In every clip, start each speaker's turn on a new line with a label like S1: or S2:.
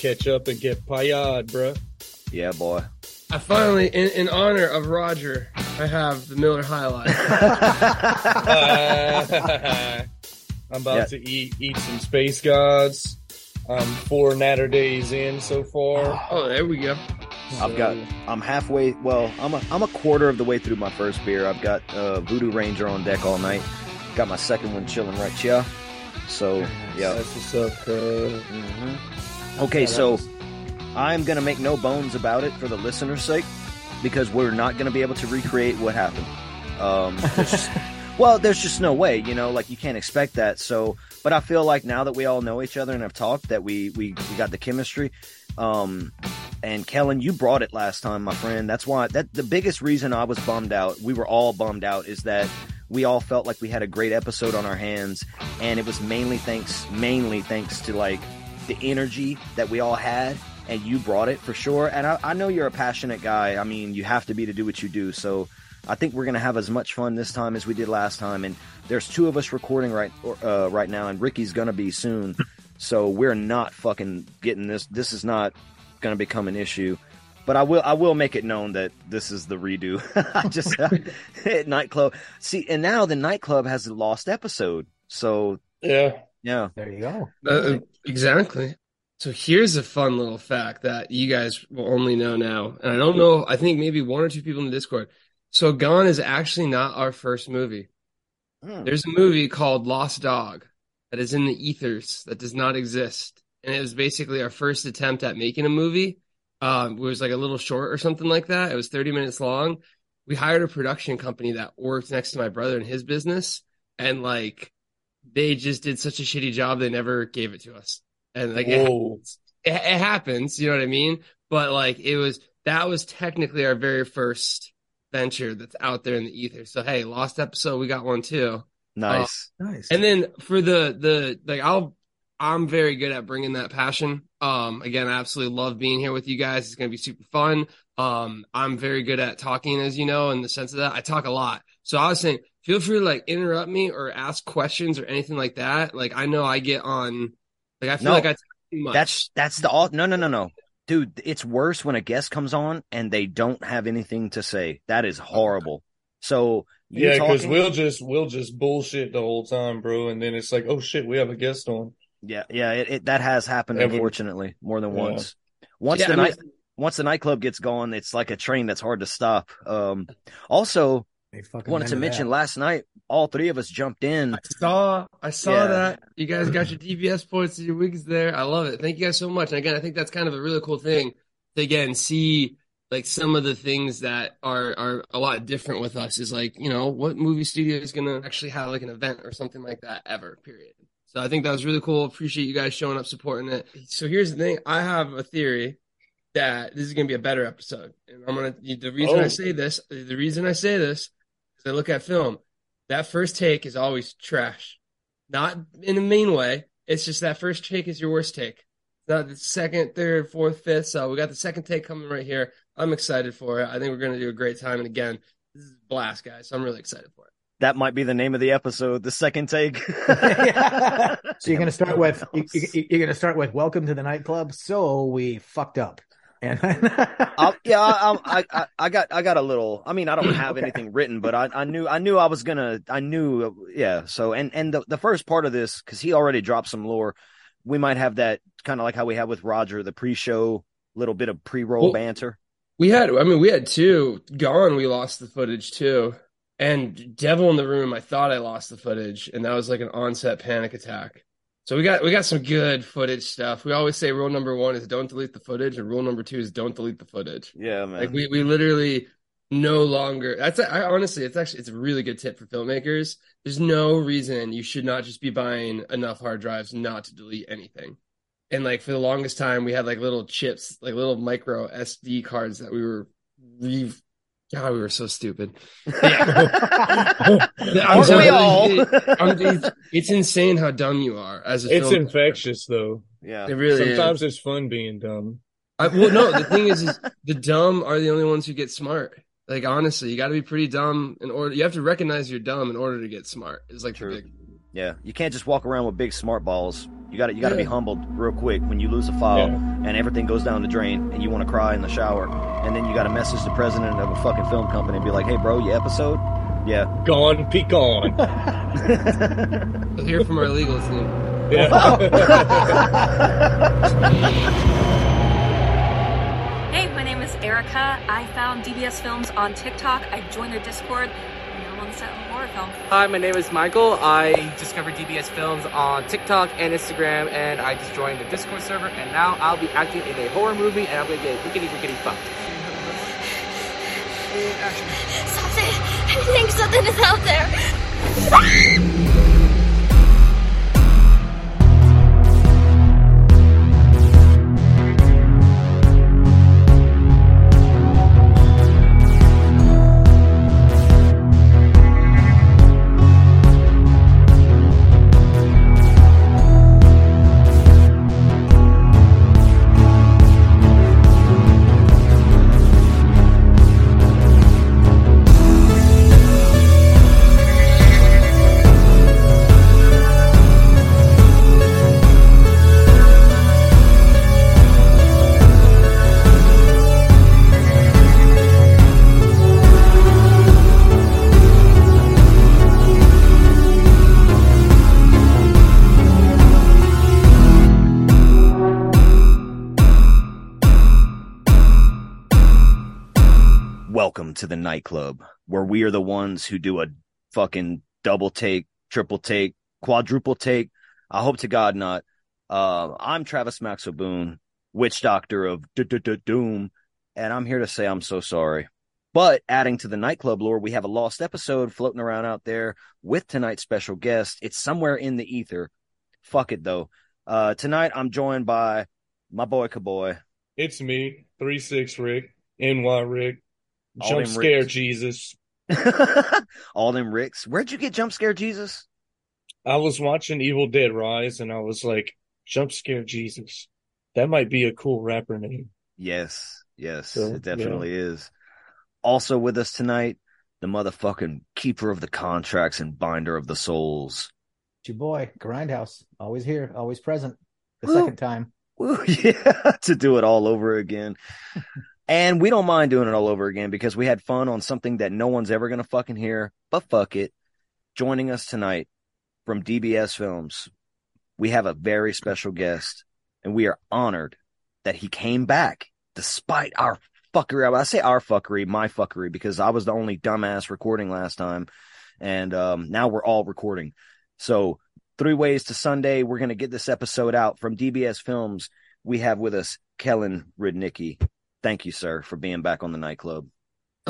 S1: trying to catch up and get payad, bruh.
S2: Yeah, boy.
S3: I finally, in, in honor of Roger, I have the Miller High Life.
S1: Uh, I'm about
S2: Yeah.
S1: to eat eat some space gods. I'm four natter days in so far.
S3: oh, there we go.
S2: I've got. I'm halfway. Well, I'm a. I'm a quarter of the way through my first beer. I've got uh, Voodoo Ranger on deck all night. Got my second one chilling right here. So yeah.
S1: That's what's up, cuz.
S2: hmm Okay, so I'm gonna make no bones about it for the listener's sake, because we're not gonna be able to recreate what happened. Um, there's just, well, there's just no way, you know, like you can't expect that. So, but I feel like now that we all know each other and have talked, that we we, we got the chemistry. Um, and Kellan, you brought it last time, my friend. That's why that the biggest reason I was bummed out. We were all bummed out. Is that we all felt like we had a great episode on our hands, and it was mainly thanks mainly thanks to like the energy that we all had and you brought it for sure and I, I know you're a passionate guy i mean you have to be to do what you do so i think we're gonna have as much fun this time as we did last time and there's two of us recording right uh, right now and ricky's gonna be soon so we're not fucking getting this this is not gonna become an issue but I will I will make it known that this is the redo. I just nightclub. See, and now the nightclub has a lost episode. So
S1: Yeah.
S2: yeah.
S4: There you go.
S3: Uh, exactly. So here's a fun little fact that you guys will only know now. And I don't know, I think maybe one or two people in the Discord. So Gone is actually not our first movie.
S2: Hmm.
S3: There's a movie called Lost Dog that is in the ethers that does not exist. And it was basically our first attempt at making a movie. Um, it was like a little short or something like that. It was 30 minutes long. We hired a production company that worked next to my brother in his business. And like, they just did such a shitty job. They never gave it to us. And like, it,
S1: Whoa.
S3: it, it happens, you know what I mean? But like, it was, that was technically our very first venture that's out there in the ether. So, hey, lost episode, we got one too.
S2: Nice.
S4: Nice.
S3: And then for the the like I'll I'm very good at bringing that passion. Um again, I absolutely love being here with you guys. It's going to be super fun. Um I'm very good at talking as you know in the sense of that. I talk a lot. So I was saying feel free to like interrupt me or ask questions or anything like that. Like I know I get on like I feel
S2: No,
S3: like I talk too much.
S2: That's that's the all. No, no, no, no, dude. It's worse when a guest comes on and they don't have anything to say. That is horrible. So
S1: Yeah, because we'll just we'll just bullshit the whole time, bro, and then it's like, oh shit, we have a guest on.
S2: yeah, yeah. It, it that has happened
S1: Every-
S2: unfortunately more than
S1: Yeah.
S2: once. Once
S3: Yeah,
S2: the
S3: I mean-
S2: night once the nightclub gets going, it's like a train that's hard to stop. Um, also
S4: They fucking
S2: wanted to mention
S4: that.
S2: last night, all three of us jumped in.
S3: I saw I saw
S2: Yeah.
S3: that. You guys got your DBS points and your wigs there. I love it. Thank you guys so much. And again, I think that's kind of a really cool thing to again see like some of the things that are are a lot different with us is like, you know, what movie studio is gonna actually have like an event or something like that ever, period. So I think that was really cool. Appreciate you guys showing up supporting it. So here's the thing, I have a theory that this is gonna be a better episode. And I'm gonna the reason I
S1: Oh.
S3: say this, the reason I say this is I look at film that first take is always trash. Not in a mean way. It's just that first take is your worst take. Not the second, third, fourth, fifth. So we got the second take coming right here. I'm excited for it. I think we're going to do a great time. And again, this is a blast, guys. So I'm really excited for it.
S2: That might be the name of the episode. The second take.
S4: So you're gonna start with you, you, you're gonna start with welcome to the nightclub. So we fucked up, and
S2: I'll, yeah, I, I, I, I got, I got a little. I mean, I don't have
S4: Okay.
S2: anything written, but I, I knew, I knew I was gonna, I knew, yeah. So, and and the the first part of this, because he already dropped some lore, we might have that kind of like how we have with Roger, the pre-show little bit of pre-roll
S3: Well-
S2: banter.
S3: We had, I mean, we had two. Gone, we lost the footage too. And Devil in the Room, I thought I lost the footage, and that was like an onset panic attack. So we got we got some good footage stuff. We always say rule number one is don't delete the footage, and rule number two is don't delete the footage.
S2: Yeah, man.
S3: Like we we literally no longer. That's I honestly, it's actually it's a really good tip for filmmakers. There's no reason you should not just be buying enough hard drives not to delete anything. And like for the longest time, we had like little chips, like little micro SD cards that we were re. God, we were so stupid. I'm
S2: Aren't
S3: so-
S2: we all?
S3: I'm- it's, it's insane how dumb you are as a
S1: It's
S3: film.
S1: infectious though.
S2: yeah.
S3: It really is.
S1: Sometimes it's fun being dumb.
S3: I, well, no, the thing is, is the dumb are the only ones who get smart. Like honestly, you got to be pretty dumb in order. You have to recognize you're dumb in order to get smart. It's like the
S2: True.
S3: big.
S2: Yeah, you can't just walk around with big smart balls. You got to you got to be humbled real quick when you lose a file
S1: Yeah.
S2: and everything goes down the drain and you want to cry in the shower and then you got to message the president of a fucking film company and be like, "Hey, bro, your episode." Yeah.
S1: Gone, be gone."
S3: We'll hear from our legal team.
S1: Yeah.
S5: Hey, my name is Erica. I found DBS Films on TikTok. I joined their Discord. And Now I'm on the set of a horror film.
S6: Hi, my name is Michael. I discovered DBS Films on TikTok and Instagram, and I just joined the Discord server, and now I'll be acting in a horror movie, and I'm gonna get rickety rickety fucked.
S7: Something, I think something is out there.
S2: to the nightclub where we are the ones who do a fucking double take, triple take, quadruple take. I hope to God not. Uh, I'm Travis Maxwell Boone, witch doctor of Doom, and I'm here to say I'm so sorry. But adding to the nightclub lore, we have a lost episode floating around out there with tonight's special guest. It's somewhere in the ether. Fuck it though. Uh, tonight I'm joined by my boy Kaboy.
S1: it's me, three six Rick, NY Rick,
S2: All
S1: jump scare
S2: Ricks.
S1: Jesus.
S2: All them Ricks. Where'd you get jump scare Jesus?
S1: I was watching Evil Dead Rise, and I was like, jump scare Jesus. That might be a cool rapper name.
S2: Yes, yes,
S1: So,
S2: it definitely is. Also with us tonight, the motherfucking keeper of the contracts and binder of the souls.
S4: It's your boy, Grindhouse. Always here, always present. The
S2: Woo.
S4: second time.
S2: Woo, yeah, to do it all over again. And we don't mind doing it all over again because we had fun on something that no one's ever going to fucking hear, but fuck it. Joining us tonight from DBS Films, we have a very special guest, and we are honored that he came back despite our fuckery. I say our fuckery, my fuckery, because I was the only dumbass recording last time. And um, now we're all recording. So, three ways to Sunday. We're going to get this episode out from DBS Films. We have with us Kellan Rudnicki. Thank you, sir, for being back on the nightclub.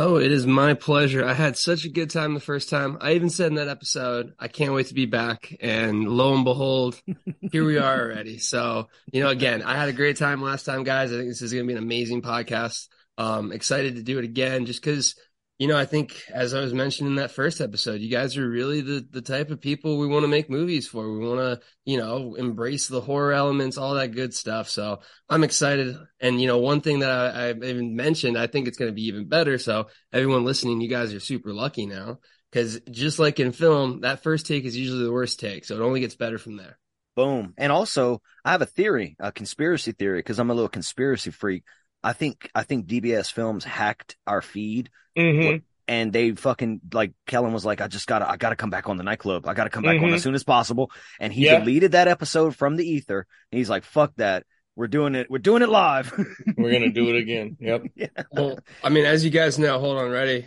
S3: Oh, it is my pleasure. I had such a good time the first time. I even said in that episode, I can't wait to be back. And lo and behold, here we are already. So, you know, again, I had a great time last time, guys. I think this is going to be an amazing podcast. Um, excited to do it again just because, you know, I think as I was mentioning in that first episode, you guys are really the, the type of people we want to make movies for. We want to, you know, embrace the horror elements, all that good stuff. So I'm excited. And, you know, one thing that I, I even mentioned, I think it's going to be even better. So everyone listening, you guys are super lucky now because just like in film, that first take is usually the worst take. So it only gets better from there.
S2: Boom. And also, I have a theory, a conspiracy theory, because I'm a little conspiracy freak. I think I think DBS Films hacked our feed
S1: Mm-hmm.
S2: and they fucking like Kellan was like, I just gotta I gotta come back on the nightclub. I gotta come back on
S1: Mhm.
S2: as soon as possible. And he
S1: Yeah.
S2: deleted that episode from the ether. And he's like, fuck that. We're doing it. We're doing it live.
S1: We're gonna do it again. Yep.
S2: yeah.
S3: Well, I mean, as you guys know, hold on, ready?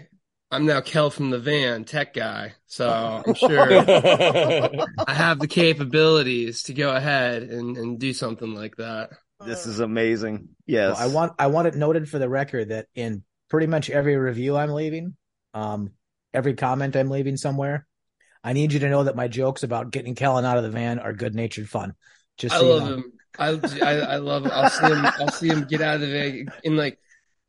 S3: I'm now Kel from the van, tech guy. So I'm sure I have the capabilities to go ahead and, and do something like that.
S2: This is amazing. Yes.
S4: Well, I want I want it noted for the record that in pretty much every review I'm leaving, um, every comment I'm leaving somewhere, I need you to know that my jokes about getting Kellan out of the van are good natured fun. Just
S3: I
S4: so you
S3: love
S4: know.
S3: him. I, I I love. I'll see him. I'll see him get out of the van in like.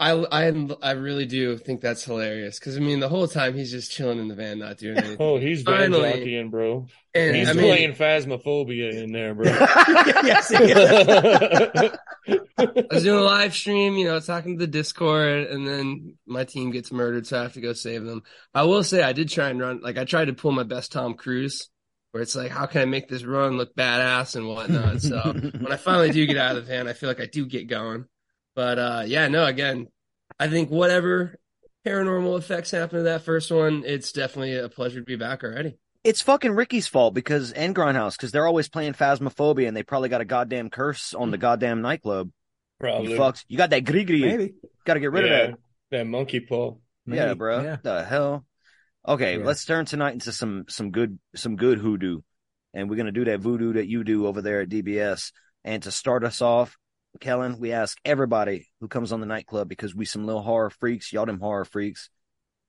S3: I I I really do think that's hilarious because I mean the whole time he's just chilling in the van, not doing anything.
S1: Oh, he's van
S3: Finally.
S1: jockeying, bro.
S3: And
S1: He's
S3: I mean,
S1: playing Phasmophobia in there, bro.
S4: yes, he is.
S3: I was doing a live stream, you know, talking to the Discord, and then my team gets murdered, so I have to go save them. I will say I did try and run, like I tried to pull my best Tom Cruise where it's like, how can I make this run look badass and whatnot? So when I finally do get out of the van, I feel like I do get going. But uh, yeah, no, again, I think whatever paranormal effects happen to that first one, it's definitely a pleasure to be back already.
S2: It's fucking Ricky's fault because and Grindhouse because they're always playing Phasmophobia and they probably got a goddamn curse on the goddamn nightclub.
S1: Probably.
S2: You fucks, you got that gree
S4: Maybe.
S2: Got to get rid
S1: yeah,
S2: of that.
S1: that monkey paw.
S2: Yeah, bro.
S4: Yeah.
S2: The hell. Okay,
S4: Yeah.
S2: let's turn tonight into some some good some good hoodoo, and we're gonna do that voodoo that you do over there at DBS. And to start us off, Kellan, we ask everybody who comes on the nightclub because we some little horror freaks, y'all them horror freaks.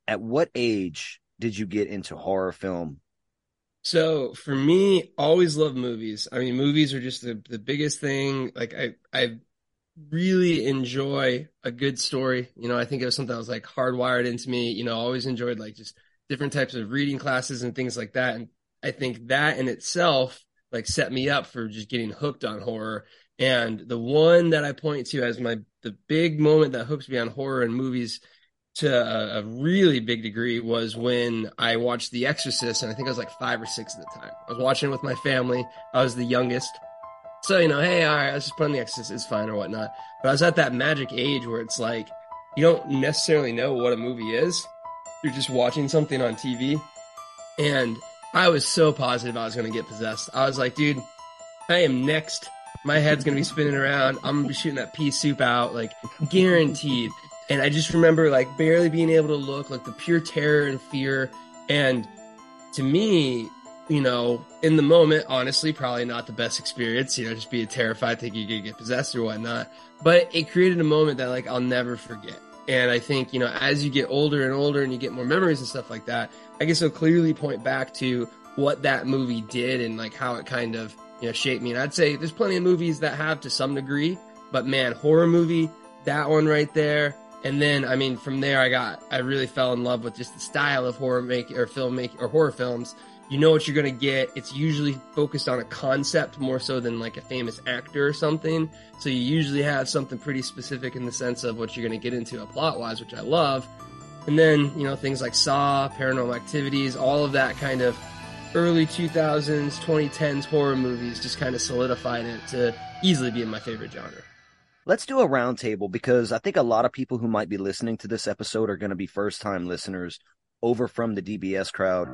S2: At what age did you get into horror film?
S3: So for me, always love movies. I mean, movies are just the, the biggest thing. Like I, I really enjoy a good story. You know, I think it was something that was like hardwired into me. You know, always enjoyed like just different types of reading classes and things like that. And I think that in itself like set me up for just getting hooked on horror. And the one that I point to as my the big moment that hooks me on horror and movies to a, a really big degree was when I watched The Exorcist, and I think I was like five or six at the time. I was watching it with my family. I was the youngest. So, you know, hey, all right, let's just put on The Exorcist, it's fine or whatnot. But I was at that magic age where it's like, you don't necessarily know what a movie is. You're just watching something on TV. And I was so positive I was going to get possessed. I was like, dude, I am next. My head's to be spinning around. I'm to be shooting that pea soup out, like guaranteed. And I just remember like barely being able to look, like the pure terror and fear. And to me, you know, in the moment, honestly, probably not the best experience, you know, just being terrified thinking you're to get possessed or whatnot. But it created a moment that like I'll never forget. And I think, you know, as you get older and older and you get more memories and stuff like that, I guess it'll clearly point back to what that movie did and like how it kind of, you know, shaped me. And I'd say there's plenty of movies that have to some degree, but man, horror movie, that one right there. And then, I mean, from there, I got, I really fell in love with just the style of horror making or filmmaking or horror films. You know what you're to get. It's usually focused on a concept more so than like a famous actor or something. So you usually have something pretty specific in the sense of what you're to get into a plot wise, which I love. And then, you know, things like Saw, Paranormal Activities, all of that kind of early 2000s, 2010s horror movies just kind of solidified it to easily be in my favorite genre.
S2: Let's do a roundtable because I think a lot of people who might be listening to this episode are going to be first time listeners over from the DBS crowd.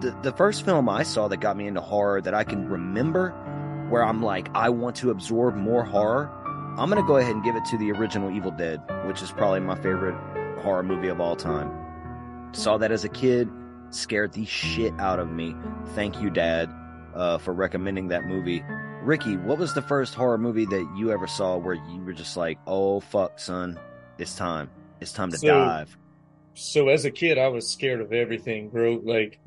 S2: The, the first film I saw that got me into horror that I can remember where I'm like, I want to absorb more horror, I'm going to go ahead and give it to the original Evil Dead, which is probably my favorite horror movie of all time. Saw that as a kid, scared the shit out of me. Thank you, Dad, uh, for recommending that movie. Ricky, what was the first horror movie that you ever saw where you were just like, "Oh fuck, son, it's time. It's time to
S1: So-
S2: dive."
S1: So as a kid, I was scared of everything, bro. Like,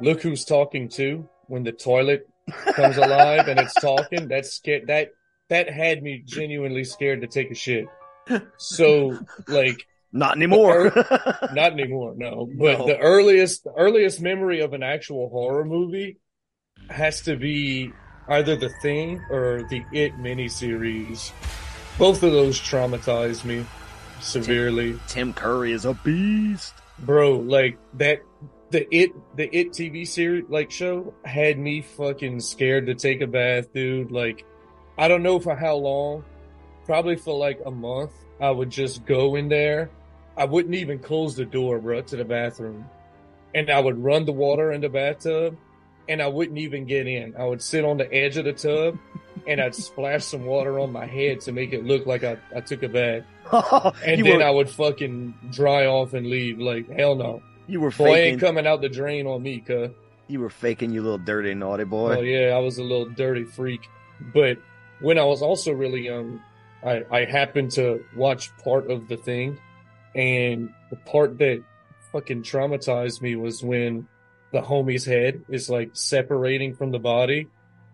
S1: look who's talking to when the toilet comes alive and it's talking. That's scared. That that had me genuinely scared to take a shit. So, like,
S2: Not anymore.
S1: not anymore, no. But
S2: No.
S1: the earliest the earliest memory of an actual horror movie has to be either The Thing or the It miniseries. Both of those traumatized me severely.
S2: Tim Curry is a beast.
S1: Bro, like that the It the It TV series like show had me fucking scared to take a bath, dude. Like I don't know for how long. Probably for like a month. I would just go in there. I wouldn't even close the door, bro, to the bathroom. And I would run the water in the bathtub and I wouldn't even get in. I would sit on the edge of the tub and I'd splash some water on my head to make it look like I, I took a bath. And
S2: you,
S1: then
S2: were,
S1: I would fucking dry off and leave. Like, hell no.
S2: you were
S1: Boy ain't coming out the drain on me, cuz.
S2: You were faking, you little dirty naughty boy.
S1: Oh yeah, I was a little dirty freak. But when I was also really young, I, I happened to watch part of the thing, and the part that fucking traumatized me was when the homie's head is like separating from the body,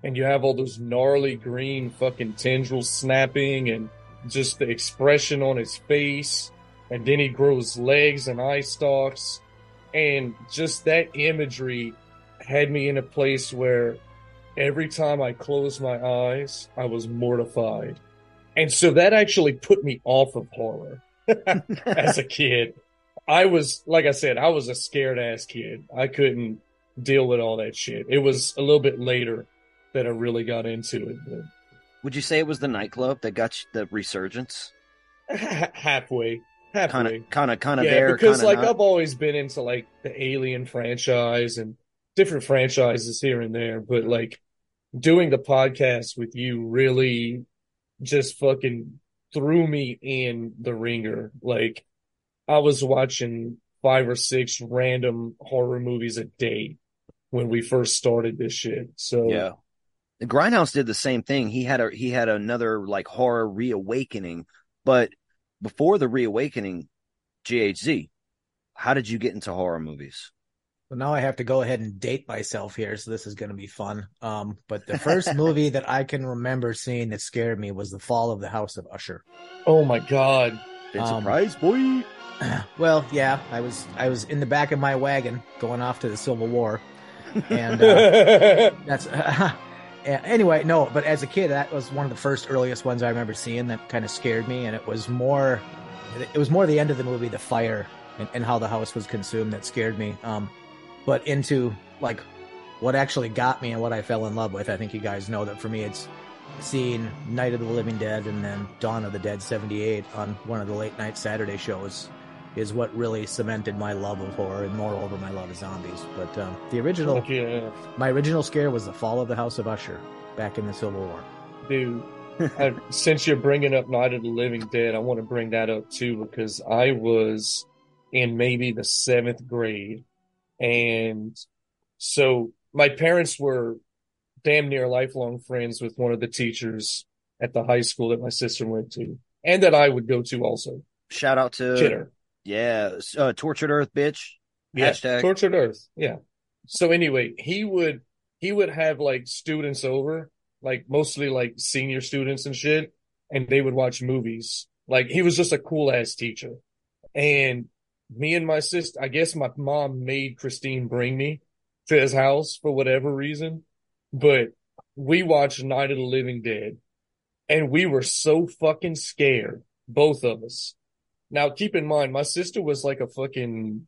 S1: and you have all those gnarly green fucking tendrils snapping, and just the expression on his face, and then he grows legs and eye stalks, and just that imagery had me in a place where every time I closed my eyes, I was mortified. And so that actually put me off of horror as a kid. I was, like I said, I was a scared ass kid. I couldn't, deal with all that shit. It was a little bit later that I really got into it. But
S2: Would you say it was the nightclub that got you the resurgence?
S1: halfway,
S2: Kind
S1: halfway.
S2: of, kind of, kind of
S1: yeah,
S2: there.
S1: because like
S2: not?
S1: I've always been into like the Alien franchise and different franchises here and there, but like doing the podcast with you really just fucking threw me in the ringer. Like I was watching five or six random horror movies a day when we first started this shit. So
S2: Yeah. Grindhouse did the same thing. He had a he had another like horror reawakening, but before the reawakening, GHZ, how did you get into horror movies?
S4: Well, now I have to go ahead and date myself here, so this is going to be fun. Um, but the first movie that I can remember seeing that scared me was The Fall of the House of Usher.
S1: Oh my god.
S2: Been
S4: Um,
S2: surprised, boy.
S4: Well, yeah, I was I was in the back of my wagon going off to the Civil War, and uh, that's anyway. No, but as a kid, that was one of the first earliest ones I remember seeing that kind of scared me, and it was more it was more the end of the movie, the fire and, and how the house was consumed that scared me. Um, but into like what actually got me and what I fell in love with. I think you guys know that for me, it's seeing Night of the Living Dead and then Dawn of the Dead '78 on one of the late night Saturday shows is what really cemented my love of horror and moreover my love of zombies. But um, the original,
S1: yeah.
S4: my original scare was the fall of the House of Usher back in the Civil War.
S1: Dude, I, since you're bringing up Night of the Living Dead, I want to bring that up too because I was in maybe the seventh grade. And so my parents were damn near lifelong friends with one of the teachers at the high school that my sister went to and that I would go to also.
S2: Shout out to
S1: Kidder.
S2: yeah, uh, tortured earth, bitch.
S1: Yeah,
S2: Hashtag.
S1: tortured earth. Yeah. So anyway, he would he would have like students over, like mostly like senior students and shit, and they would watch movies. Like he was just a cool ass teacher. And me and my sister, I guess my mom made Christine bring me to his house for whatever reason, but we watched Night of the Living Dead and we were so fucking scared, both of us. Now keep in mind, my sister was like a fucking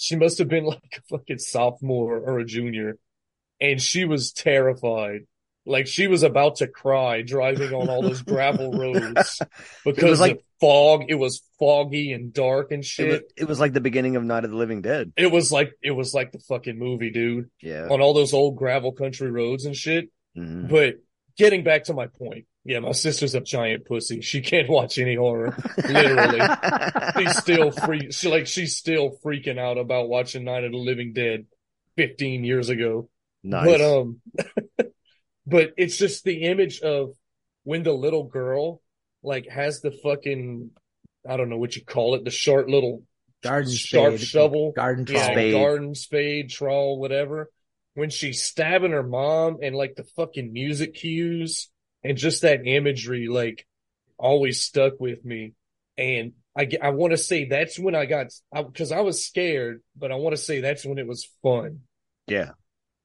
S1: she must have been like a fucking sophomore or a junior. And she was terrified. Like she was about to cry driving on all those gravel roads because
S2: like-
S1: of fog. It was foggy and dark and
S2: It
S1: shit.
S2: was, it was like the beginning of Night of the Living Dead.
S1: It was like, it was like the fucking movie, dude,
S2: Yeah.
S1: on all those old gravel country roads and shit.
S2: Mhm.
S1: But getting back to my point. Yeah, my sister's a giant pussy. She can't watch any horror. Literally. she's still free. She like she's still freaking out about watching Night of the Living Dead 15 years ago.
S2: nice.
S1: But um, but it's just the image of when the little girl like has the fucking I don't know what you call it, the short little
S4: Garden
S1: sharp
S4: spade,
S1: shovel,
S4: garden
S1: yeah.
S2: Spade.
S1: garden spade, trowel, whatever. When she's stabbing her mom and like the fucking music cues and just that imagery, like always stuck with me. And I I want to say that's when I got, I, cause I was scared, but I want to say that's when it was fun.
S2: yeah,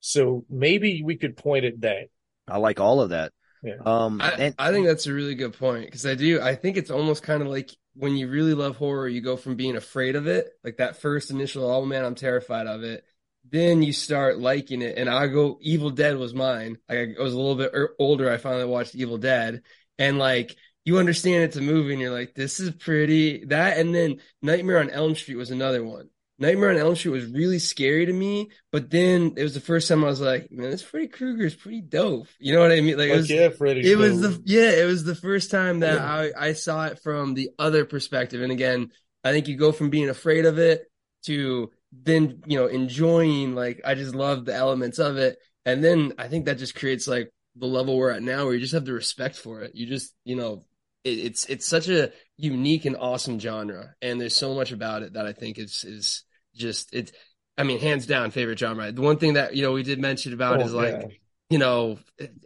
S1: So maybe we could point at that.
S2: I like all of that.
S1: Yeah.
S2: Um,
S3: I,
S2: and
S3: I think that's a really good point because I do. I think it's almost kind of like when you really love horror, you go from being afraid of it, like that first initial, oh man, I'm terrified of it. Then you start liking it. And I go, Evil Dead was mine. Like, I was a little bit er- older. I finally watched Evil Dead. And like, you understand it's a movie and you're like, this is pretty. That and then Nightmare on Elm Street was another one. Nightmare on Elm Street was really scary to me, but then it was the first time I was like, man, this Freddy Krueger is pretty dope. You know what I mean? Like, it was,
S1: yeah, Freddy's
S3: it was the yeah, it was the first time that I I saw it from the other perspective. And again, I think you go from being afraid of it to then you know enjoying like I just love the elements of it, and then I think that just creates like the level we're at now, where you just have the respect for it. You just you know it's it's such a unique and awesome genre, and there's so much about it that I think is is just it's. I mean, hands down, favorite genre. The one thing that you know we did mention about
S1: Oh,
S3: is like
S1: yeah.
S3: you know,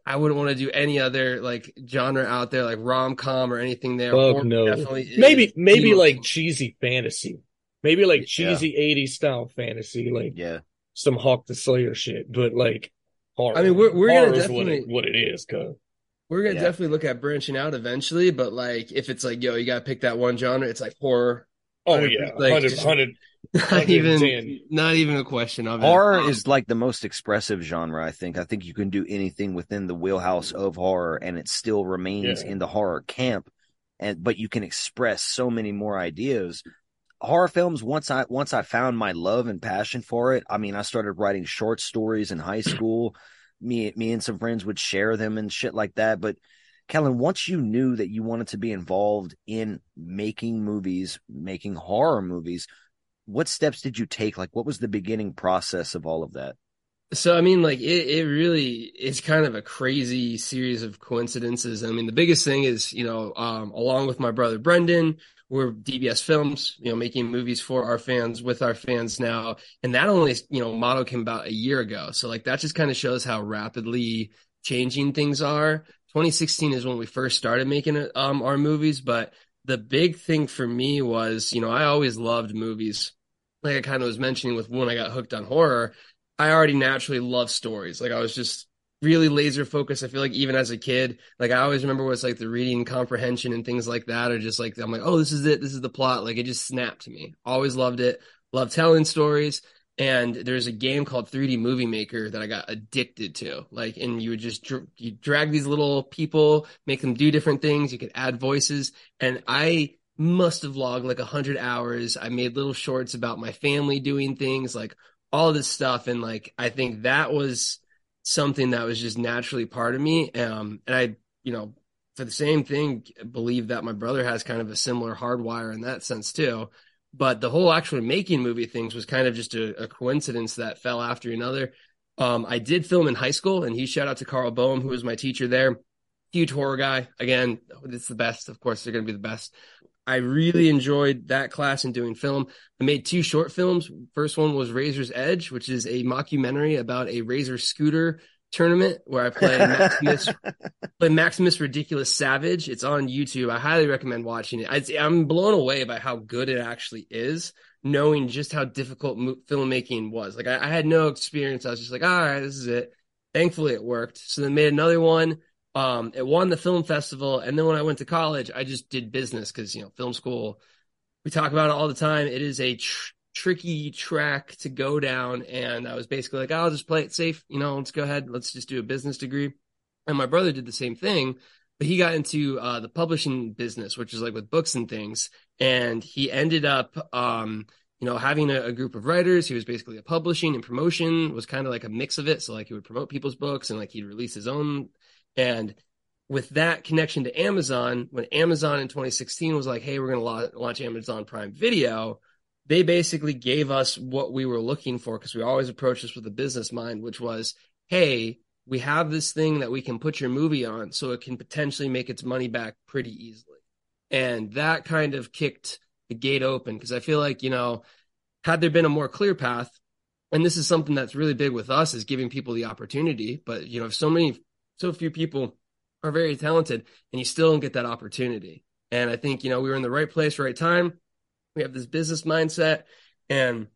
S3: I wouldn't want to do any other like genre out there, like rom com or anything there.
S1: Fuck
S3: Horror
S1: no.
S3: definitely
S1: Maybe, maybe like
S3: most-
S1: cheesy fantasy. Maybe like
S2: Yeah.
S1: cheesy 80s style fantasy, like
S2: yeah,
S1: some Hawk the Slayer shit, but like horror.
S3: I mean, we're- we're gonna
S1: Horror is what
S3: definitely-
S1: it, what it is, cuz.
S3: We're gonna
S2: Yeah.
S3: definitely look at branching out eventually. But like, if it's like, yo, you gotta pick that one genre, it's like horror.
S1: Oh yeah,
S3: like,
S1: 100,
S3: just-
S1: 100,
S3: Not even, not even a question of it.
S2: Horror is like the most expressive genre, I think. I think you can do anything within the wheelhouse of horror and it still remains
S1: Yeah.
S2: in the horror camp. And but you can express so many more ideas. Horror films, once I once I found my love and passion for it, I mean I started writing short stories in high school. Me me and some friends would share them and shit like that. But Kellan, once you knew that you wanted to be involved in making movies, making horror movies, what steps did you take? Like, what was the beginning process of all of that?
S3: So I mean, like it, it really is kind of a crazy series of coincidences. I mean, the biggest thing is, you know, um, along with my brother Brendan, we're DBS Films, you know, making movies for our fans with our fans now, and that only, you know, motto came about a year ago. So like that just kind of shows how rapidly changing things are. 2016 is when we first started making um our movies, but the big thing for me was, you know, I always loved movies. Like I kind of was mentioning with when I got hooked on horror. I already naturally love stories. Like I was just really laser focused. I feel like even as a kid, like I always remember was like the reading comprehension and things like that, or just like I'm like, oh, this is it, this is the plot. Like it just snapped to me. Always loved it. Love telling stories. And there's a game called 3D Movie Maker that I got addicted to. Like, and you would just dr- you drag these little people, make them do different things. You could add voices, and I must have logged like a hundred hours. I made little shorts about my family doing things, like all this stuff, and like I think that was something that was just naturally part of me. Um, and I, you know, for the same thing, believe that my brother has kind of a similar hardwire in that sense too. But the whole actually making movie things was kind of just a, a coincidence that fell after another. Um, I did film in high school, and he shout out to Carl Boehm, who was my teacher there. Huge horror guy. Again, it's the best. Of course, they're going to be the best. I really enjoyed that class and doing film. I made two short films. First one was Razor's Edge, which is a mockumentary about a Razor scooter tournament where I play Maximus, play Maximus Ridiculous Savage. It's on YouTube. I highly recommend watching it. I, I'm blown away by how good it actually is, knowing just how difficult mo- filmmaking was. Like I, I had no experience. I was just like, all right, this is it. Thankfully, it worked. So then made another one. Um, it won the film festival, and then when I went to college, I just did business because you know film school. We talk about it all the time. It is a tr- tricky track to go down, and I was basically like, I'll just play it safe. You know, let's go ahead. Let's just do a business degree. And my brother did the same thing, but he got into uh, the publishing business, which is like with books and things, and he ended up. Um, you know, having a, a, group of writers. He was basically a publishing and promotion was kind of like a mix of it. So like he would promote people's books and like he'd release his own. And with that connection to Amazon, when Amazon in 2016 was like, Hey, we're going to launch Amazon Prime video, they basically gave us what we were looking for because we always approached this with a business mind, which was, Hey, we have this thing that we can put your movie on so it can potentially make its money back pretty easily. And that kind of kicked the gate open because I feel like, you know, had there been a more clear path, and this is something that's really big with us is giving people the opportunity, but you know, if so many, so few people are very talented and you still don't get that opportunity. And I think, you know, we were in the right place, right time. We have this business mindset and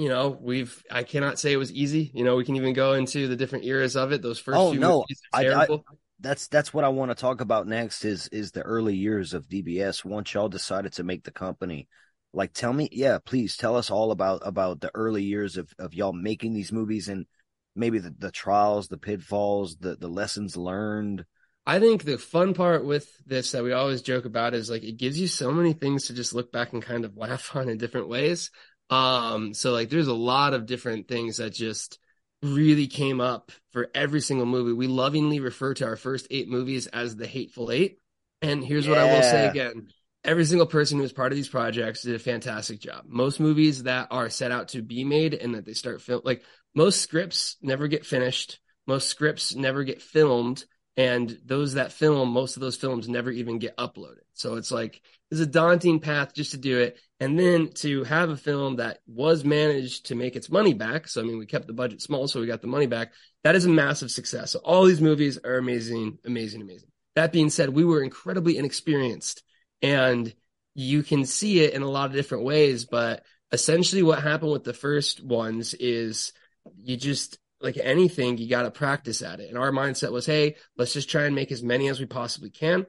S3: you know, we've I cannot say it was easy. You know, we can even go into the different eras of it. Those first
S2: oh,
S3: few
S2: no. I,
S3: terrible.
S2: I, that's that's what I want to talk about next is is the early years of DBS once y'all decided to make the company. Like tell me, yeah, please tell us all about about the early years of of y'all making these movies and maybe the, the trials, the pitfalls, the the lessons learned.
S3: I think the fun part with this that we always joke about is like it gives you so many things to just look back and kind of laugh on in different ways. Um, so like there's a lot of different things that just really came up for every single movie. We lovingly refer to our first eight movies as the Hateful Eight. And here's what I will say again. Every single person who was part of these projects did a fantastic job. Most movies that are set out to be made and that they start film like most scripts never get finished. Most scripts never get filmed. And those that film, most of those films never even get uploaded. So it's like, it's a daunting path just to do it. And then to have a film that was managed to make its money back. So, I mean, we kept the budget small, so we got the money back. That is a massive success. So all these movies are amazing, amazing, amazing. That being said, we were incredibly inexperienced and you can see it in a lot of different ways. But essentially what happened with the first ones is you just, like anything, you got to practice at it. And our mindset was, hey, let's just try and make as many as we possibly can.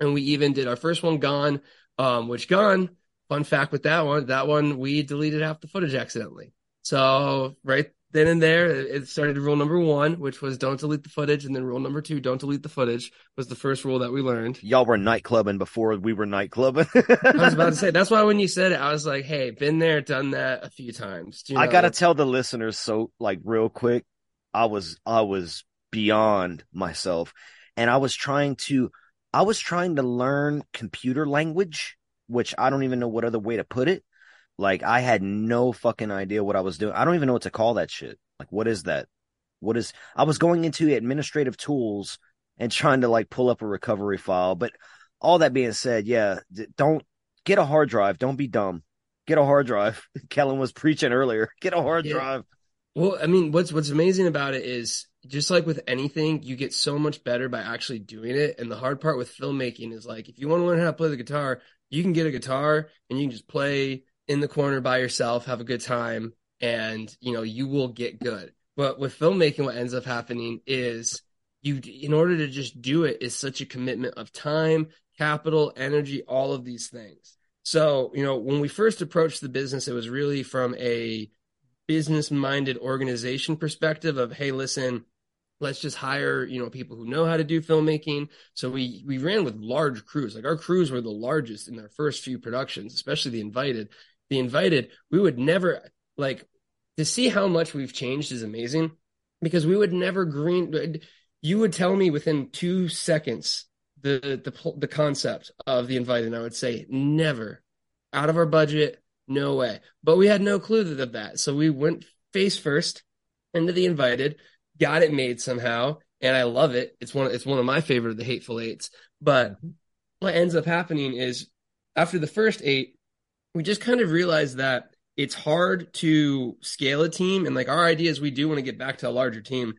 S3: And we even did our first one, Gone, um, which Gone, fun fact with that one, that one we deleted half the footage accidentally. So right then and there, it started rule number one, which was don't delete the footage, and then rule number two, don't delete the footage, was the first rule that we learned.
S2: Y'all were nightclubbing before we were nightclubbing.
S3: I was about to say that's why when you said it, I was like, "Hey, been there, done that a few times."
S2: You know? I gotta tell the listeners so like real quick. I was I was beyond myself, and I was trying to I was trying to learn computer language, which I don't even know what other way to put it. Like I had no fucking idea what I was doing. I don't even know what to call that shit. Like what is that? What is I was going into administrative tools and trying to like pull up a recovery file, but all that being said, yeah, don't get a hard drive. Don't be dumb. Get a hard drive. Kellan was preaching earlier. Get a hard yeah. drive.
S3: Well, I mean, what's what's amazing about it is just like with anything, you get so much better by actually doing it. And the hard part with filmmaking is like if you want to learn how to play the guitar, you can get a guitar and you can just play in the corner by yourself, have a good time, and you know you will get good. But with filmmaking, what ends up happening is you, in order to just do it, is such a commitment of time, capital, energy, all of these things. So you know when we first approached the business, it was really from a business minded organization perspective of hey, listen let's just hire you know people who know how to do filmmaking so we we ran with large crews like our crews were the largest in their first few productions especially the invited the invited, we would never like to see how much we've changed is amazing because we would never green. You would tell me within two seconds the the the concept of the invited, and I would say never out of our budget, no way. But we had no clue of that, so we went face first into the invited, got it made somehow, and I love it. It's one it's one of my favorite of the hateful eights. But mm-hmm. what ends up happening is after the first eight, we just kind of realized that it's hard to scale a team. And like our idea is we do want to get back to a larger team.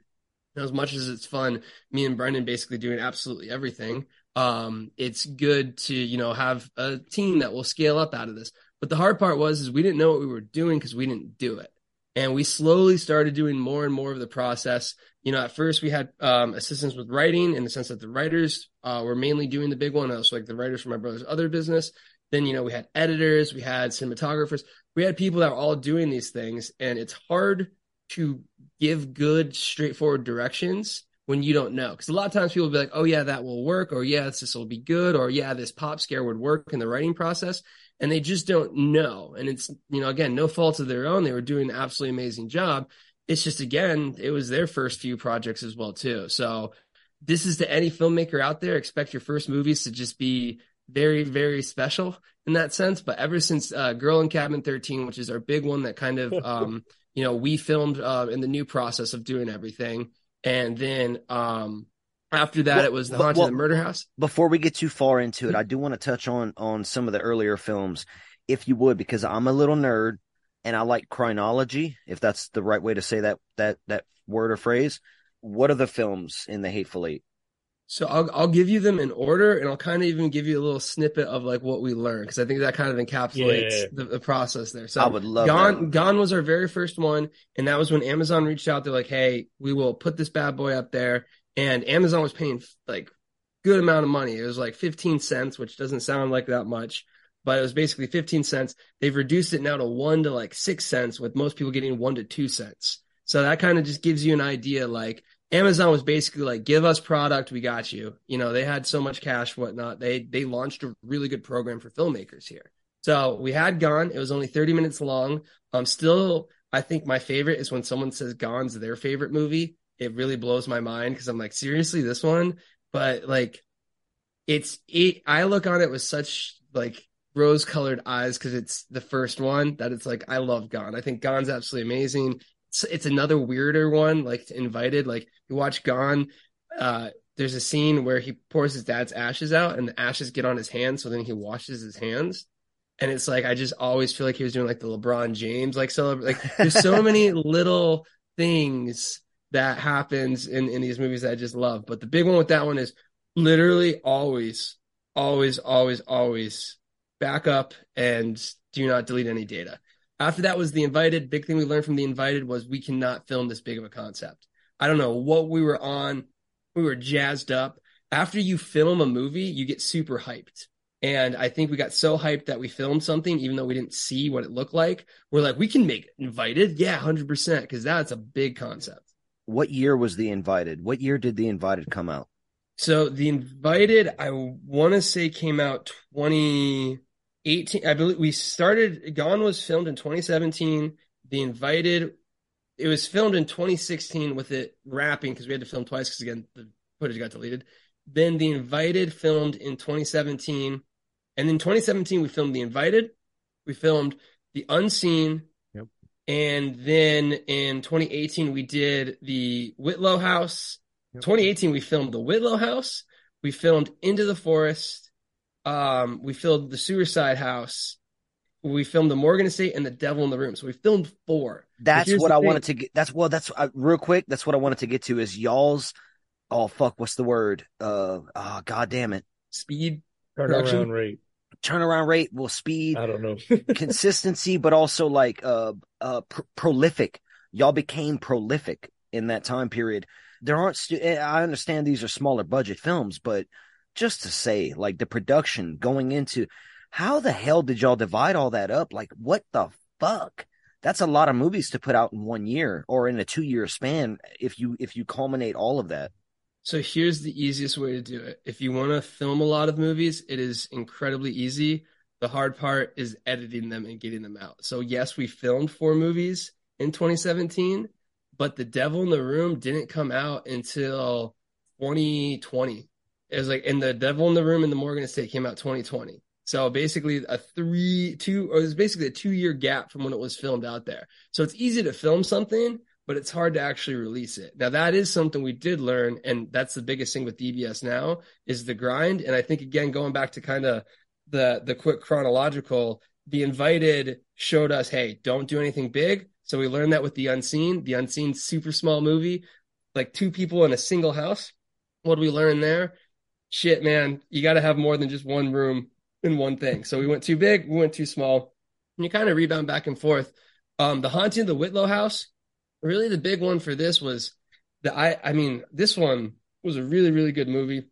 S3: And as much as it's fun, me and Brendan basically doing absolutely everything. Um, it's good to, you know, have a team that will scale up out of this. But the hard part was is we didn't know what we were doing because we didn't do it. And we slowly started doing more and more of the process. You know, at first we had um, assistants with writing in the sense that the writers uh, were mainly doing the big one. Also, like the writers for my brother's other business. Then, you know, we had editors, we had cinematographers, we had people that were all doing these things. And it's hard to give good, straightforward directions when you don't know. Because a lot of times people will be like, oh, yeah, that will work, or yeah, this will be good, or yeah, this pop scare would work in the writing process. And they just don't know. And it's, you know, again, no fault of their own. They were doing an absolutely amazing job. It's just, again, it was their first few projects as well, too. So, this is to any filmmaker out there expect your first movies to just be very, very special in that sense. But ever since uh, Girl in Cabin 13, which is our big one that kind of, um, you know, we filmed uh, in the new process of doing everything. And then um, after that, well, it was The Haunted well, the Murder House.
S2: Before we get too far into it, I do want to touch on on some of the earlier films, if you would, because I'm a little nerd and I like chronology, if that's the right way to say that that that word or phrase. What are the films in the Hateful Eight?
S3: So I'll I'll give you them in order, and I'll kind of even give you a little snippet of like what we learned because I think that kind of encapsulates yeah. the, the, process there. So
S2: I would love
S3: Gone.
S2: That.
S3: Gone was our very first one, and that was when Amazon reached out. They're like, "Hey, we will put this bad boy up there," and Amazon was paying like good amount of money. It was like fifteen cents, which doesn't sound like that much, but it was basically fifteen cents. They've reduced it now to one to like six cents, with most people getting one to two cents. So that kind of just gives you an idea, like Amazon was basically like, give us product, we got you. You know, they had so much cash, whatnot. They they launched a really good program for filmmakers here. So we had Gone. It was only 30 minutes long. Um, still, I think my favorite is when someone says Gone's their favorite movie. It really blows my mind because I'm like, seriously, this one? But like, it's it. I look on it with such like rose colored eyes because it's the first one that it's like I love Gone. I think Gone's absolutely amazing it's, it's another weirder one, like invited. Like you watch Gone, uh, there's a scene where he pours his dad's ashes out, and the ashes get on his hands, so then he washes his hands. And it's like I just always feel like he was doing like the LeBron James like so like there's so many little things that happens in in these movies that I just love. But the big one with that one is literally always, always, always, always back up and do not delete any data. After that was the invited. Big thing we learned from the invited was we cannot film this big of a concept. I don't know what we were on. We were jazzed up. After you film a movie, you get super hyped. And I think we got so hyped that we filmed something, even though we didn't see what it looked like. We're like, we can make invited. Yeah, 100%. Cause that's a big concept.
S2: What year was the invited? What year did the invited come out?
S3: So the invited, I want to say came out 2018. I believe we started, Gone was filmed in 2017. The invited, it was filmed in 2016 with it wrapping because we had to film twice because again, the footage got deleted. Then the invited filmed in 2017 and in 2017, we filmed The Invited, we filmed The Unseen,
S4: Yep.
S3: and then in 2018, we did The Whitlow House.
S4: Yep.
S3: 2018, we filmed The Whitlow House. We filmed Into the Forest. Um, we filmed The Suicide House. We filmed The Morgan Estate and The Devil in the Room. So we filmed four.
S2: That's what I
S3: thing.
S2: wanted to get. That's well. That's uh, real quick. That's what I wanted to get to is y'all's. Oh fuck! What's the word? Uh, oh, god damn it!
S3: Speed.
S1: Turnaround
S3: Production?
S1: rate.
S2: Turnaround rate, will speed,
S1: I don't know.
S2: consistency, but also like uh uh pr- prolific. Y'all became prolific in that time period. There aren't. Stu- eh, I understand these are smaller budget films, but just to say, like the production going into, how the hell did y'all divide all that up? Like, what the fuck? That's a lot of movies to put out in one year or in a two year span. If you if you culminate all of that,
S3: So here's the easiest way to do it. If you want to film a lot of movies, it is incredibly easy. The hard part is editing them and getting them out. So yes, we filmed four movies in 2017, but The Devil in the Room didn't come out until 2020. It was like, in The Devil in the Room and The Morgan Estate came out 2020. So basically a three, two, or it was basically a two year gap from when it was filmed out there. So it's easy to film something, but it's hard to actually release it. Now that is something we did learn, and that's the biggest thing with DBS now is the grind. And I think again, going back to kind of the the quick chronological, the invited showed us, hey, don't do anything big. So we learned that with the unseen, the unseen super small movie, like two people in a single house. What do we learn there? Shit, man, you got to have more than just one room in one thing. So we went too big, we went too small, and you kind of rebound back and forth. Um, the haunting of the Whitlow house, really the big one for this was the I I mean, this one was a really, really good movie.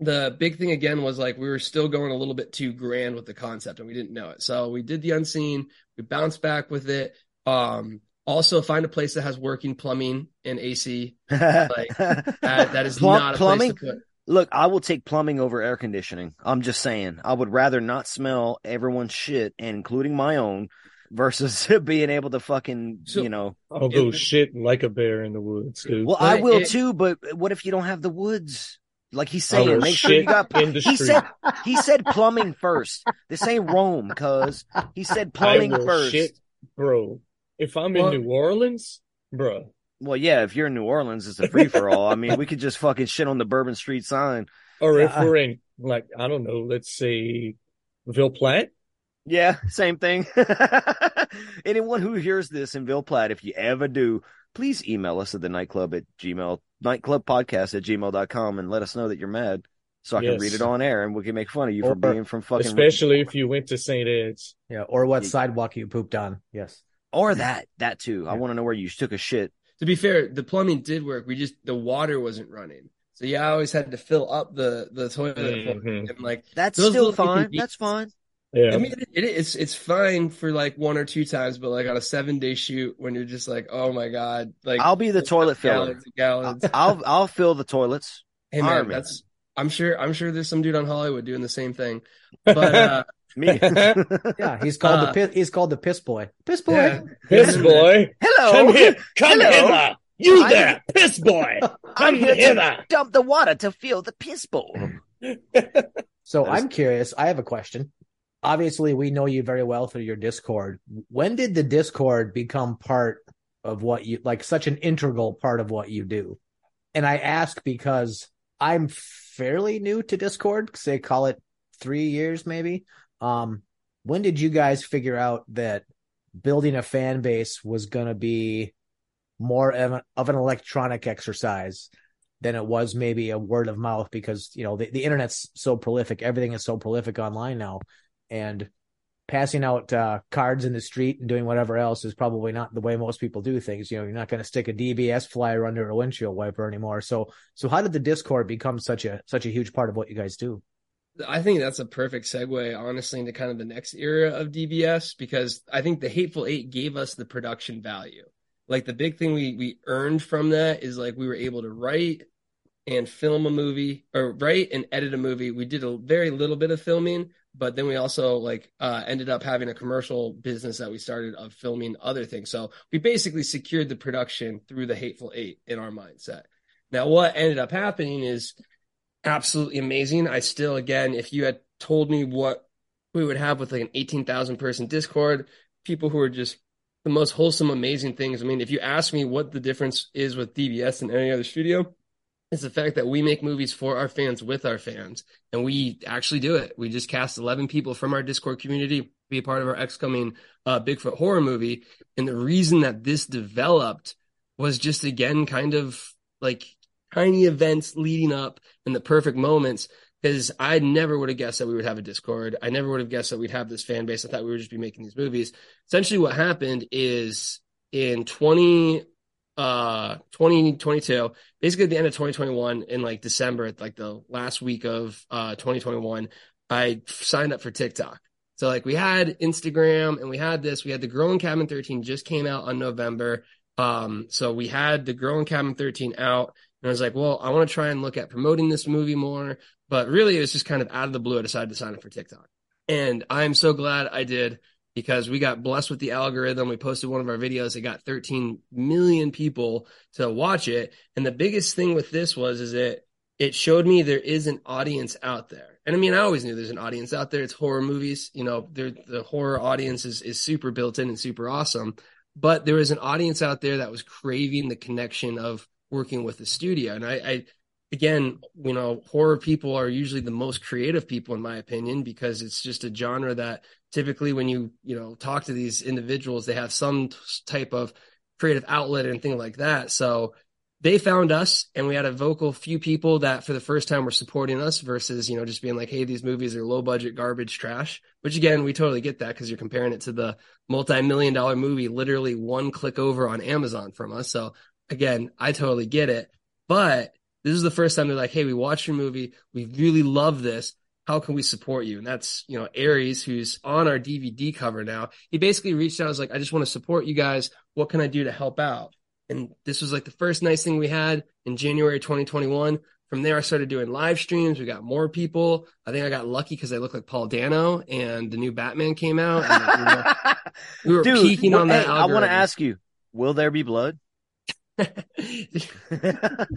S3: The big thing again was like we were still going a little bit too grand with the concept and we didn't know it. So we did the unseen, we bounced back with it. Um also find a place that has working plumbing and AC. Like, That, that is
S2: Plum-
S3: not a
S2: plumbing.
S3: place to put.
S2: Look, I will take plumbing over air conditioning. I'm just saying. I would rather not smell everyone's shit, including my own, versus being able to fucking,
S3: So-
S2: you know.
S1: I'll go
S3: It-
S1: shit like a bear in the woods, dude.
S2: Well, I will
S3: it-
S2: too, but what if you don't have the woods? Like he's saying, make sure you
S1: shit
S2: got.
S1: in the
S2: He said he said plumbing first. This ain't Rome, cuz he said plumbing
S1: I will
S2: first.
S1: shit, bro. If I'm
S3: Well-
S1: in New Orleans, bro,
S2: Well, yeah, if you're in New Orleans, it's a free for all. I mean, we could just fucking shit on the Bourbon Street sign.
S1: or if
S4: Yeah, I-
S1: we're in like I don't know, let's say Ville Platte,
S2: Yeah, same thing. Anyone who hears this in Ville Platte, if you ever do, please email us at the nightclub at gmail, nightclubpodcast at gmail.com and let us know that you're mad so I can read it on air and we can make fun of you
S4: Or-
S2: for being from fucking,
S1: especially if you went to St. Ed's.
S4: Yeah, or what
S2: Yeah.
S4: sidewalk you pooped on. Yes.
S2: or that, that too. I want to know where you took a shit.
S3: To be fair, the plumbing did work. We just the water wasn't running. So yeah, I always had to fill up the the toilet for
S1: Mhm.
S3: and like
S2: That's still fine.
S3: inconveniences-
S2: That's fine.
S1: Yeah,
S3: I mean, it, it is. It's fine for like one or two times, but like on a seven day shoot, when you're just like, oh my god, like
S2: I'll be the toilet filler.
S3: gallons.
S2: I'll, I'll fill the toilets.
S3: hey
S2: hire
S3: man,
S2: me.
S3: that's. I'm sure. I'm sure there's some dude on Hollywood doing the same thing. But uh,
S2: Me.
S4: Yeah, he's called
S3: Uh,
S4: the piss, he's called the piss boy. Piss boy.
S3: yeah,
S1: piss boy,
S2: Hello.
S1: come here, come
S2: Hello.
S1: hither, you
S2: I'm-
S1: there, piss boy,
S2: I'm
S1: come
S2: here to
S1: hither.
S2: dump the water to fill the piss bowl.
S4: So
S2: That is-
S4: I'm curious. I have a question. Obviously, we know you very well through your Discord. When did the Discord become part of what you like, such an integral part of what you do? And I ask because I'm fairly new to Discord. Say, call it three years, maybe. Um, when did you guys figure out that building a fan base was going to be more of an, of an electronic exercise than it was maybe a word of mouth? Because you know the, the internet's so prolific everything is so prolific online now and passing out uh, cards in the street and doing whatever else is probably not the way most people do things. You know you're not going to stick a dbs flyer under a windshield wiper anymore. So so how did the discord become such a such a huge part of what you guys do
S3: I think that's a perfect segue, honestly, into kind of the next era of DBS because I think the Hateful Eight gave us the production value. Like the big thing we we earned from that is like we were able to write and film a movie or write and edit a movie. We did a very little bit of filming, but then we also like uh, ended up having a commercial business that we started of filming other things. So we basically secured the production through the Hateful Eight in our mindset. Now, what ended up happening is absolutely amazing. I still, again, if you had told me what we would have with like an 18,000 person Discord, people who are just the most wholesome, amazing things. I mean, if you ask me what the difference is with DBS and any other studio, it's the fact that we make movies for our fans with our fans, and we actually do it. We just cast 11 people from our Discord community be a part of our upcoming uh, Bigfoot horror movie. And the reason that this developed was just again kind of like tiny events leading up and the perfect moments because I never would have guessed that we would have a Discord. I never would have guessed that we'd have this fan base. I thought we would just be making these movies. Essentially, what happened is in 20, uh, 2022, basically at the end of 2021, in like December, like the last week of uh, 2021, I signed up for TikTok. So like we had Instagram and we had this, we had the in Cabin 13 just came out on November. Um, so we had the in Cabin 13 out and I was like, well, I want to try and look at promoting this movie more. But really, it was just kind of out of the blue. I decided to sign up for TikTok. And I'm so glad I did because we got blessed with the algorithm. We posted one of our videos. It got 13 million people to watch it. And the biggest thing with this was, is it, it showed me there is an audience out there. And I mean, I always knew there's an audience out there. It's horror movies. You know, the horror audience is, is super built in and super awesome. But there was an audience out there that was craving the connection of working with the studio. And I, I, again, you know, horror people are usually the most creative people, in my opinion, because it's just a genre that typically when you, you know, talk to these individuals, they have some type of creative outlet and thing like that. So they found us and we had a vocal few people that for the first time were supporting us versus, you know, just being like, Hey, these movies are low budget garbage trash, which again, we totally get that because you're comparing it to the multi-million dollar movie, literally one click over on Amazon from us. So again, I totally get it. But this is the first time they're like, hey, we watched your movie. We really love this. How can we support you? And that's, you know, Aries, who's on our DVD cover now. He basically reached out, was like, I just want to support you guys. What can I do to help out? And this was like the first nice thing we had in January 2021. From there, I started doing live streams. We got more people. I think I got lucky because I look like Paul Dano and the new Batman came out. And, you know, we were Dude, peaking on that.
S2: I want to ask you, will there be blood?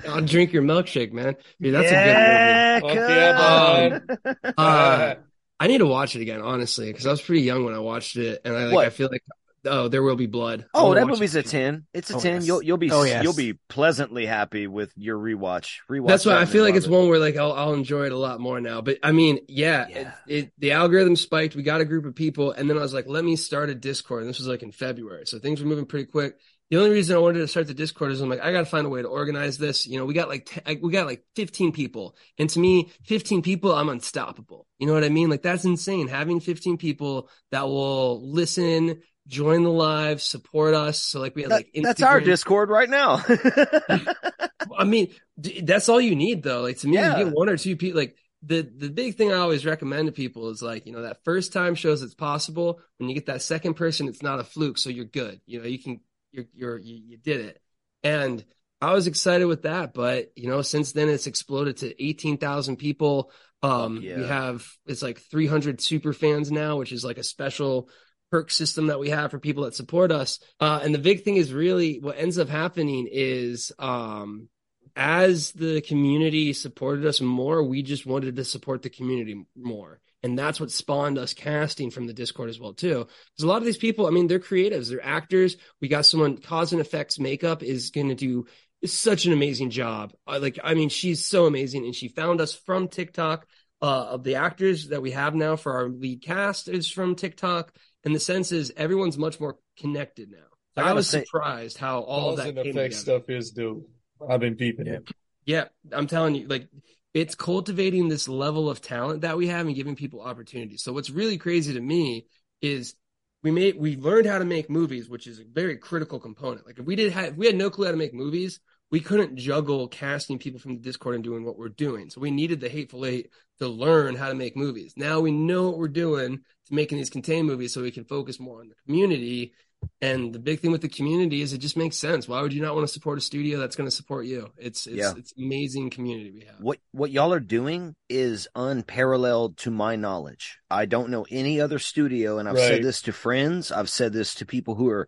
S3: I'll drink your milkshake, man. Dude, that's yeah, a good movie. Yeah, um, uh, I need to watch it again, honestly, because I was pretty young when I watched it, and I like I feel like oh, there will be blood.
S2: Oh, that movie's a ten. It's a oh, ten. Yes. You'll you'll be oh, yes. you'll be pleasantly happy with your rewatch. Rewatch.
S3: That's why I feel like it's one where like I'll I'll enjoy it a lot more now. But I mean, yeah, yeah. It, it, the algorithm spiked. We got a group of people, and then I was like, let me start a Discord. And this was like in February, so things were moving pretty quick the only reason I wanted to start the Discord is I'm like, I got to find a way to organize this. You know, we got like, t- we got like 15 people. And to me, 15 people, I'm unstoppable. You know what I mean? Like that's insane. Having 15 people that will listen, join the live, support us. So like we have like,
S2: Instagram. that's our Discord right now.
S3: I mean, that's all you need though. Like to me, yeah. you get one or two people, like, the the big thing I always recommend to people is like you know that first time shows it's possible. When you get that second person, it's not a fluke, so you're good. You know you can you're, you're you, you did it. And I was excited with that, but you know, since then it's exploded to 18,000 people. Um, yeah. we have, it's like 300 super fans now, which is like a special perk system that we have for people that support us. Uh, and the big thing is really what ends up happening is, um, as the community supported us more, we just wanted to support the community more. And that's what spawned us casting from the Discord as well, too. Because a lot of these people, I mean, they're creatives, they're actors. We got someone, Cause and Effects Makeup is going to do such an amazing job. Like, I mean, she's so amazing. And she found us from TikTok. Uh, of the actors that we have now for our lead cast is from TikTok. And the sense is everyone's much more connected now. I, I was say, surprised how all that came together.
S1: stuff is dope. I've been peeping
S3: yeah. it. Yeah, I'm telling you, like it's cultivating this level of talent that we have and giving people opportunities. So what's really crazy to me is we made we learned how to make movies, which is a very critical component. Like if we did have if we had no clue how to make movies, we couldn't juggle casting people from the Discord and doing what we're doing. So we needed the Hateful Eight to learn how to make movies. Now we know what we're doing to making these contained movies so we can focus more on the community. And the big thing with the community is it just makes sense. Why would you not want to support a studio that's going to support you? It's it's
S2: Yeah.
S3: it's amazing community we have.
S2: what what y'all are doing is unparalleled to my knowledge. I don't know any other studio, and I've said this to friends. I've said this to people who are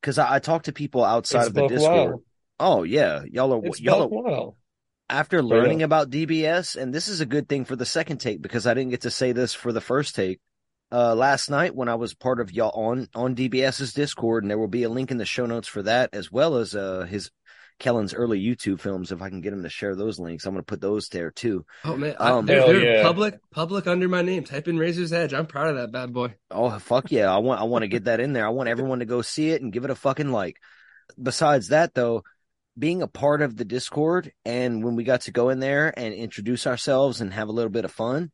S2: because I, I talk to people outside
S1: It's
S2: of the Discord.
S1: wild.
S2: Oh yeah, y'all are
S1: It's
S2: y'all are,
S1: buck wild.
S2: after
S1: uh,
S2: learning
S1: up.
S2: about DBS, and this is a good thing for the second take because I didn't get to say this for the first take. Uh, last night when I was part of y'all on on DBS's Discord, and there will be a link in the show notes for that, as well as uh his Kellan's early YouTube films. If I can get him to share those links, I'm going to put those there too.
S3: Oh man, I-
S2: Um,
S3: they're, they're
S1: yeah.
S3: public public under my name. Type in Razor's Edge. I'm proud of that bad boy.
S2: Oh fuck yeah! I want I want to get that in there. I want everyone to go see it and give it a fucking like. Besides that though, being a part of the Discord and when we got to go in there and introduce ourselves and have a little bit of fun,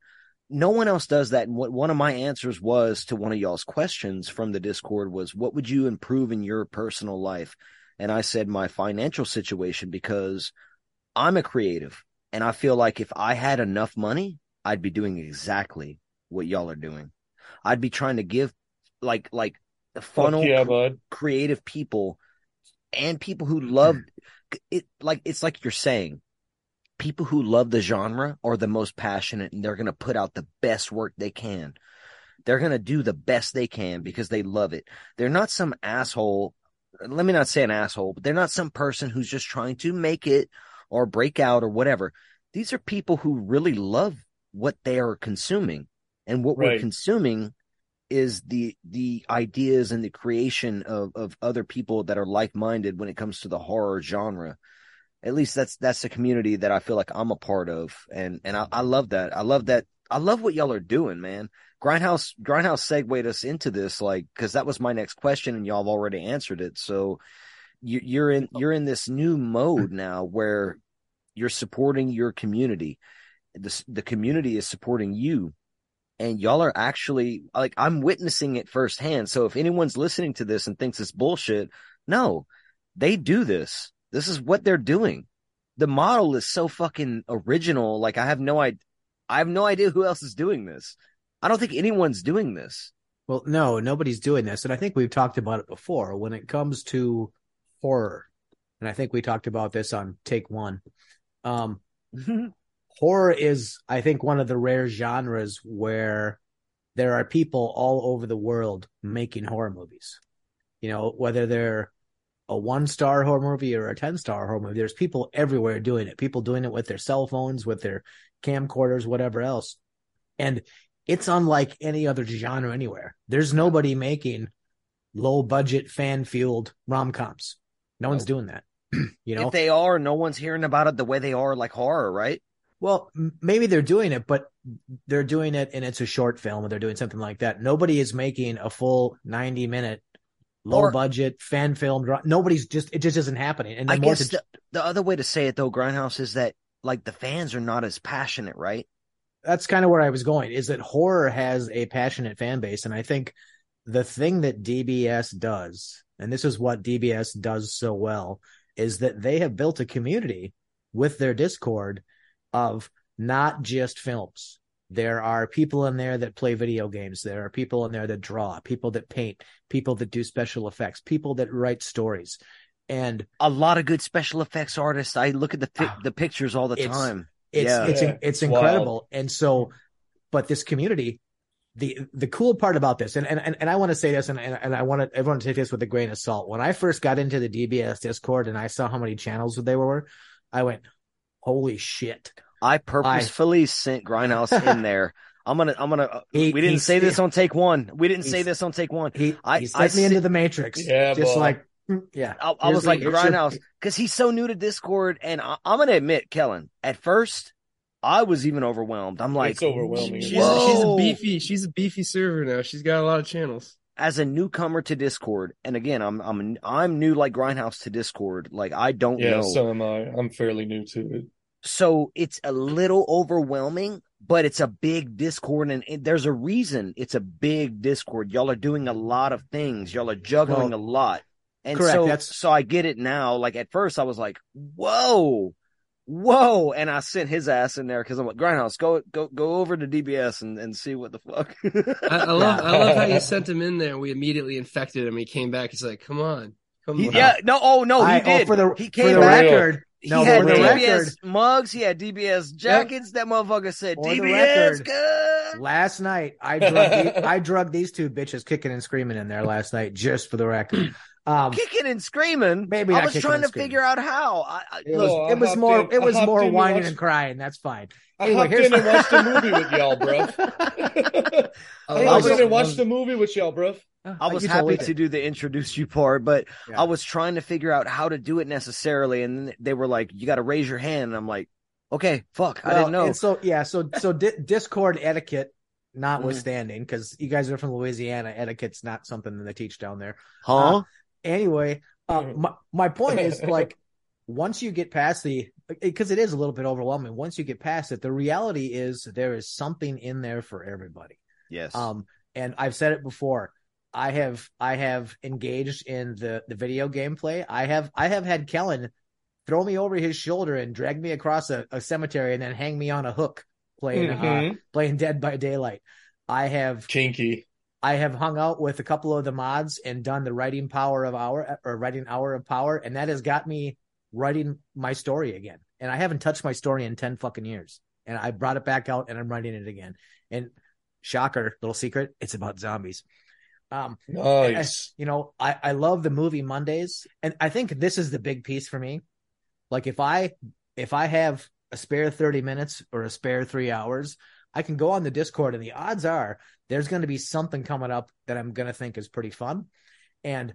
S2: no one else does that. And what one of my answers was to one of y'all's questions from the Discord was, "What would you improve in your personal life?" And I said my financial situation because I'm a creative and I feel like if I had enough money, I'd be doing exactly what y'all are doing. I'd be trying to give like like funnel
S1: yeah,
S2: cr- creative people and people who love it like it's like you're saying people who love the genre are the most passionate and they're going to put out the best work they can. They're going to do the best they can because they love it. They're not some asshole let me not say an asshole but they're not some person who's just trying to make it or break out or whatever. These are people who really love what they are consuming. And what we're consuming is the the ideas and the creation of of other people that are like-minded when it comes to the horror genre at least that's that's the community that I feel like I'm a part of. And and I, I love that. I love that. I love what y'all are doing man. Grindhouse grindhouse segued us into this like because that was my next question and y'all have already answered it. So you, you're in you're in this new mode now where you're supporting your community. The, the community is supporting you and y'all are actually like I'm witnessing it firsthand. So if anyone's listening to this and thinks it's bullshit, no, they do this. This is what they're doing. The model is so fucking original. Like I have no idea. I have no idea who else is doing this. I don't think anyone's doing this.
S4: Well, no, nobody's doing this. And I think we've talked about it before when it comes to horror. And I think we talked about this on take one. Um, horror is, I think, one of the rare genres where there are people all over the world making horror movies. You know, whether they're a one star horror movie or a 10 star horror movie, there's people everywhere doing it. People doing it with their cell phones, with their camcorders, whatever else. And it's unlike any other genre anywhere. There's nobody making low budget fan fueled rom coms. No one's doing that. you know,
S2: If they are, no one's hearing about it the way they are like horror, right?
S4: well, maybe they're doing it, but they're doing it and it's a short film or they're doing something like that. Nobody is making a full 90 minute low
S2: Or-
S4: budget fan film. Nobody's just, it just isn't happening. And
S2: I guess
S4: to-
S2: the, the other way to say it though, Grindhouse, is that like the fans are not as passionate, right?
S4: that's kind of where I was going is that horror has a passionate fan base. And I think the thing that DBS does, and this is what DBS does so well, is that they have built a community with their Discord of not just films. There are people in there that play video games. There are people in there that draw, people that paint, people that do special effects, people that write stories. And
S2: A lot of good special effects artists. I look at the fi-
S4: Ah,
S2: the pictures all the
S4: it's-
S2: time.
S4: it's
S2: Yeah.
S4: it's
S1: Yeah,
S4: it's
S1: it's wild.
S4: incredible and so but this community the the cool part about this and and, and, and i want to say this and, and, and i want to everyone to take this with a grain of salt when i first got into the dbs discord and i saw how many channels they were i went holy shit
S2: I purposefully sent Grindhouse in there. I'm gonna, I'm gonna. uh,
S4: He-
S2: we didn't say this on take one. We didn't say this on take one.
S4: he
S2: I-
S4: he
S2: I
S4: me
S2: sit-
S4: into the matrix
S1: Yeah,
S4: just
S1: boy.
S4: like mm, yeah
S2: I, I was like
S4: here's
S2: Grindhouse because he's so new to Discord, and I, I'm gonna admit, Kellan, at first, I was even overwhelmed. I'm like,
S1: It's overwhelming.
S3: She's,
S2: Whoa.
S3: she's a beefy she's a beefy server now. She's got a lot of channels.
S2: as a newcomer to Discord, and again, I'm, I'm, I'm new like Grindhouse to Discord. Like I don't
S1: Yeah,
S2: know.
S1: so am I. I'm fairly new to it.
S2: So it's a little overwhelming, but it's a big Discord, and it, there's a reason it's a big Discord. Y'all are doing a lot of things. Y'all are juggling
S4: Well,
S2: a lot, And
S4: Correct,
S2: so,
S4: that's-
S2: so I get it now. Like at first I was like, whoa, whoa. And I sent his ass in there because I'm like, Grindhouse, go, go, go over to DBS and, and see what the fuck.
S3: I, I love I love how you sent him in there we immediately infected him. He came back. He's like, "Come on, come
S2: He-
S3: on."
S2: yeah, no, oh no, he
S4: I- oh,
S2: did.
S4: for the
S2: he
S4: for
S2: came
S4: the
S2: back.
S4: record.
S2: He
S4: No,
S2: had DBS
S4: record,
S2: mugs. He had DBS jackets. That motherfucker said
S4: For
S2: DBS.
S4: record, last night I drug the, I drug these two bitches kicking and screaming in there last night just for the record. Um,
S2: Kicking and screaming.
S4: Maybe
S2: I was trying to figure out how. I, I,
S4: it
S2: look,
S1: Oh, I
S4: was it was more
S1: in-
S4: it was more whining
S1: watched-
S4: and crying. That's fine.
S1: I
S4: Anyway,
S1: hopped
S4: here's
S1: in and watched the movie with y'all, bro.
S3: I
S1: I
S3: love
S1: hopped in and watched the movie with y'all, bro.
S2: I was happy to do the introduce you part, but
S4: Yeah.
S2: I was trying to figure out how to do it necessarily. And they were like, you got to raise your hand. And I'm like, okay, fuck. I didn't know.
S4: And so yeah, so so di- Discord etiquette
S2: Mm-hmm.
S4: notwithstanding, because you guys are from Louisiana, etiquette's not something that they teach down there.
S2: Huh?
S4: Uh, anyway, uh,
S1: Mhm.
S4: my my point is like once you get past the because it is a little bit overwhelming. Once you get past it, the reality is there is something in there for everybody.
S2: yes.
S4: Um, and I've said it before. I have I have engaged in the the video gameplay. I have I have had Kellan throw me over his shoulder and drag me across a, a cemetery and then hang me on a hook playing uh,
S1: Mhm.
S4: playing Dead by Daylight. I have
S1: Kinky.
S4: I have hung out with a couple of the mods and done the writing power of hour or writing hour of power, and that has got me writing my story again. And I haven't touched my story in ten fucking years. And I brought it back out and I'm writing it again. And shocker, little secret, it's about zombies. Um,
S1: Nice.
S4: you know, I, I love the movie Mondays, and I think this is the big piece for me. Like if I if I have a spare 30 minutes or a spare three hours, I can go on the Discord and the odds are there's going to be something coming up that I'm going to think is pretty fun. And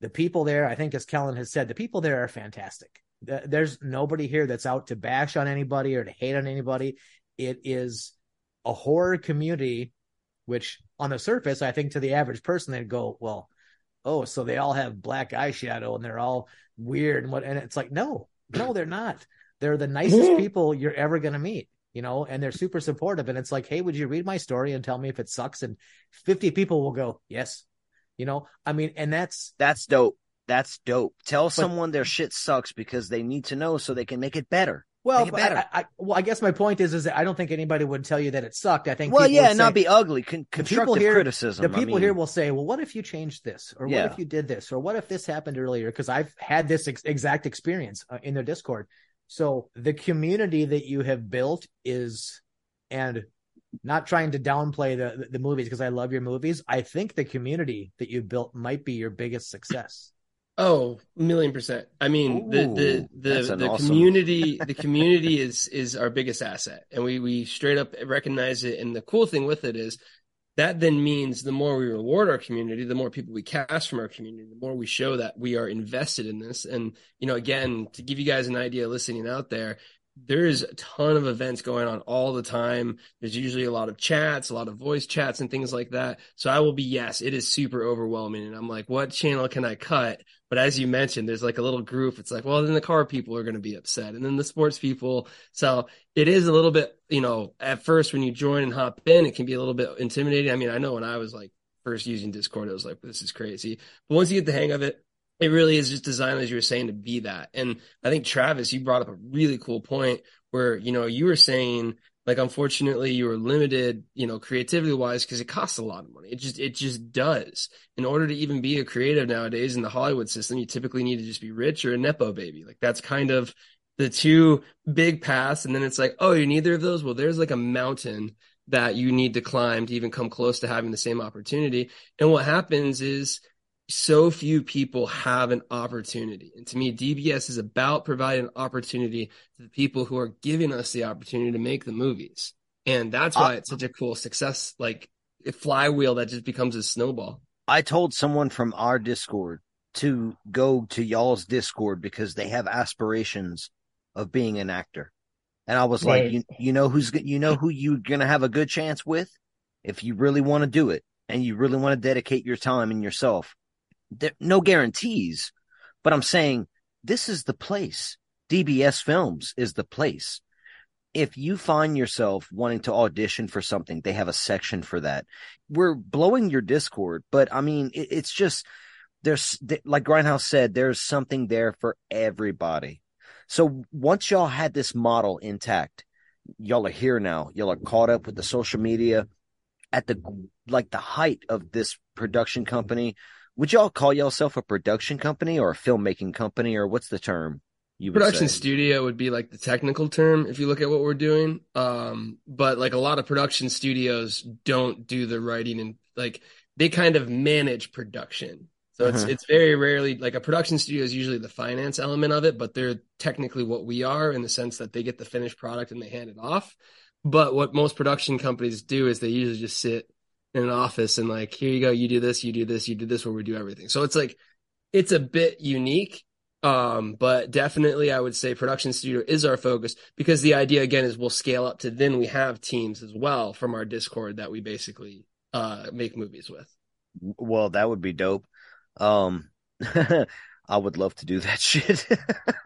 S4: the people there, I think as Kellan has said, the people there are fantastic. There's nobody here that's out to bash on anybody or to hate on anybody. It is a horror community, which on the surface, I think to the average person, they'd go, well, oh, so they all have black eyeshadow and they're all weird and what, and it's like, no, no, they're not. They're the nicest people you're ever going to meet, you know, and they're super supportive. And it's like, hey, would you read my story and tell me if it sucks? And 50 people will go, yes. You know, I mean, and that's,
S2: That's dope. That's dope. Tell someone their shit sucks because they need to know so they can make it better.
S4: well,
S2: it
S4: but
S2: better.
S4: I, I, well, I guess my point is, is that I don't think anybody would tell you that it sucked. I think,
S2: Well, yeah,
S4: would
S2: not be ugly. Con- constructive
S4: here-
S2: criticism.
S4: the
S2: I
S4: people
S2: mean,
S4: here will say, well, what if you changed this? Or what
S2: Yeah.
S4: if you did this? Or what if this happened earlier? Because I've had this ex- exact experience uh, in their Discord. So the community that you have built is, and not trying to downplay the, the movies because I love your movies. I think the community that you built might be your biggest success.
S3: Oh, a million percent. I mean, the
S2: Ooh,
S3: the
S2: that's
S3: the the
S2: awesome-
S3: community the community is is our biggest asset, and we we straight up recognize it. And the cool thing with it is that then means the more we reward our community, the more people we cast from our community, the more we show that we are invested in this. And you know, again, to give you guys an idea, listening out there, there's a ton of events going on all the time. There's usually a lot of chats, a lot of voice chats and things like that. So I will be, yes, it is super overwhelming. And I'm like, what channel can I cut? But as you mentioned, there's like a little group. It's like, well, then the car people are going to be upset and then the sports people. So it is a little bit, you know, at first when you join and hop in, it can be a little bit intimidating. I mean, I know when I was like first using Discord, I was like, this is crazy. But once you get the hang of it, it really is just designed, as you were saying, to be that. And I think Travis, you brought up a really cool point where, you know, you were saying, like, unfortunately, you were limited, you know, creativity wise, because it costs a lot of money. It just, it just does. In order to even be a creative nowadays in the Hollywood system, you typically need to just be rich or a Nepo baby. Like, that's kind of the two big paths. And then it's like, oh, you're neither of those. Well, there's like a mountain that you need to climb to even come close to having the same opportunity. And what happens is, so few people have an opportunity. And to me, DBS is about providing an opportunity to the people who are giving us the opportunity to make the movies. And that's why it's such a cool success, like a flywheel that just becomes a snowball.
S2: I told someone from our Discord to go to y'all's Discord because they have aspirations of being an actor. And I was like, you, you know who's, go- you know who you're going to have a good chance with if you really want to do it and you really want to dedicate your time and yourself. There, no guarantees, but I'm saying this is the place. DBS Films is the place. If you find yourself wanting to audition for something, they have a section for that we're blowing your discord but i mean it, it's just there's like Grindhouse said, there's something there for everybody. So once y'all had this model intact, y'all are here now. Y'all are caught up with the social media at the like the height of this production company. Would y'all call yourself a production company or a filmmaking company or what's the term?
S3: You production say? studio would be like the technical term if you look at what we're doing. Um, but like a lot of production studios don't do the writing and like they kind of manage production. So it's uh-huh. it's very rarely like a production studio is usually the finance element of it, but they're technically what we are in the sense that they get the finished product and they hand it off. But what most production companies do is they usually just sit in an office and like, here you go, you do this, you do this, you do this, where we do everything. So it's like it's a bit unique. Um, but definitely I would say production studio is our focus because the idea again is we'll scale up to then we have teams as well from our Discord that we basically uh make movies with.
S2: Well, that would be dope. Um, I would love to do that shit.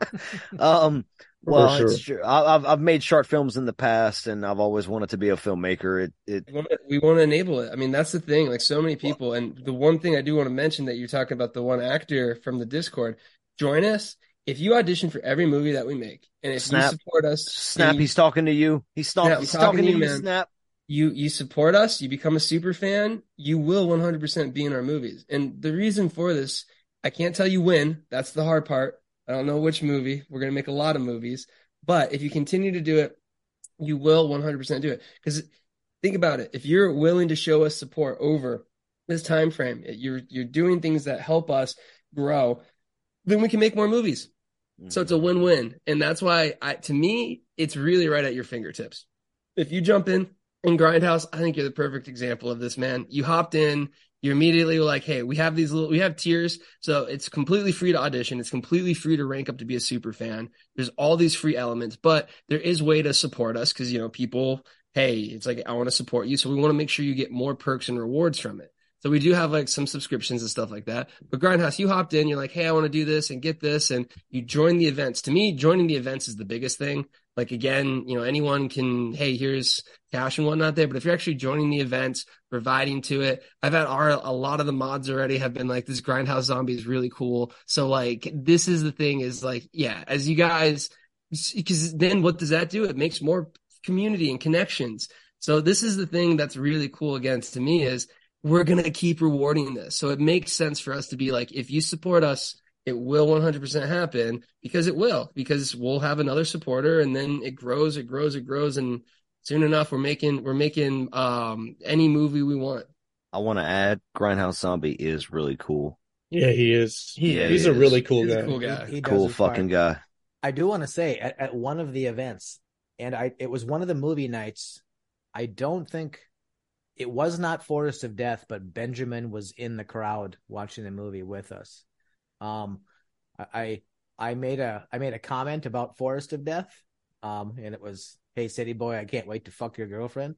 S2: um, well, sure. it's true. I, have I've made short films in the past, and I've always wanted to be a filmmaker. It it
S3: we want to enable it. I mean, that's the thing. Like so many people, and the one thing I do want to mention that you're talking about the one actor from the Discord. Join us if you audition for every movie that we make, and if Snap. you support us.
S2: Snap, you, he's talking to you. He's, talking, he's talking, talking to you, man. Snap
S3: you you support us, you become a super fan, you will 100% be in our movies. And the reason for this, I can't tell you when. That's the hard part. I don't know which movie. We're going to make a lot of movies, but if you continue to do it, you will 100% do it. Cuz think about it. If you're willing to show us support over this time frame, you're you're doing things that help us grow, then we can make more movies. Mm-hmm. So it's a win-win. And that's why I to me, it's really right at your fingertips. If you jump in, in Grindhouse, I think you're the perfect example of this, man. You hopped in, you immediately were like, hey, we have these little, we have tiers. So it's completely free to audition. It's completely free to rank up to be a super fan. There's all these free elements, but there is way to support us because, you know, people, hey, it's like, I want to support you. So we want to make sure you get more perks and rewards from it. So we do have like some subscriptions and stuff like that. But Grindhouse, you hopped in, you're like, hey, I want to do this and get this. And you join the events. To me, joining the events is the biggest thing. Like again, you know, anyone can, hey, here's cash and whatnot there. But if you're actually joining the events, providing to it, I've had our a lot of the mods already have been like, this grindhouse zombie is really cool. So like this is the thing is like, yeah, as you guys because then what does that do? It makes more community and connections. So this is the thing that's really cool against to me is we're going to keep rewarding this. So it makes sense for us to be like, if you support us, it will 100% happen because it will because we'll have another supporter and then it grows it grows it grows and soon enough we're making we're making um any movie we want.
S2: I want to add grindhouse zombie is really cool.
S1: Yeah he is. He, yeah, he's he a is. really cool he's guy.
S3: cool guy.
S2: he, he cool fucking guy.
S4: I do want to say at, at one of the events and i it was one of the movie nights i don't think it was not forest of death but benjamin was in the crowd watching the movie with us um, I I made a I made a comment about Forest of Death, um, and it was, "Hey, city boy, I can't wait to fuck your girlfriend."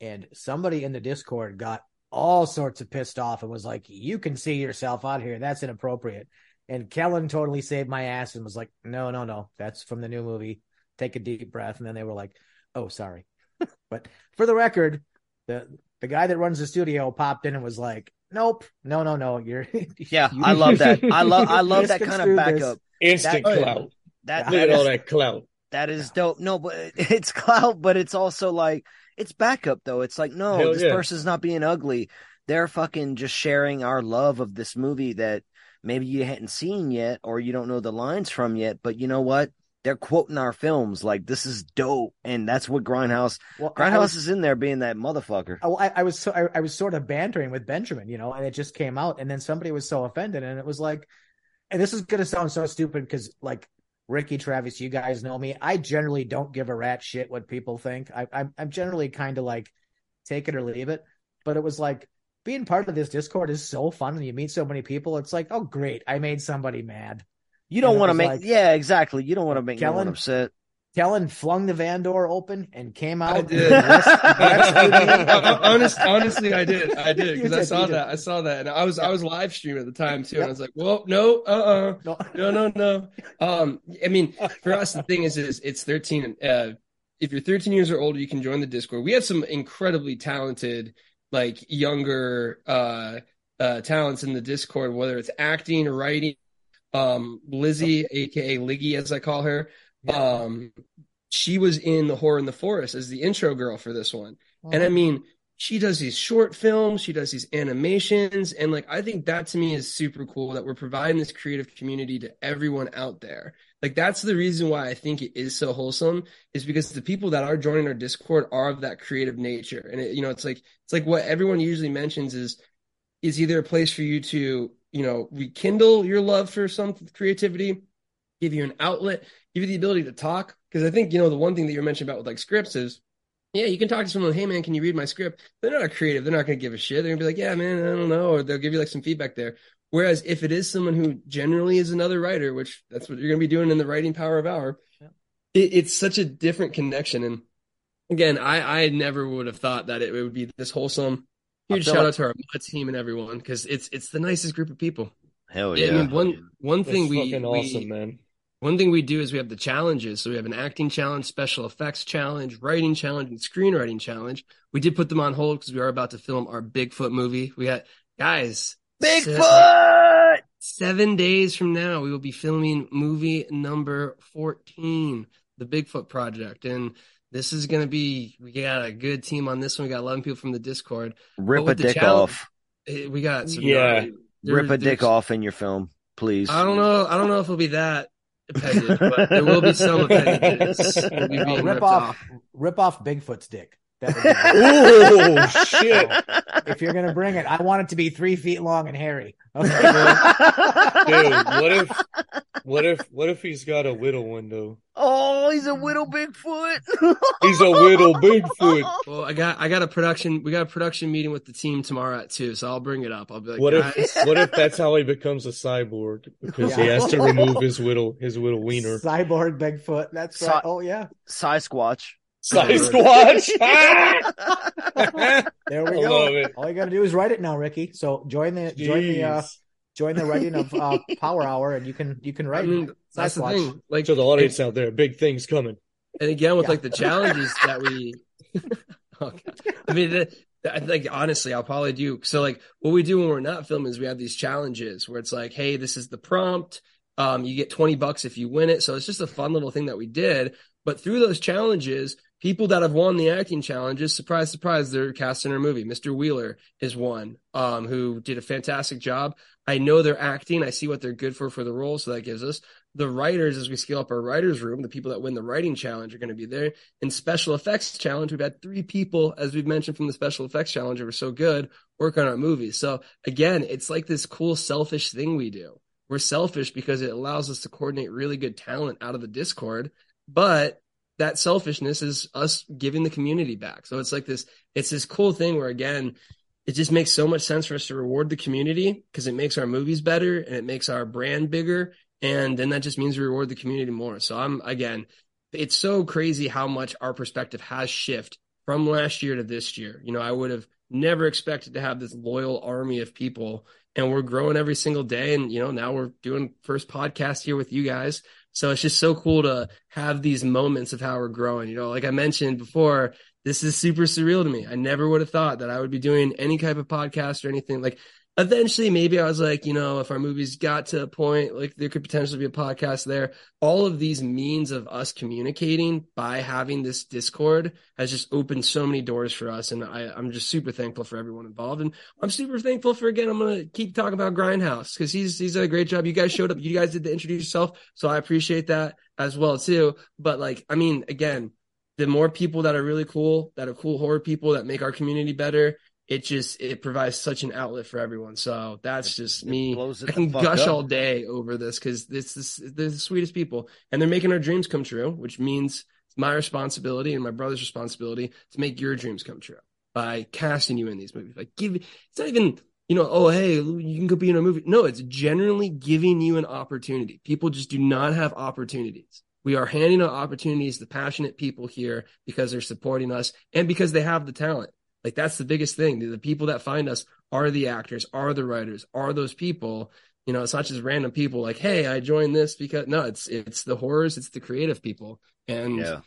S4: And somebody in the Discord got all sorts of pissed off and was like, "You can see yourself out here. That's inappropriate." And Kellan totally saved my ass and was like, "No, no, no. That's from the new movie. Take a deep breath." And then they were like, "Oh, sorry." but for the record, the the guy that runs the studio popped in and was like, Nope. No, no, no. You're
S2: Yeah, I love that. I love I love that kind of backup.
S1: Instant that, clout. That, Look at all that clout.
S2: That is dope. No, but it's clout, but it's also like it's backup though. It's like, no, Hell this yeah. person's not being ugly. They're fucking just sharing our love of this movie that maybe you hadn't seen yet or you don't know the lines from yet. But you know what? They're quoting our films like this is dope, and that's what Grindhouse. Well, Grindhouse was, is in there being that motherfucker.
S4: Oh, I, I was so I, I, was sort of bantering with Benjamin, you know, and it just came out, and then somebody was so offended, and it was like, and this is gonna sound so stupid because like Ricky Travis, you guys know me. I generally don't give a rat shit what people think. I, I'm I'm generally kind of like take it or leave it, but it was like being part of this Discord is so fun, and you meet so many people. It's like, oh great, I made somebody mad.
S2: You don't want to make, like, yeah, exactly. You don't want to make Kellan, no upset.
S4: Kellan flung the van door open and came out. I
S3: did. Honest, honestly, I did. I did because I saw that. I saw that, and I was I was live streaming at the time too. Yep. And I was like, "Well, no, uh, uh-uh. uh no, no, no." Um, I mean, for us, the thing is, is it's thirteen. Uh, if you're 13 years or older, you can join the Discord. We have some incredibly talented, like younger, uh, uh, talents in the Discord, whether it's acting, or writing. Um, Lizzie, aka Liggy, as I call her, um, she was in the Horror in the Forest as the intro girl for this one, and I mean, she does these short films, she does these animations, and like I think that to me is super cool that we're providing this creative community to everyone out there. Like that's the reason why I think it is so wholesome is because the people that are joining our Discord are of that creative nature, and it, you know, it's like it's like what everyone usually mentions is is either a place for you to you know rekindle your love for some creativity, give you an outlet, give you the ability to talk. Because I think you know the one thing that you're mentioning about with like scripts is yeah, you can talk to someone, hey man, can you read my script? They're not creative. They're not going to give a shit. They're going to be like, yeah, man, I don't know. Or they'll give you like some feedback there. Whereas if it is someone who generally is another writer, which that's what you're going to be doing in the writing power of hour,
S4: Yeah.
S3: it, it's such a different connection. And again, I, I never would have thought that it would be this wholesome.
S2: I
S3: Huge shout
S2: like-
S3: out to our mod team and everyone because it's it's the nicest group of people.
S2: Hell
S3: Yeah,
S2: yeah.
S3: I mean, one one
S1: That's
S3: thing we,
S1: fucking
S3: we
S1: awesome, man.
S3: one thing we do is we have the challenges. So we have an acting challenge, special effects challenge, writing challenge, and screenwriting challenge. We did put them on hold because we are about to film our Bigfoot movie. We got guys. seven-
S2: Bigfoot!
S3: Seven days from now, we will be filming movie number 14, the Bigfoot Project. And this is going to be, we got a good team on this one. We got 11 people from the Discord.
S2: Rip a dick off.
S3: Eh, We got some,
S1: Yeah.
S3: there-
S2: Rip a dick off in your film, please.
S3: I don't know. I don't know if it'll be that appendage, but there will be some appendages. Be
S4: No, rip off,
S3: off.
S4: rip off Bigfoot's dick. That would be great.
S1: Oh shit,
S4: if you're gonna bring it, I want it to be three feet long and hairy. Okay.
S1: dude! What if, what if, what if he's got a whittle window?
S2: oh, he's a widow Bigfoot.
S1: He's a whittle Bigfoot.
S3: Well, I got I got a production. We got a production meeting with the team tomorrow at two, so I'll bring it up. I'll be like,
S1: What
S3: guys,
S1: if, what if that's how he becomes a cyborg because he has to remove his whittle, his whittle wiener?
S4: Cyborg Bigfoot. That's
S2: Si-
S4: right. Oh yeah.
S2: Sasquatch.
S1: Size squatch.
S4: There we go. All you got to do is write it now, Ricky. So join the join the uh, join the writing of uh, Power Hour, and you can you can
S3: I
S4: write.
S3: mean, that's the thing. Like,
S1: To the audience out there, big things coming.
S3: and again with
S4: Yeah.
S3: like the challenges that we. oh, I mean, the, I think honestly, I'll probably do. So like, what we do when we're not filming is we have these challenges where it's like, hey, this is the prompt. Um, you get twenty bucks if you win it. So it's just a fun little thing that we did. But through those challenges, people that have won the acting challenges, surprise, surprise, they're cast in our movie. Mr. Wheeler is one, um, who did a fantastic job. I know they're acting. I see what they're good for for the role. So that gives us the writers as we scale up our writers room. The people that win the writing challenge are going to be there. In special effects challenge, we've had three people, as we've mentioned from the special effects challenge, who were so good work on our movies. So again, it's like this cool selfish thing we do. We're selfish because it allows us to coordinate really good talent out of the Discord, but that selfishness is us giving the community back. So it's like this, it's this cool thing where again, it just makes so much sense for us to reward the community because it makes our movies better and it makes our brand bigger. And then that just means we reward the community more. So I'm again, it's so crazy how much our perspective has shifted from last year to this year. You know, I would have never expected to have this loyal army of people and we're growing every single day. And, you know, now we're doing first podcast here with you guys. So it's just so cool to have these moments of how we're growing. You know, like I mentioned before, this is super surreal to me. I never would have thought that I would be doing any type of podcast or anything. Like eventually, maybe I was like, you know, if our movies got to a point, like there could potentially be a podcast there. All of these means of us communicating by having this Discord has just opened so many doors for us. And I, I'm just super thankful for everyone involved. And I'm super thankful for, again, I'm going to keep talking about Grindhouse because he's, he's done a great job. You guys showed up. You guys did the introduce yourself. So I appreciate that as well, too. But like, I mean, again, the more people that are really cool, that are cool horror people that make our community better, it just it provides such an outlet for everyone. So that's just me. I can gush
S2: up.
S3: all day over this because this is they're the sweetest people, and they're making our dreams come true, which means it's my responsibility and my brother's responsibility to make your dreams come true by casting you in these movies. Like give it's not even you know oh hey you can go be in a movie. No, it's generally giving you an opportunity. People just do not have opportunities. We are handing out opportunities to passionate people here because they're supporting us and because they have the talent. Like that's the biggest thing. The people that find us are the actors, are the writers, are those people. You know, it's not just random people like, hey, I joined this because no, it's it's the horrors, it's the creative people. And
S2: Yeah.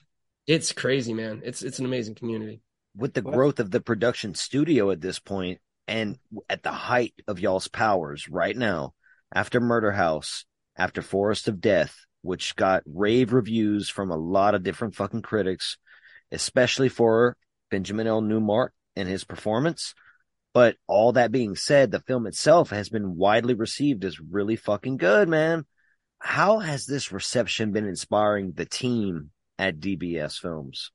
S3: it's crazy, man. It's it's an amazing community.
S2: With the growth of the production studio at this point, And at the height of y'all's powers right now, after Murder House, after Forest of Death, which got rave reviews from a lot of different fucking critics, especially for Benjamin L. Newmark and his performance. But all that being said, the film itself has been widely received as really fucking good, man. How has this reception been inspiring the team at DBS Films?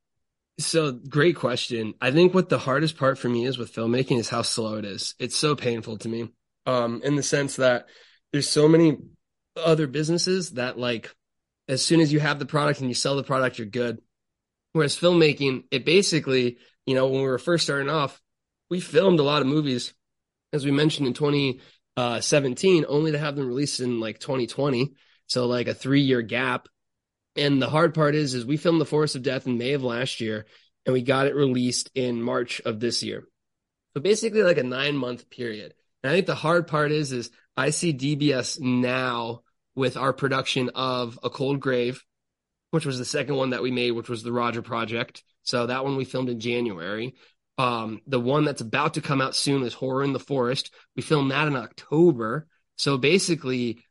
S3: So great question. I think what the hardest part for me is with filmmaking is how slow it is. It's so painful to me. Um, in the sense that there's so many other businesses that like as soon as you have the product and you sell the product, you're good. Whereas filmmaking, it basically, you know, when we were first starting off, we filmed a lot of movies, as we mentioned in 2017, uh, only to have them released in like 2020. So like a three year gap. And the hard part is, is we filmed The Forest of Death in May of last year and we got it released in March of this year. So basically like a nine month period. And I think the hard part is, is I see DBS now with our production of A Cold Grave, which was the second one that we made, which was the Roger Project. So that one we filmed in January. Um, the one that's about to come out soon is Horror in the Forest. We filmed that in October. So basically,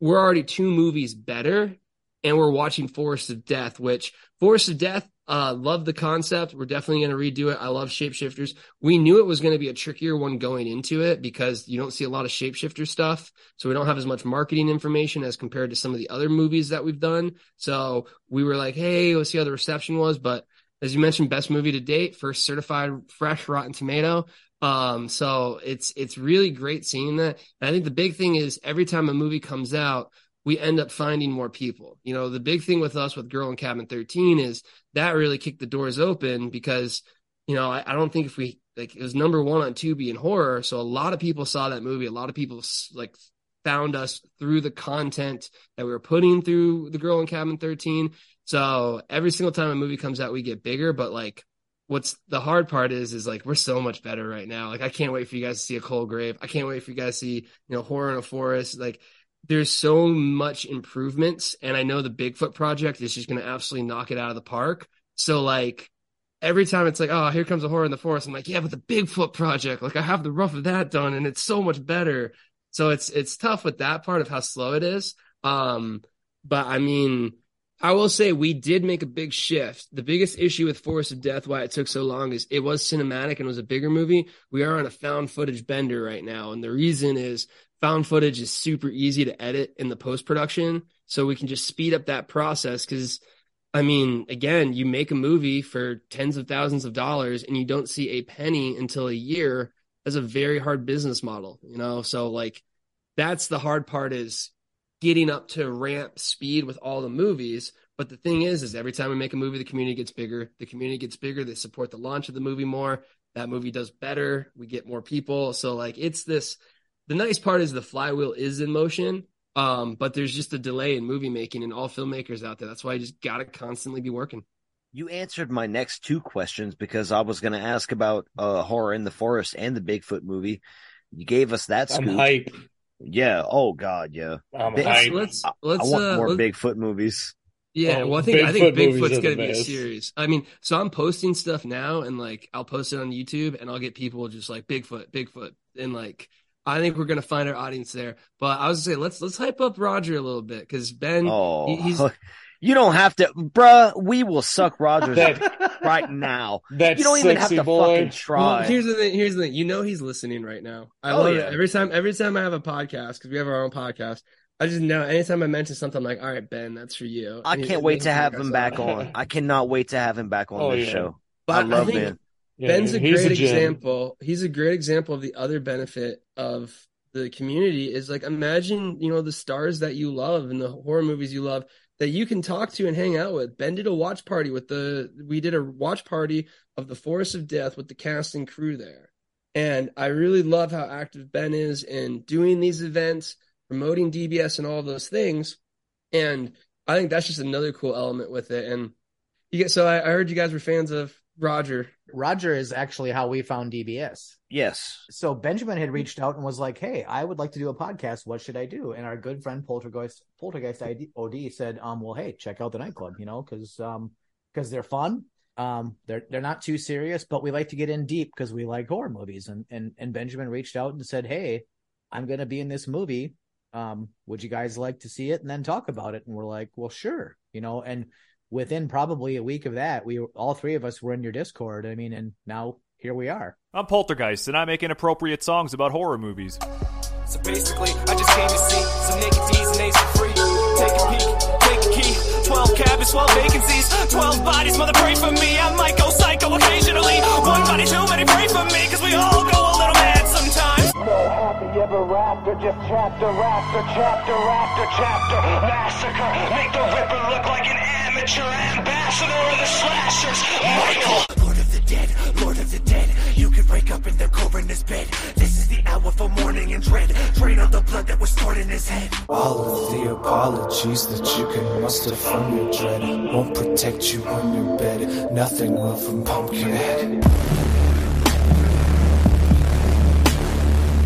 S3: we're already two movies better, and we're watching Forest of Death, which Forest of Death, uh, love the concept. We're definitely going to redo it. I love shapeshifters. We knew it was going to be a trickier one going into it because you don't see a lot of shapeshifter stuff. So we don't have as much marketing information as compared to some of the other movies that we've done. So we were like, Hey, let's see how the reception was. But as you mentioned, best movie to date, first certified fresh Rotten Tomato. Um, so it's it's really great seeing that. And I think the big thing is every time a movie comes out, we end up finding more people. You know, the big thing with us with Girl in Cabin 13 is that really kicked the doors open because, you know, I, I don't think if we like it was number one on Tubi in horror, so a lot of people saw that movie. A lot of people like found us through the content that we were putting through the Girl in Cabin 13 so every single time a movie comes out, we get bigger. But like, what's the hard part is, is like we're so much better right now. Like, I can't wait for you guys to see a cold grave. I can't wait for you guys to see, you know, horror in a forest. Like, there's so much improvements, and I know the Bigfoot project is just going to absolutely knock it out of the park. So like. Every time it's like, oh, here comes a horror in the forest. I'm like, yeah, but the Bigfoot project, like I have the rough of that done and it's so much better. So it's, it's tough with that part of how slow it is. Um, but I mean, I will say we did make a big shift. The biggest issue with Forest of Death, why it took so long, is it was cinematic and was a bigger movie. We are on a found footage bender right now. And the reason is found footage is super easy to edit in the post production. So we can just speed up that process. Cause I mean, again, you make a movie for tens of thousands of dollars and you don't see a penny until a year. That's a very hard business model, you know? So like that's the hard part is getting up to ramp speed with all the movies. But the thing is, is every time we make a movie, the community gets bigger. The community gets bigger. They support the launch of the movie more. That movie does better. We get more people. So like it's this. The nice part is the flywheel is in motion. Um, but there's just a delay in movie making and all filmmakers out there. That's why you just gotta constantly be working.
S2: You answered my next two questions because I was going to ask about uh, horror in the forest and the Bigfoot movie. You gave us that scoop.
S1: I'm hype.
S2: Yeah. Oh God. Yeah.
S1: I'm
S3: Let's let's,
S2: I,
S3: let's
S2: I want
S3: uh,
S2: more
S3: let's-
S2: Bigfoot movies.
S3: Yeah,
S1: Oh,
S3: well, I think I think Bigfoot's gonna be a series. I mean, so I'm posting stuff now, and like I'll post it on YouTube, and I'll get people just like Bigfoot, Bigfoot, and like I think we're gonna find our audience there. But I was gonna say let's let's hype up Roger a little bit because Ben,
S2: Oh,
S3: he- he's
S2: you don't have to, bruh. We will suck Rogers
S1: That-
S2: right now.
S1: That
S2: You don't even have to
S1: boy.
S2: fucking
S3: well,
S2: try.
S3: here's the thing. Here's the thing. You know he's listening right now. I
S2: Oh,
S3: love
S2: yeah.
S3: it every time. Every time I have a podcast because we have our own podcast. I just know anytime I mention something, I'm like, all right, Ben, that's for you.
S2: I
S3: And he-
S2: can't wait to have him back on. I cannot wait to have him back on
S1: Oh,
S2: this
S1: yeah.
S2: show.
S3: But
S2: I love
S3: think
S2: Ben.
S1: Yeah,
S3: Ben's a great
S1: gem.
S3: example. He's a great example of the other benefit of the community is like imagine, you know, the stars that you love and the horror movies you love that you can talk to and hang out with. Ben did a watch party with the we did a watch party of the Forest of Death with the cast and crew there. And I really love how active Ben is in doing these events, promoting DBS and all those things. And I think that's just another cool element with it. And you get so I, I heard you guys were fans of Roger.
S4: Roger is actually how we found DBS.
S2: Yes.
S4: So Benjamin had reached out and was like, "Hey, I would like to do a podcast. What should I do?" And our good friend Poltergeist Poltergeist ID, OD said, "Um, well, hey, check out the nightclub. You know, because um, because they're fun. Um, they're they're not too serious, but we like to get in deep because we like horror movies. And and and Benjamin reached out and said, "Hey, I'm to be in this movie. Um, would you guys like to see it and then talk about it?" And we're like, "Well, sure." You know, and within probably a week of that, we all three of us were in your Discord. I mean, and now here we are.
S8: I'm Poltergeist, and I make inappropriate songs about horror movies.
S9: So basically, I just came to see some naked D's and A's for free. Take a peek, take a key. 12 cabins, 12 vacancies. 12 bodies, mother, pray for me. I might go psycho occasionally. One body too many, pray for me, cause we all go a little mad sometimes.
S10: No happy ever after, just chapter after chapter after chapter. Massacre, make the Ripper look like an amateur ambassador of the slashers. Michael!
S9: Lord of the dead, Lord of the dead. You can wake up in the coroner's bed. This is the hour for mourning and dread. Drain all the blood that was stored in his head.
S10: All of the apologies that you can muster from your dread won't protect you when you're bed. Nothing will from Pumpkinhead.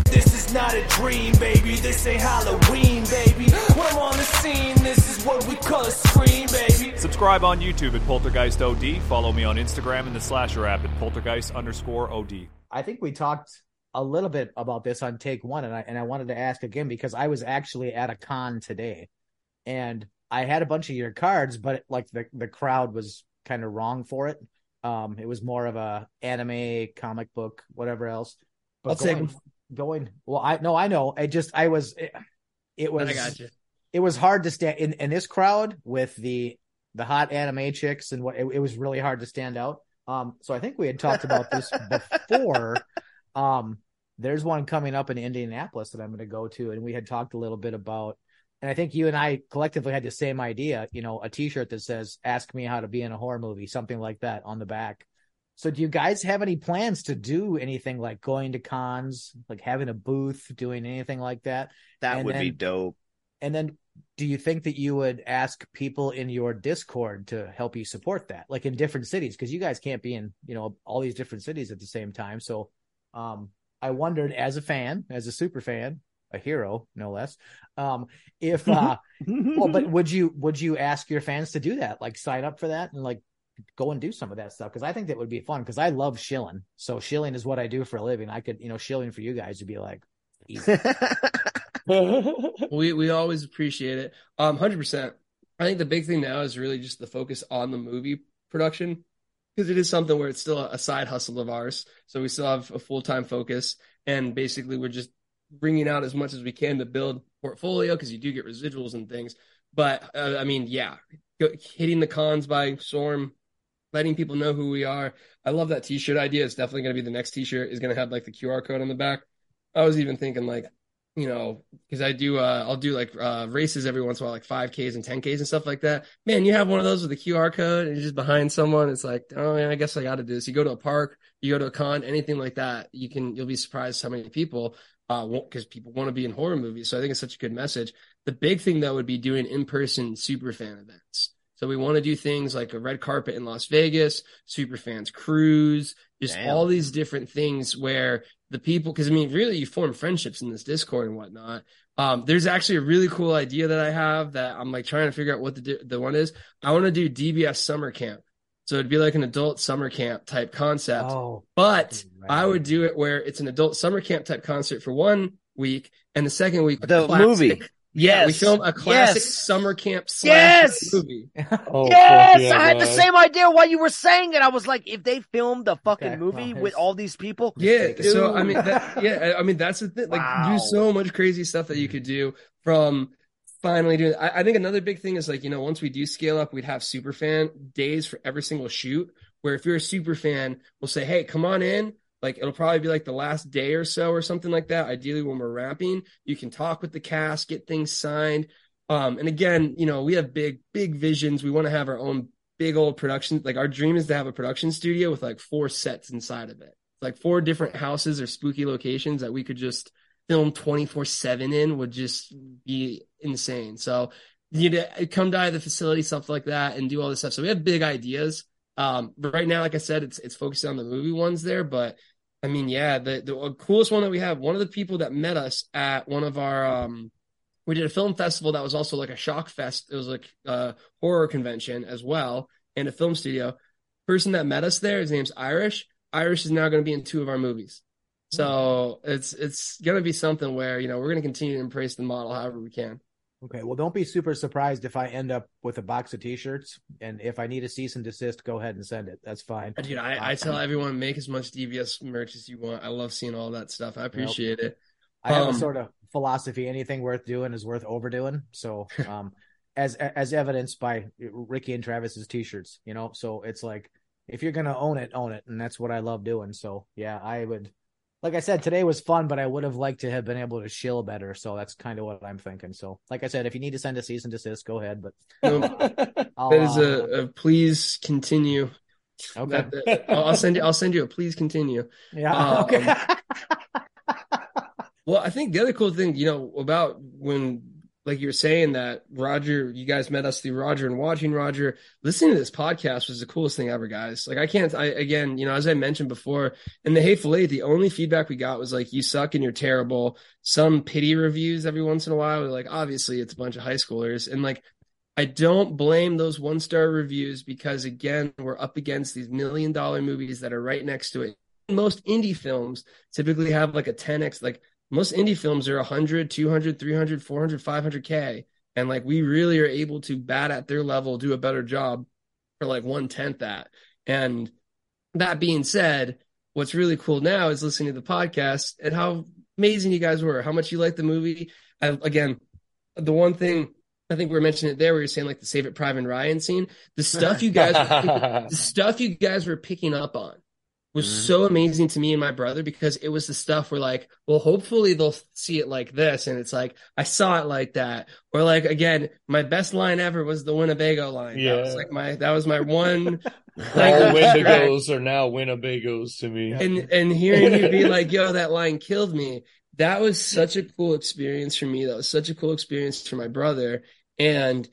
S9: This is not a dream, baby. This ain't Halloween, baby. Scene, this is what we call a scream, baby.
S8: Subscribe on YouTube at Poltergeist OD. Follow me on Instagram and the Slasher app at Poltergeist underscore OD.
S4: I think we talked a little bit about this on take one, and I and I wanted to ask again because I was actually at a con today, and I had a bunch of your cards, but like the the crowd was kind of wrong for it. Um, it was more of a anime, comic book, whatever else. But
S3: I'll
S4: going,
S3: them.
S4: going. Well, I no, I know. I just I was. It, it was.
S3: I got you.
S4: It was hard to stand in in this crowd with the the hot anime chicks and what it, it was really hard to stand out. Um, so I think we had talked about this before. Um, there's one coming up in Indianapolis that I'm going to go to, and we had talked a little bit about. And I think you and I collectively had the same idea. You know, a T-shirt that says "Ask me how to be in a horror movie," something like that on the back. So, do you guys have any plans to do anything like going to cons, like having a booth, doing anything like that?
S2: That
S4: And
S2: would be dope.
S4: And then do you think that you would ask people in your Discord to help you support that, like in different cities? Because you guys can't be in, you know, all these different cities at the same time. So, um, I wondered as a fan, as a super fan, a hero, no less, um, if, uh, well, but would you, would you ask your fans to do that? Like sign up for that and like go and do some of that stuff? Cause I think that would be fun. Cause I love shilling. So shilling is what I do for a living. I could, you know, shilling for you guys would be like, easy.
S3: we we always appreciate it. Um, hundred percent. I think the big thing now is really just the focus on the movie production because it is something where it's still a side hustle of ours. So we still have a full time focus, and basically we're just bringing out as much as we can to build portfolio because you do get residuals and things. But uh, I mean, yeah, hitting the cons by storm, letting people know who we are. I love that T-shirt idea. It's definitely going to be the next T-shirt. Is going to have like the QR code on the back. I was even thinking like you know, because I do, uh, I'll do like uh, races every once in a while, like 5Ks and 10Ks and stuff like that. Man, you have one of those with a QR code and you're just behind someone. It's like, oh, yeah, I guess I got to do this. You go to a park, you go to a con, anything like that. You can, you'll be surprised how many people, uh, won't, because people want to be in horror movies. So I think it's such a good message. The big thing though would be doing in person super fan events. So we want to do things like a red carpet in Las Vegas, super fans cruise, just
S2: Damn.
S3: all these different things where the people, because I mean, really, you form friendships in this Discord and whatnot. Um, there's actually a really cool idea that I have that I'm like trying to figure out what the the one is. I want to do DBS summer camp, so it'd be like an adult summer camp type concept.
S4: Oh,
S3: But
S4: Right.
S3: I would do it where it's an adult summer camp type concert for one week, and the second week
S2: The
S3: classic-
S2: movie.
S3: Yeah, we filmed a classic
S2: Yes.
S3: summer camp slash
S2: Yes.
S3: movie.
S1: Oh,
S2: yes,
S1: yeah,
S2: I had the same idea while you were saying it. I was like, if they filmed the fucking
S4: Okay,
S2: movie
S4: well,
S2: with all these people,
S3: Yeah,
S4: Dude.
S3: so I mean, that, yeah, I mean that's the thing. Like,
S2: Wow.
S3: do so much crazy stuff that you could do from finally doing. I, I think another big thing is like you know once we do scale up, we'd have super fan days for every single shoot. Where if you're a super fan, we'll say, hey, come on in. Like it'll probably be like the last day or so or something like that. Ideally, when we're wrapping, you can talk with the cast, get things signed. Um, and again, you know, we have big, big visions. We want to have our own big old production. Like our dream is to have a production studio with like four sets inside of it like four different houses or spooky locations that we could just film 24 7 in would just be insane. So you know, come die the facility, stuff like that, and do all this stuff. So we have big ideas. Um, but right now, like I said, it's it's focused on the movie ones there. But I mean, yeah, the the coolest one that we have, one of the people that met us at one of our um we did a film festival that was also like a shock fest. It was like a horror convention as well and a film studio person that met us there, his name's Irish. Irish is now going to be in two of our movies. So it's it's going to be something where you know we're going to continue to embrace the model however we can.
S4: Okay, well, don't be super surprised if I end up with a box of T-shirts, and if I need a cease and desist, go ahead and send it. That's fine.
S3: Dude, I, I tell everyone make as much DBS merch as you want. I love seeing all that stuff. I appreciate it.
S4: I have
S3: Um,
S4: a sort of philosophy: anything worth doing is worth overdoing. So, um, as as evidenced by Ricky and Travis's T-shirts, you know. So it's like if you're gonna own it, own it, and that's what I love doing. So yeah, I would. Like I said, today was fun, but I would have liked to have been able to shill better. So that's kind of what I'm thinking. So, like I said, if you need to send a cease and desist, go ahead. But
S3: that is
S4: uh,
S3: a, a please continue.
S4: Okay.
S3: That- I'll send you. I'll send you a please continue.
S4: yeah.
S3: Um,
S4: okay.
S3: Well, I think the other cool thing, you know, about when, like you were saying that Roger, you guys met us through Roger and watching Roger, listening to this podcast was the coolest thing ever, guys. Like I can't, I, again, you know, as I mentioned before in the Hateful Eight, the only feedback we got was like, you suck and you're terrible. Some pity reviews every once in a while. We're like, obviously it's a bunch of high schoolers. And like, I don't blame those one star reviews because again, we're up against these million dollar movies that are right next to it. Most indie films typically have like a 10x, like most indie films are 100, 200, 300, 400, 500K. And like we really are able to bat at their level, do a better job for like one tenth that. And that being said, what's really cool now is listening to the podcast and how amazing you guys were, how much you liked the movie. I, again, the one thing I think we were mentioning it there where you're saying like the Saving Private Ryan scene, the stuff you guys, the stuff you guys were picking up on was mm-hmm. so amazing to me and my brother because it was the stuff where like, well, hopefully they'll see it like this. And it's like, I saw it like that. Or like, again, my best line ever was the Winnebago line. That was
S1: Yeah.
S3: like my, that was my one.
S1: All Wendigos are now Winnebagos to me.
S3: and and hearing you be like, "Yo, that line killed me." That was such a cool experience for me. That was such a cool experience for my brother, and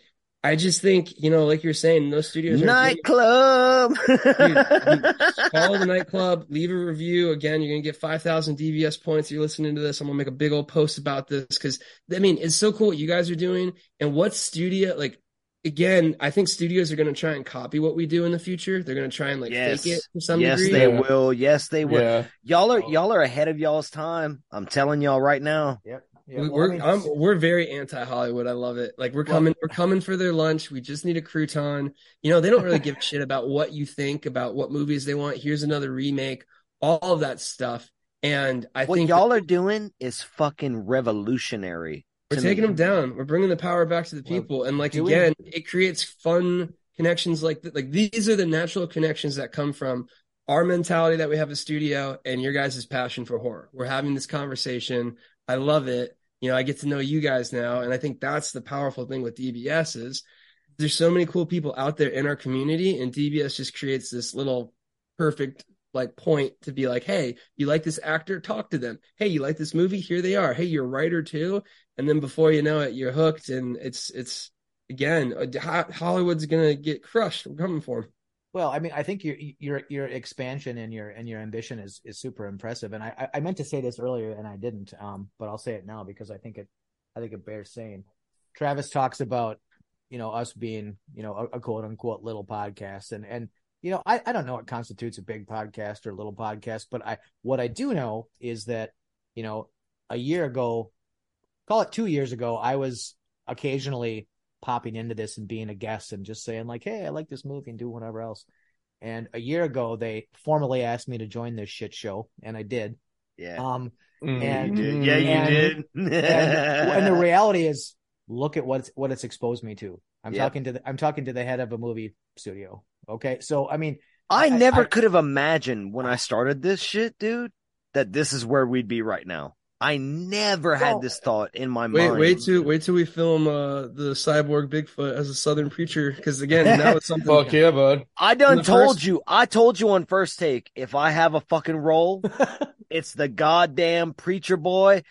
S3: I just think, you know, like you're saying, those studios are
S2: Nightclub.
S3: follow the nightclub, leave a review. Again, you're gonna get five thousand DBS points. You're listening to this. I'm gonna make a big old post about this because I mean, it's so cool what you guys are doing and what studio like. Again, I think studios are going to try and copy what we do in the future. They're going to try and like
S2: yes,
S3: fake it to some
S2: yes,
S3: degree.
S2: they will. Yes, they will.
S1: Yeah.
S2: Y'all are oh. y'all are ahead of y'all's time. I'm telling y'all right now.
S4: Yep.
S3: We-
S4: Yeah, well,
S3: we're
S4: I mean,
S3: we're very anti Hollywood. I love it. Like we're coming we're coming for their lunch. We just need a crouton. You know, they don't really give a shit about what you think about what movies they want. Here's another remake. All of that stuff. And I
S2: What
S3: think
S2: y'all are doing is fucking revolutionary.
S3: we're taking
S2: me.
S3: them down. We're bringing the power back to the
S4: Well,
S3: people. And like
S4: do we-
S3: again, it creates fun connections. Like th- like these are the natural connections that come from our mentality that we have a studio and your guys' passion for horror. We're having this conversation. I love it. You know, I get to know you guys now, and I think that's the powerful thing with DBS is there's so many cool people out there in our community, and DBS just creates this little perfect like point to be like, hey, you like this actor? Talk to them. Hey, you like this movie? Here they are. Hey, you're a writer too. And then before you know it, you're hooked, and it's it's again uh, Hollywood's gonna get crushed. We're coming for 'em.
S4: Well, I mean, I think your your your expansion and your and your ambition is is super impressive. And I I meant to say this earlier and I didn't, um, but I'll say it now because I think it I think it bears saying. Travis talks about you know us being you know a, a quote unquote little podcast, and and you know I I don't know what constitutes a big podcast or a little podcast, but I what I do know is that you know a year ago, call it two years ago, I was occasionally popping into this and being a guest and just saying like, "Hey, I like this movie" and do whatever else. And a year ago, they formally asked me to join this shit show, and I did.
S2: Yeah.
S4: Um,
S1: Mm.
S4: and
S2: You did. Yeah, you
S4: and-
S2: did.
S4: and, and the reality is, look at what it's, what it's exposed me to. I'm
S2: Yep.
S4: talking to the I'm talking to the head of a movie studio. Okay, so I mean,
S2: I
S4: I-
S2: never
S4: I-
S2: could have imagined when I started this shit, dude, that this is where we'd be right now. I never had this thought in my
S3: Wait,
S2: mind.
S3: wait wait till wait till we film uh, the cyborg Bigfoot as a Southern preacher, because again, that was something.
S1: Fuck yeah, bud.
S2: I done told
S3: first-
S2: you. I told you on first take. If I have a fucking role, it's the goddamn preacher boy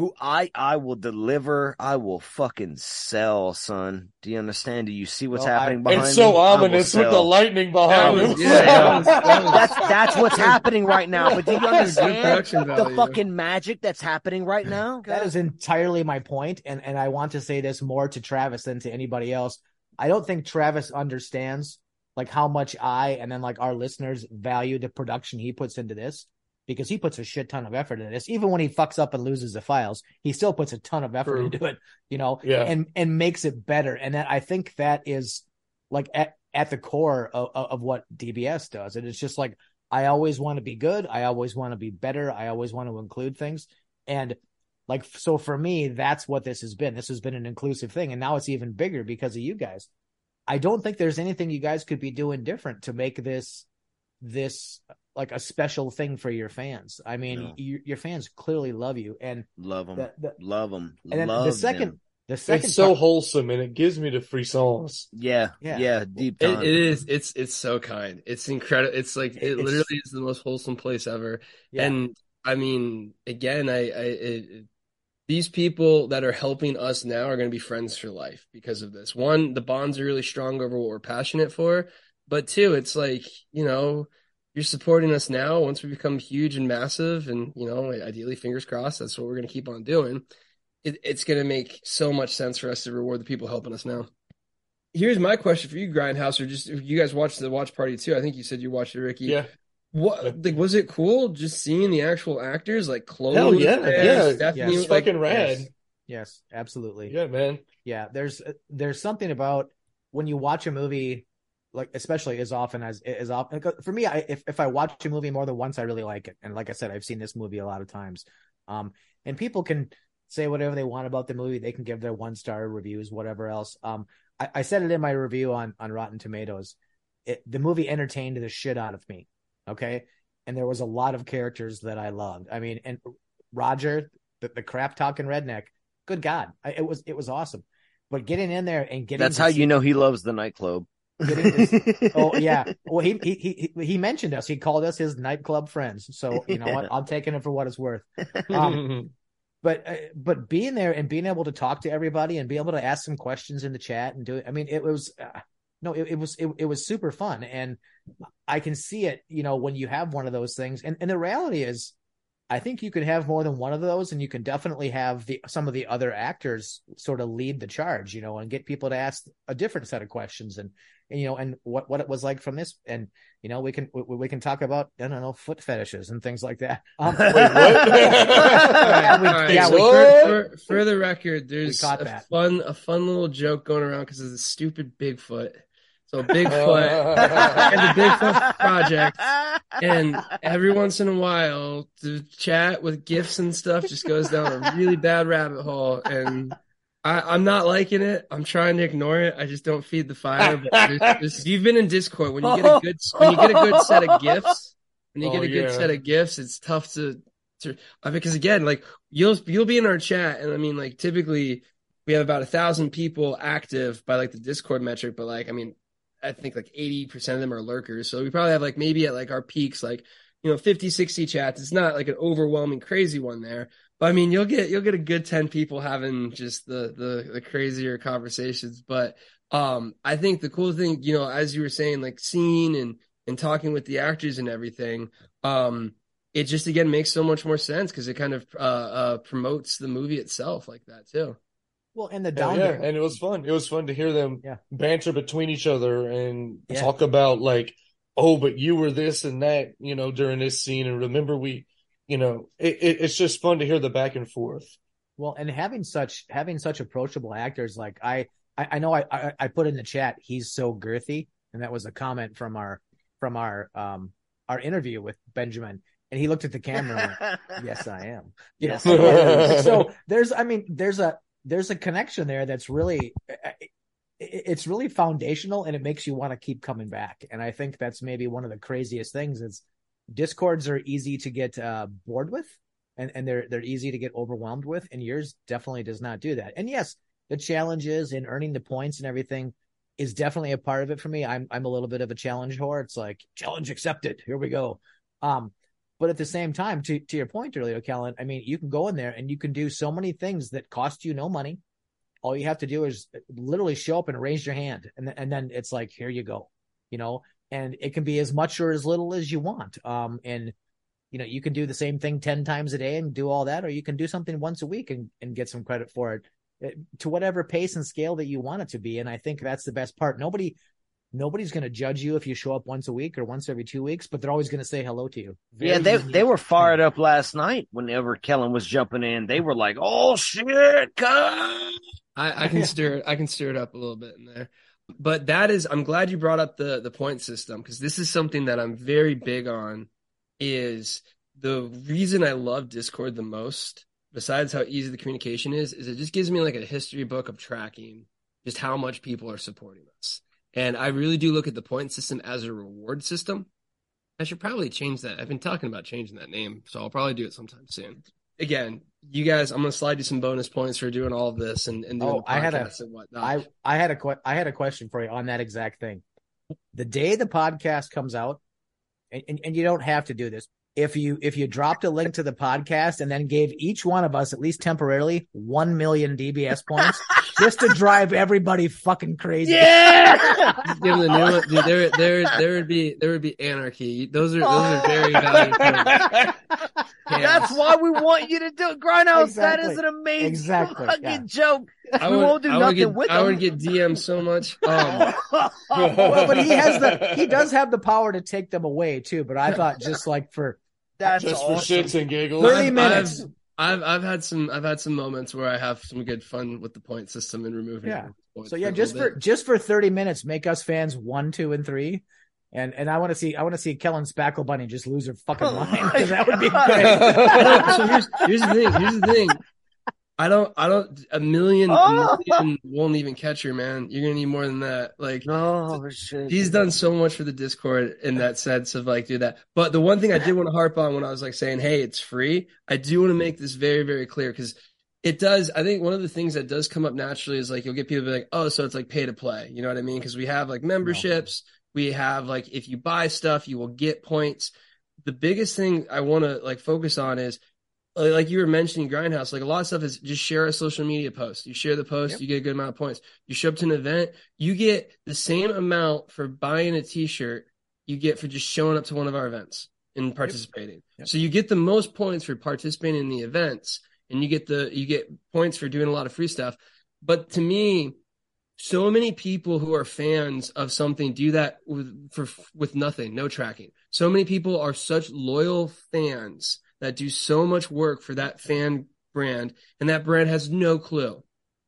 S2: who I I will deliver. I will fucking sell, son. Do you understand? Do you see what's
S4: Well, I-
S2: happening behind
S1: It's so
S2: me? I will
S1: ominous with the
S2: sell.
S1: lightning
S3: That
S1: behind
S3: was- yeah, that was- was-
S2: That's that's what's happening right now. But do you understand the
S3: value.
S2: fucking magic that's happening right now?
S4: that is entirely my point, and and I want to say this more to Travis than to anybody else. I don't think Travis understands like how much I and then like our listeners value the production he puts into this because he puts a shit ton of effort into this. Even when he fucks up and loses the files, he still puts a ton of effort
S1: True.
S4: into it, you know,
S1: Yeah.
S4: and and makes it better. And that I think that is like at at the core of, of of what DBS does. And it's just like I always want to be good. I always want to be better. I always want to include things. And like so for me, that's what this has been. This has been an inclusive thing. And now it's even bigger because of you guys. I don't think there's anything you guys could be doing different to make this this like a special thing for your fans. I mean,
S2: No.
S4: you, your fans clearly love you, and
S2: Love them.
S4: the, the,
S2: Love them.
S4: and then
S2: Love
S4: the second
S2: them.
S4: the second
S1: It's so
S4: part-
S1: wholesome and it gives me the free songs.
S2: Yeah,
S4: Yeah.
S2: yeah, Deep
S3: It, it is. It's it's so kind. It's incredible. It's like it
S4: It's-
S3: literally is the most wholesome place ever.
S4: Yeah.
S3: And I mean, again, I, I it, it- these people that are helping us now are going to be friends for life because of this. One, the bonds are really strong over what we're passionate for, but two, it's like you know, you're supporting us now. Once we become huge and massive, and you know, ideally, fingers crossed, that's what we're going to keep on doing. It, it's going to make so much sense for us to reward the people helping us now. Here's my question for you, Grindhouse, or just if you guys watched the watch party too. I think you said you watched it, Ricky.
S1: Yeah.
S3: What like was it cool just seeing the actual actors like Chloe?
S1: Hell
S3: was
S1: yeah,
S3: there,
S1: yeah.
S3: Stephanie,
S4: Yes.
S3: Like,
S1: fucking rad.
S4: Yes. Yes, absolutely.
S1: Yeah, man.
S4: Yeah, there's there's something about when you watch a movie, like especially as often as as often for me, I if if I watch a movie more than once, I really like it. And like I said, I've seen this movie a lot of times. Um, and people can say whatever they want about the movie. They can give their one star reviews, whatever else. Um, I, I said it in my review on on Rotten Tomatoes. It, the movie entertained the shit out of me. Okay, and there was a lot of characters that I loved. I mean, and Roger, the, the crap talking redneck. Good God, I, it was it was awesome. But getting in there and getting
S2: That's how you know he loves the nightclub.
S4: Oh yeah. Well, he, he he he mentioned us. He called us his nightclub friends. So you know what? I'm taking it for what it's worth. Um, but uh, but being there and being able to talk to everybody and be able to ask some questions in the chat and do it. I mean, it was uh, no, it, it was it, it was super fun, and I can see it. You know, when you have one of those things, and and the reality is. I think you could have more than one of those, and you can definitely have the some of the other actors sort of lead the charge, you know, and get people to ask a different set of questions, and, and you know, and what what it was like from this, and you know, we can we, we can talk about I don't know foot fetishes and things like that. Um,
S1: Wait,
S4: yeah, we,
S3: All right,
S4: yeah,
S3: so
S4: we,
S3: for, for, for the record, there's a
S4: that.
S3: fun a fun little joke going around because of the stupid Bigfoot. So Bigfoot and the Bigfoot project, and every once in a while, the chat with gifts and stuff just goes down a really bad rabbit hole, and I, I'm not liking it. I'm trying to ignore it. I just don't feed the fire. But there's, there's, if you've been in Discord, when you get a good when you get a good set of gifts, when you get
S1: Oh,
S3: a good
S1: yeah.
S3: set of gifts, it's tough to to because again, like you'll you'll be in our chat, and I mean, like typically we have about a thousand people active by like the Discord metric, but like I mean, I think like eighty percent of them are lurkers, so we probably have like maybe at like our peaks, like you know 50, 60 chats. It's not like an overwhelming crazy one there, but I mean, you'll get you'll get a good ten people having just the the the crazier conversations, but. Um, I think the cool thing, you know, as you were saying, like seeing and and talking with the actors and everything, um, it just again makes so much more sense because it kind of uh, uh promotes the movie itself like that too.
S4: Well, and the down
S1: yeah, and it was fun. It was fun to hear them
S4: Yeah.
S1: banter between each other and
S4: Yeah.
S1: talk about like, oh, but you were this and that, you know, during this scene, and remember we, you know, it, it, it's just fun to hear the back and forth.
S4: Well, and having such having such approachable actors, like I I, I know I, I I put in the chat, he's so girthy, and that was a comment from our from our um our interview with Benjamin, and he looked at the camera and went, "Yes, I am." You know,
S1: Yes.
S4: so there's I mean there's a there's a connection there that's really it's really foundational, and it makes you want to keep coming back. And I think that's maybe one of the craziest things is discords are easy to get uh, bored with and, and they're they're easy to get overwhelmed with, and yours definitely does not do that. And yes, the challenges in earning the points and everything is definitely a part of it for me. I'm I'm a little bit of a challenge whore. It's like challenge accepted. Here we go. Um, but at the same time, to to your point earlier, Kellan, I mean, you can go in there and you can do so many things that cost you no money. All you have to do is literally show up and raise your hand, and and then it's like, here you go, you know. And it can be as much or as little as you want. Um, and you know, you can do the same thing 10 times a day and do all that, or you can do something once a week and, and get some credit for it to whatever pace and scale that you want it to be. And I think that's the best part. Nobody, nobody's going to judge you if you show up once a week or once every two weeks, but they're always going to say hello to you.
S2: yeah, they they were fired up last night whenever Kellan was jumping in. They were like, "Oh shit, come!"
S3: I, I can stir it. I can stir it up a little bit in there. But that is, I'm glad you brought up the the point system because this is something that I'm very big on. Is the reason I love Discord the most, besides how easy the communication is, is it just gives me like a history book of tracking just how much people are supporting us. And I really do look at the point system as a reward system. I should probably change that. I've been talking about changing that name, so I'll probably do it sometime soon. Again, you guys, I'm gonna slide you some bonus points for doing all of this and, and doing
S4: Oh, I had a,
S3: and whatnot.
S4: I, I had a, que- I had a question for you on that exact thing. The day the podcast comes out, and, and, and you don't have to do this. If you if you dropped a link to the podcast and then gave each one of us at least temporarily one million DBS points just to drive everybody fucking crazy.
S3: Just give them the new one. Dude, there, there, there would be, there would be anarchy. Those are, those are very valuable points.
S2: That's why we want you to do it. Grindhouse. That
S4: Exactly.
S2: is an amazing
S4: Exactly,
S2: fucking
S4: yeah.
S2: joke.
S3: I
S2: we
S3: would,
S2: won't do
S3: I
S2: nothing
S3: get,
S2: with
S3: I
S2: them.
S3: would get DM so much. Um,
S4: well, but he has the he does have the power to take them away too. But I thought just like for
S2: That's
S1: Just
S2: awesome.
S1: for shits and giggles.
S4: 30 minutes.
S3: I've, I've, I've had some, I've had some moments where I have some good fun with the point system and removing.
S4: Yeah. So yeah,
S3: a
S4: just for
S3: bit.
S4: just for thirty minutes, make us fans one, two, and three, and and I want to see I want to see Kellan Spackle Bunny just lose her fucking
S2: Oh
S4: mind
S2: my
S4: 'cause that would be great.
S3: so here's, here's the thing. Here's the thing. I don't, I don't, a million, a
S2: Oh.
S3: million won't even catch her, man. You're going to need more than that. Like,
S2: Oh shit.
S3: he's done so much for the Discord in that sense of like do that. But the one thing I did want to harp on when I was like saying, "Hey, it's free," I do want to make this very, very clear because it does. I think one of the things that does come up naturally is like you'll get people be like, "Oh, so it's like pay to play." You know what I mean? Because we have like memberships, we have like if you buy stuff, you will get points. The biggest thing I want to like focus on is like you were mentioning grindhouse like a lot of stuff is just share a social media post you share the post
S4: Yep.
S3: you get a good amount of points you show up to an event you get the same amount for buying a t-shirt you get for just showing up to one of our events and participating
S4: Yep.
S3: so you get the most points for participating in the events and you get the you get points for doing a lot of free stuff but to me so many people who are fans of something do that with for with nothing, no tracking. So many people are such loyal fans that do so much work for that fan brand, and that brand has no clue,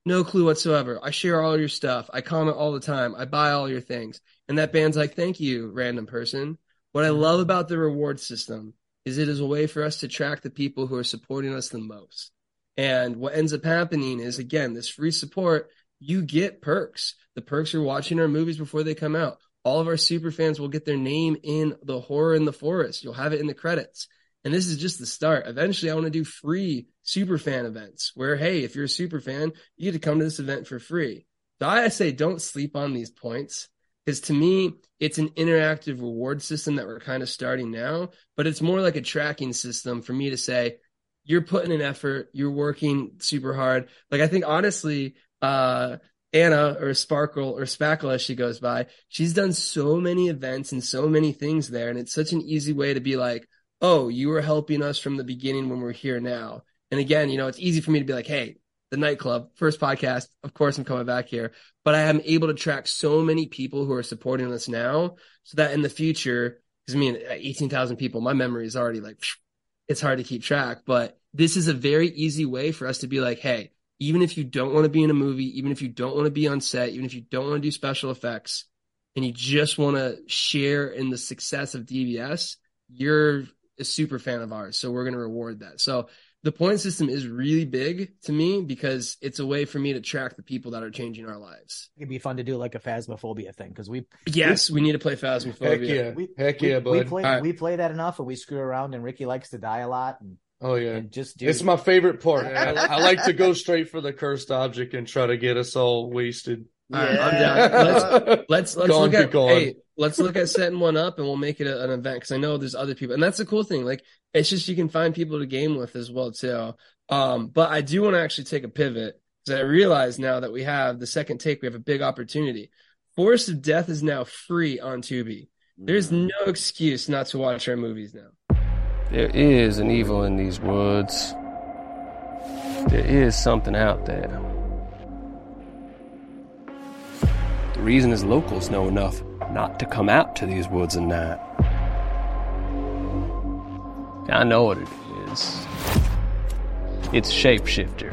S3: no clue whatsoever. I share all your stuff, I comment all the time, I buy all your things, and that band's like, "Thank you, random person." What I mm-hmm. love about the reward system is it is a way for us to track the people who are supporting us the most. And what ends up happening is again, this free support, you get perks. The perks are watching our movies before they come out. All of our super fans will get their name in the horror in the forest. You'll have it in the credits. And this is just the start. Eventually, I want to do free super fan events where, hey, if you're a super fan, you get to come to this event for free. So I say don't sleep on these points because to me, it's an interactive reward system that we're kind of starting now, but it's more like a tracking system for me to say, you're putting an effort, you're working super hard. Like I think honestly, uh, Anna or Sparkle or Spackle as she goes by, she's done so many events and so many things there. And it's such an easy way to be like, oh, you were helping us from the beginning when we're here now. And again, you know, it's easy for me to be like, hey, the nightclub, first podcast, of course I'm coming back here. But I am able to track so many people who are supporting us now so that in the future, because I mean, uh, 18,000 people, my memory is already like, it's hard to keep track. But this is a very easy way for us to be like, hey, even if you don't want to be in a movie, even if you don't want to be on set, even if you don't want to do special effects, and you just want to share in the success of DBS, you're a super fan of ours. So we're going to reward that. So the point system is really big to me because it's a way for me to track the people that are changing our lives.
S4: It'd be fun to do like a phasmophobia thing because we
S3: Yes, we need to play Phasmophobia.
S1: Heck yeah.
S4: we
S1: Heck
S4: we,
S1: yeah,
S4: we
S1: bud.
S4: play
S3: All right.
S4: we play that enough and we screw around and Ricky likes to die a lot and,
S1: Oh yeah.
S4: and just do
S1: It's my favorite part. I, I like to go straight for the cursed object and try to get us all wasted.
S3: All right, I'm down. Let's let's let's
S1: Gone
S3: look at hey, let's look at setting one up and we'll make it a, an event because I know there's other people and that's the cool thing. Like it's just you can find people to game with as well too. Um, but I do want to actually take a pivot because I realize now that we have the second take, we have a big opportunity. Forest of Death is now free on Tubi. There's no excuse not to watch our movies now.
S11: There is an evil in these woods. There is something out there. The reason is locals know enough. not to come out to these woods at night. I know what it is. It's shapeshifter.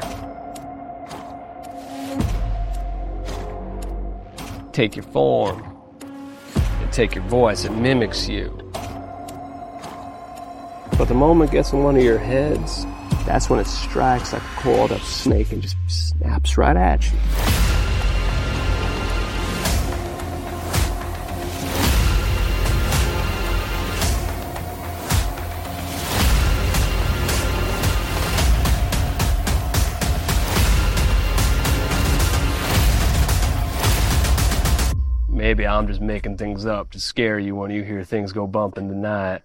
S11: Take your form and take your voice. It mimics you. But the moment it gets in one of your heads, that's when it strikes like a coiled up snake and just snaps right at you. Maybe I'm just making things up to scare you when you hear things go bump in the night.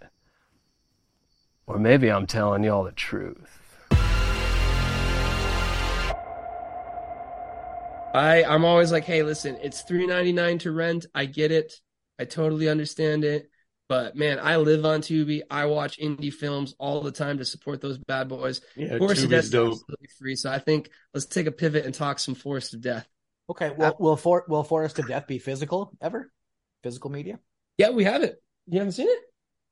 S11: Or maybe I'm telling y'all the truth.
S3: I I'm always like, hey, listen, it's three ninety nine to rent. I get it. I totally understand it. But man, I live on Tubi. I watch indie films all the time to support those bad boys.
S1: Yeah,
S3: Forest of
S1: Tubi's
S3: Death
S1: dope.
S3: is absolutely free. So I think let's take a pivot and talk some Forest of Death.
S4: Okay, will will for will Forest of Death be physical ever? Physical media?
S3: Yeah, we have it. You haven't seen it?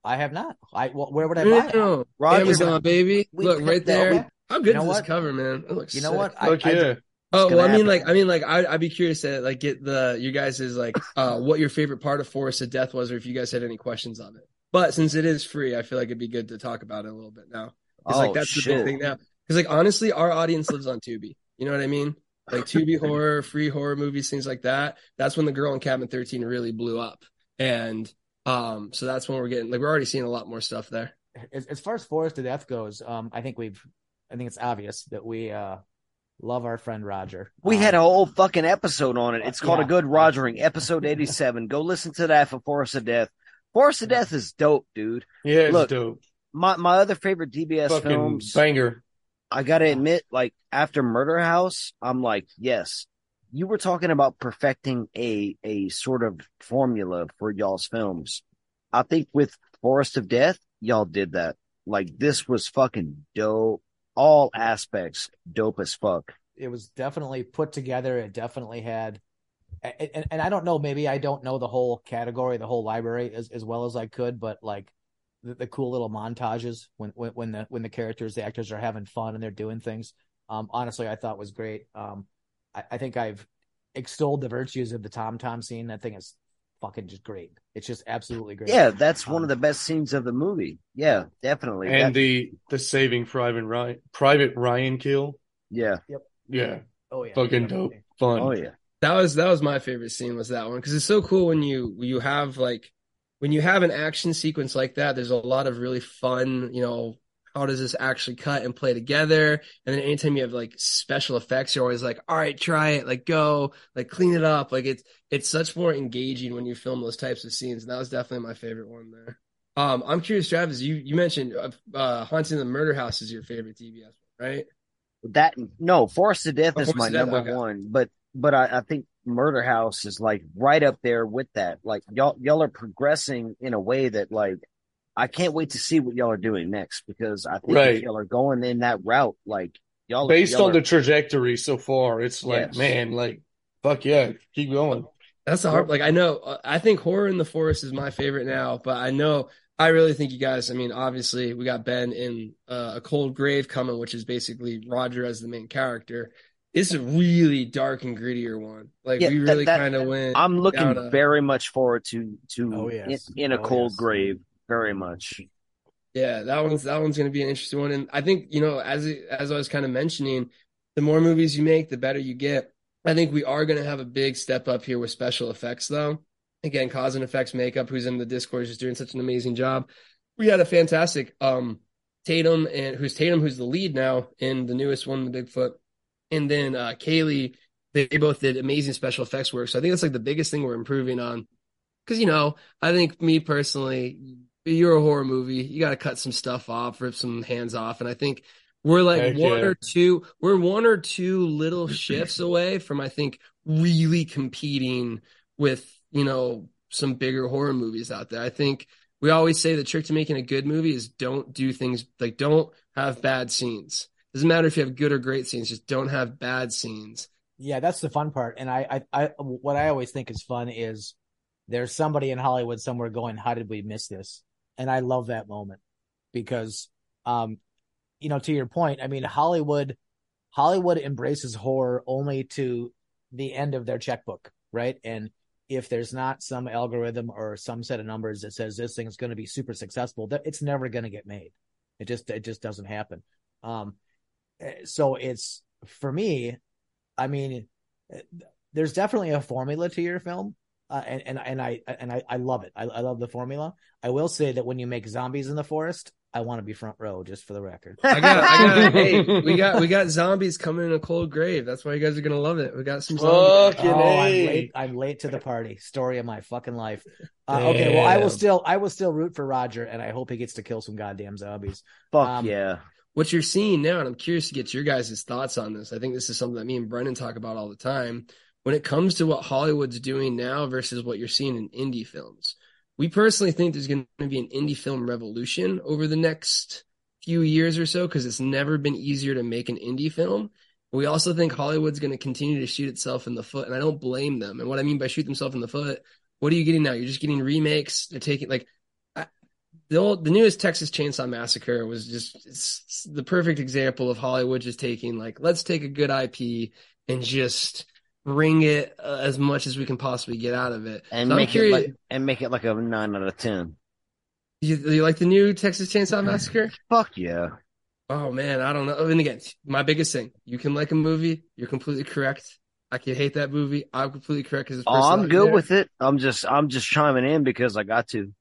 S4: I have not. I well, where would I buy it?
S3: no, no.
S4: Roger,
S3: Amazon, baby.
S4: we
S3: Look right
S4: that
S3: there.
S4: up.
S3: How good
S4: You know
S3: is this
S4: what?
S3: cover, man? It looks
S4: You know
S3: sick.
S4: what? I,
S1: Fuck
S4: I-
S3: Oh well, I mean,
S4: happen.
S3: like, I mean, like, I, I'd be curious to like get the you guys is like uh what your favorite part of Forest of Death was, or if you guys had any questions on it. But since it is free, I feel like it'd be good to talk about it a little bit now. Because like
S2: Oh,
S3: that's the
S2: shit.
S3: big thing now. Because like honestly, our audience lives on Tubi. You know what I mean? Like Tubi horror, free horror movies, things like that. That's when the girl in Cabin 13 really blew up, and um, so that's when we're getting like we're already seeing a lot more stuff there.
S4: as, as far as Forest of Death goes, um, I think we've, I think it's obvious that we uh love our friend Roger.
S2: We
S4: Um,
S2: had a whole fucking episode on it. It's called
S4: Yeah.
S2: A Good Rogering, episode 87. Go listen to that for Forest of Death. Forest of Death is dope, dude.
S1: Yeah, it's
S2: Look,
S1: dope.
S2: My my other favorite DBS
S1: Fucking
S2: films,
S1: banger.
S2: I gotta admit, like after Murder House, I'm like, yes. You were talking about perfecting a a sort of formula for y'all's films. I think with Forest of Death, y'all did that. Like this was fucking dope. All aspects dope as fuck.
S4: it was definitely put together. It definitely had, and, and, I don't know, maybe I don't know the whole category, the whole library as, as well as I could, but like the, the cool little montages when, when, when the, when the characters, the actors are having fun and they're doing things. Um, honestly, I thought was great. Um, I, I think I've extolled the virtues of the Tom Tom scene. That thing is fucking just great. It's just absolutely great.
S2: Yeah, that's one
S4: Um,
S2: of the best scenes of the movie. Yeah, definitely.
S1: And
S2: That-
S1: the the Saving Private Ryan Private Ryan kill.
S2: yeah.
S1: yep Yeah.
S4: Oh yeah.
S1: Fucking dope. Fun.
S2: Oh yeah.
S3: That was that was my favorite scene was that one because it's so cool when you you have like when you have an action sequence like that. There's a lot of really fun, you know, how does this actually cut and play together? And then anytime you have like special effects, you're always like, all right, try it, like go, like clean it up. Like it's it's such more engaging when you film those types of scenes. And that was definitely my favorite one there. Um, I'm curious, Travis. You you mentioned uh, uh, Haunting the Murder House is your favorite DBS, right?
S2: That no, Forest of Death
S3: Oh,
S2: is my number
S3: okay.
S2: one. But but I, I think Murder House is like right up there with that. Like y'all y'all are progressing in a way that like I can't wait to see what y'all are doing next because I think
S1: Right.
S2: y'all are going in that route, like y'all
S1: Based
S2: y'all
S1: on
S2: are-
S1: the trajectory so far, it's like,
S2: Yes.
S1: man, like, fuck yeah, keep going.
S3: That's the hard. Like I know, I think horror in the forest is my favorite now, but I know I really think you guys. I mean, obviously we got Ben in uh, a cold grave coming, which is basically Roger as the main character. It's a really dark and grittier one. Like
S2: Yeah,
S3: we really kind of went.
S2: I'm looking
S3: down a-
S2: very much forward to to
S4: Oh, yes.
S2: in, in a
S4: Oh,
S2: cold
S4: yes.
S2: grave. Very much.
S3: Yeah, that one's that one's going to be an interesting one, and I think you know, as as I was kind of mentioning, the more movies you make, the better you get. I think we are going to have a big step up here with special effects, though. Again, cause and effects makeup, who's in the Discord, is doing such an amazing job. We had a fantastic um Tatum and who's Tatum, who's the lead now in the newest one, the Bigfoot, and then uh Kaylee. They, they both did amazing special effects work. So I think that's like the biggest thing we're improving on. Because you know, I think me personally, you're a horror movie. You got to cut some stuff off, rip some hands off, and I think we're like
S1: Heck
S3: one
S1: yeah.
S3: or two. We're one or two little shifts away from I think really competing with you know some bigger horror movies out there. I think we always say the trick to making a good movie is don't do things like don't have bad scenes. Doesn't matter if you have good or great scenes, just don't have bad scenes.
S4: Yeah, that's the fun part. And I, I, I, what I always think is fun is there's somebody in Hollywood somewhere going, "How did we miss this?" And I love that moment because, um, you know, to your point, I mean, Hollywood, Hollywood embraces horror only to the end of their checkbook, right? And if there's not some algorithm or some set of numbers that says this thing is going to be super successful, that it's never going to get made. It just it just doesn't happen. Um, so it's for me. I mean, there's definitely a formula to your film, uh, and and and I and I, I love it. I, I love the formula. I will say that when you make zombies in the forest, I want to be front row, just for the record.
S3: I got, I got, hey, we got, we got zombies coming in a cold grave. That's why you guys are gonna love it. We got some zombies.
S4: oh, I'm late. I'm late to the party. Story of my fucking life. Uh, okay, well, I will still, I will still root for Roger, and I hope he gets to kill some goddamn zombies.
S2: Fuck
S4: Um,
S2: yeah.
S3: What you're seeing now, and I'm curious to get your guys' thoughts on this. I think this is something that me and Brendan talk about all the time. When it comes to what Hollywood's doing now versus what you're seeing in indie films, we personally think there's going to be an indie film revolution over the next few years or so because it's never been easier to make an indie film. We also think Hollywood's going to continue to shoot itself in the foot, and I don't blame them. And what I mean by shoot themselves in the foot, what are you getting now? You're just getting remakes. They're taking like the old, the newest Texas Chainsaw Massacre was just the perfect example of Hollywood just taking like let's take a good IP and just bring it uh, as much as we can possibly get out of it.
S2: And
S3: So
S2: make it like and make it like a nine out of ten.
S3: you, you like the new Texas Chainsaw Massacre?
S2: Fuck yeah.
S3: Oh man, I don't know. And again, my biggest thing, you can like a movie, you're completely correct. I can hate that movie. I'm completely correct because
S2: Oh, I'm good with it. I'm just I'm just chiming in because I got to.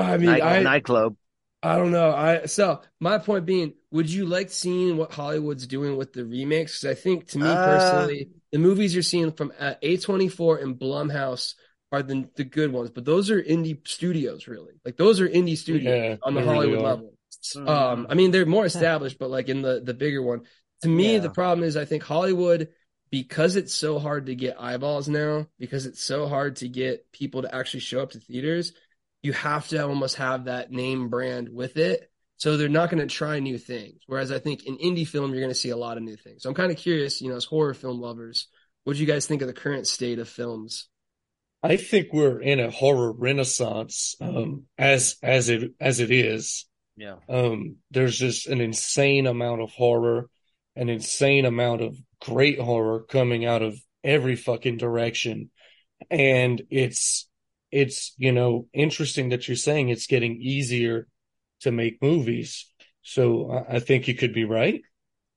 S3: I mean,
S2: Night,
S3: I
S2: nightclub.
S3: I don't know. I so my point being, would you like seeing what Hollywood's doing with the remakes? Because I think to me
S2: Uh,
S3: personally, the movies you're seeing from uh, A24 and Blumhouse are the the good ones, but those are indie studios, really. Like those are indie studios
S1: Yeah,
S3: on the
S1: they really
S3: Hollywood level.
S2: Mm-hmm.
S3: Um, I mean, they're more established, but like in the the bigger one, to me,
S2: Yeah.
S3: the problem is I think Hollywood because it's so hard to get eyeballs now, because it's so hard to get people to actually show up to theaters, you have to almost have that name brand with it. So they're not going to try new things. Whereas I think in indie film, you're going to see a lot of new things. So I'm kind of curious, you know, as horror film lovers, what do you guys think of the current state of films?
S1: I think we're in a horror renaissance, um, as as it as it is.
S2: Yeah.
S1: Um, there's just an insane amount of horror, an insane amount of great horror coming out of every fucking direction. And it's, it's, you know, interesting that you're saying it's getting easier to make movies. So I, I think you could be right,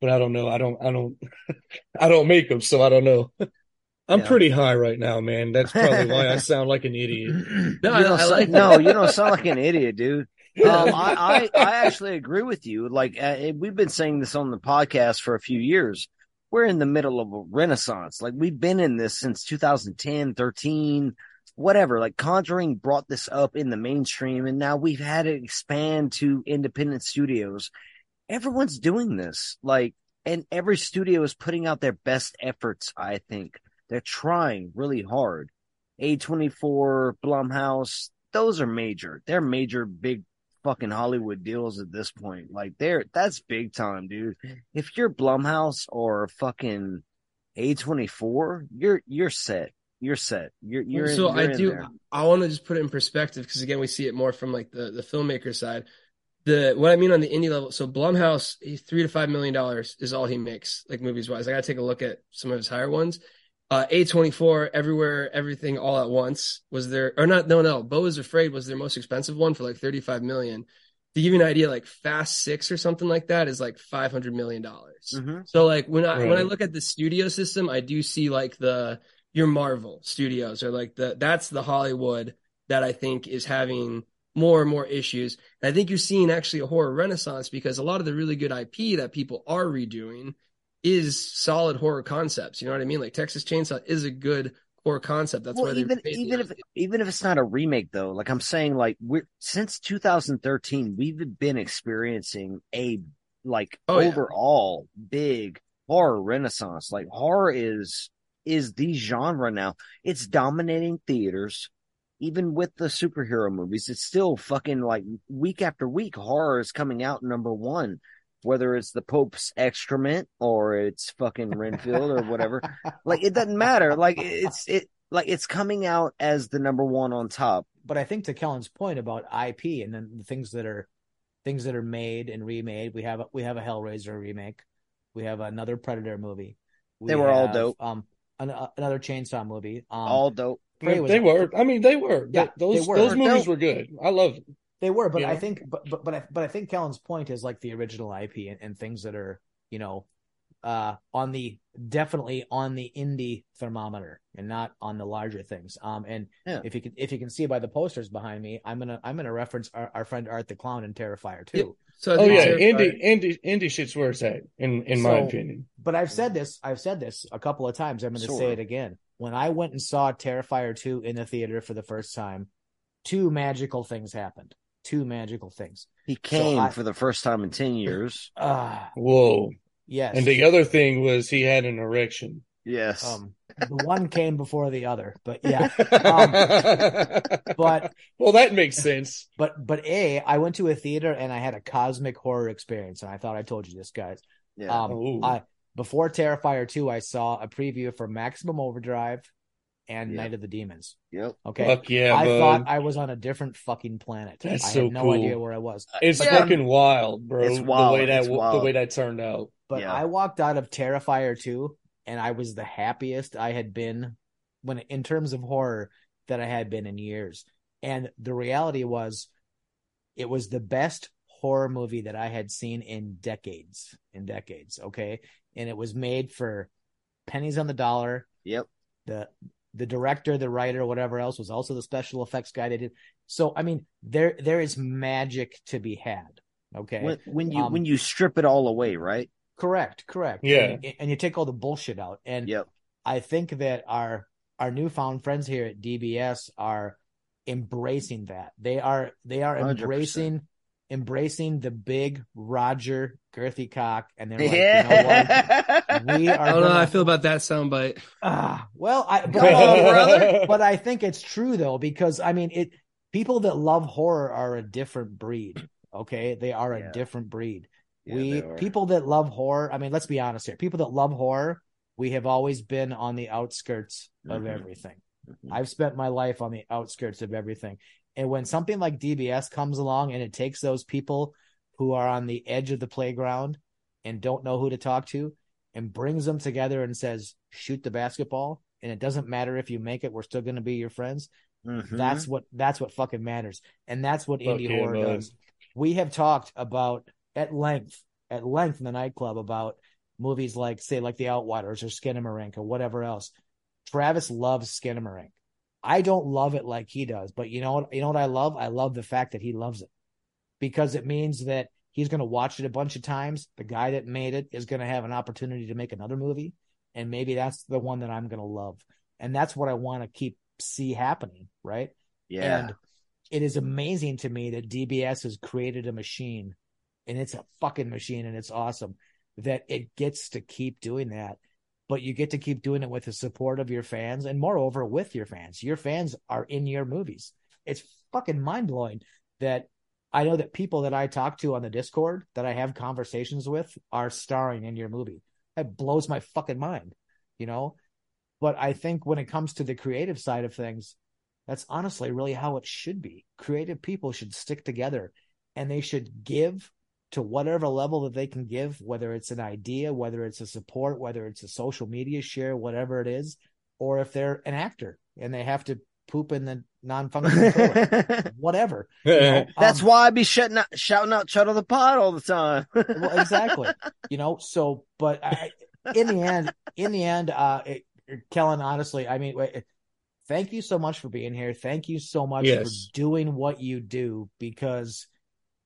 S1: but I don't know. I don't, I don't, I don't make them. So I don't know. I'm
S2: Yeah.
S1: pretty high right now, man. That's probably why I sound like an idiot.
S3: No,
S2: you don't
S3: I like
S2: no, you don't sound like an idiot, dude. Um, I, I, I actually agree with you. Like, uh, we've been saying this on the podcast for a few years. We're in the middle of a renaissance. Like, we've been in this since 2010, 13, whatever. Like, Conjuring brought this up in the mainstream, and now we've had it expand to independent studios. Everyone's doing this. Like, and every studio is putting out their best efforts, I think. They're trying really hard. A24, Blumhouse, those are major. They're major, big fucking Hollywood deals at this point. Like they're that's big time, dude. If you're Blumhouse or fucking A24, you're you're set. You're set. You're you're in,
S3: so
S2: you're
S3: I
S2: in
S3: do.
S2: there.
S3: I want to just put it in perspective because again, we see it more from like the the filmmaker side. The what I mean on the indie level. So Blumhouse, he's three to five million dollars is all he makes, like movies wise. I got to take a look at some of his higher ones. Uh, A24, Everywhere, Everything, All at Once was their, or not, no, no, Beau is Afraid was their most expensive one for like 35 million. To give you an idea, like Fast Six or something like that is like 500 million dollars.
S2: Mhm.
S3: So like when I when I look at the studio system, I do see like the your Marvel studios or like the that's the Hollywood that I think is having more and more issues. And I think you're seeing actually a horror renaissance because a lot of the really good IP that people are redoing is solid horror concepts. You know what I mean? Like Texas Chainsaw is a good horror concept. That's
S2: well,
S3: why
S2: even even if even if it's not a remake though, like I'm saying, like we're since 2013, we've been experiencing a like
S3: Oh, yeah.
S2: overall big horror renaissance. Like horror is is the genre now. It's dominating theaters. Even with the superhero movies, it's still fucking like week after week horror is coming out number one. Whether it's the Pope's excrement or it's fucking Renfield or whatever like it doesn't matter. Like it's it like it's coming out as the number one on top.
S4: But I think to Kellan's point about IP and then the things that are things that are made and remade, we have a, we have a Hellraiser remake, we have another Predator movie. We
S2: They were all dope.
S4: Um, an, uh, another Chainsaw movie. Um,
S2: All dope.
S4: Prey was
S1: they were. I mean, they were.
S4: Yeah,
S1: Th- those
S4: they were.
S1: those movies were good. I love them.
S4: They were, but
S1: You
S4: I think, but but but I, but I think Kellan's point is like the original IP and, and things that are you know, uh, on the definitely on the indie thermometer and not on the larger things. Um, and
S2: Yeah.
S4: if you can if you can see by the posters behind me, I'm gonna I'm gonna reference our, our friend Art the Clown and Terrifier too.
S3: So I
S1: Oh yeah,
S3: Terrifier-
S1: indie indie indie shit's where it's at. In in my opinion.
S4: But I've said this, I've said this a couple of times. I'm going to
S2: Sort
S4: say it again. When I went and saw Terrifier 2 in the theater for the first time, two magical things happened. Two magical things.
S2: He came
S4: I-
S2: for the first time in ten years.
S4: Ah,
S1: Whoa.
S4: yes.
S1: And the other thing was he had an erection.
S2: Yes.
S4: um, the one came before the other, but yeah. Um, but
S1: well, that makes sense.
S4: but but a, I went to a theater and I had a cosmic horror experience, and I thought I told you this, guys.
S2: yeah.
S4: Um, I before Terrifier 2, I saw a preview for Maximum Overdrive and
S2: Yeah.
S4: Night of the Demons.
S2: yep.
S4: Okay.
S1: Fuck yeah,
S4: I
S1: bud.
S4: thought I was on a different fucking planet.
S1: That's
S4: I
S1: so
S4: had no
S1: cool.
S4: idea where I was.
S1: It's
S4: But then-
S1: fucking wild, bro.
S2: It's
S1: The
S2: wild.
S1: way that
S2: It's
S1: the way that turned out.
S4: But
S2: Yeah.
S4: I walked out of Terrifier 2 and I was the happiest I had been when in terms of horror that I had been in years. And the reality was it was the best horror movie that I had seen in decades, in decades, okay? And it was made for pennies on the dollar.
S2: Yep.
S4: The the director, the writer, whatever else was also the special effects guy they did. So I mean, there there is magic to be had. Okay.
S2: When, when you
S4: Um,
S2: when you strip it all away, right?
S4: Correct, correct.
S1: Yeah.
S4: And, and you take all the bullshit out. And
S2: Yep.
S4: I think that our our newfound friends here at DBS are embracing that. They are they are
S2: 100%.
S4: embracing embracing the big Roger girthy cock and they're like, you know what? We are
S3: I don't know how I feel about that soundbite.
S4: Ah, well, I but,
S3: Come
S4: but I think it's true though because I mean it. People that love horror are a different breed. Okay, they are
S2: Yeah.
S4: a different breed.
S2: Yeah,
S4: we people that love horror. I mean, let's be honest here. People that love horror, we have always been on the outskirts of
S2: Mhm.
S4: everything.
S2: Mhm.
S4: I've spent my life on the outskirts of everything. And when something like DBS comes along and it takes those people who are on the edge of the playground and don't know who to talk to and brings them together and says, shoot the basketball. And it doesn't matter if you make it, we're still going to be your friends.
S2: Mhm.
S4: That's what, that's what fucking matters. And that's what
S1: Fuck
S4: indie horror
S1: bud.
S4: does. We have talked about at length, at length in the nightclub about movies like, say, like The Outwaters or Skinamarink or whatever else. Travis loves Skinamarink. I don't love it like he does, but you know what? You know what I love? I love the fact that he loves it because it means that he's going to watch it a bunch of times. The guy that made it is going to have an opportunity to make another movie, and maybe that's the one that I'm going to love, and that's what I want to keep see happening, right?
S2: yeah.
S4: And it is amazing to me that DBS has created a machine, and it's a fucking machine, and it's awesome that it gets to keep doing that. But you get to keep doing it with the support of your fans, and moreover, with your fans. Your fans are in your movies. It's fucking mind blowing that I know that people that I talk to on the Discord that I have conversations with are starring in your movie. That blows my fucking mind, you know? But I think when it comes to the creative side of things, that's honestly really how it should be. Creative people should stick together and they should give to whatever level that they can give, whether it's an idea, whether it's a support, whether it's a social media share, whatever it is, or if they're an actor and they have to poop in the non-functional toilet, whatever. you know?
S2: That's
S4: Um,
S2: why I be shouting out, shouting out "Shut of the Pod" all the time.
S4: well, exactly. You know, so but I, in the end, in the end, uh, it, Kellan, honestly, I mean, wait, thank you so much for being here. Thank you so much
S1: Yes.
S4: for doing what you do because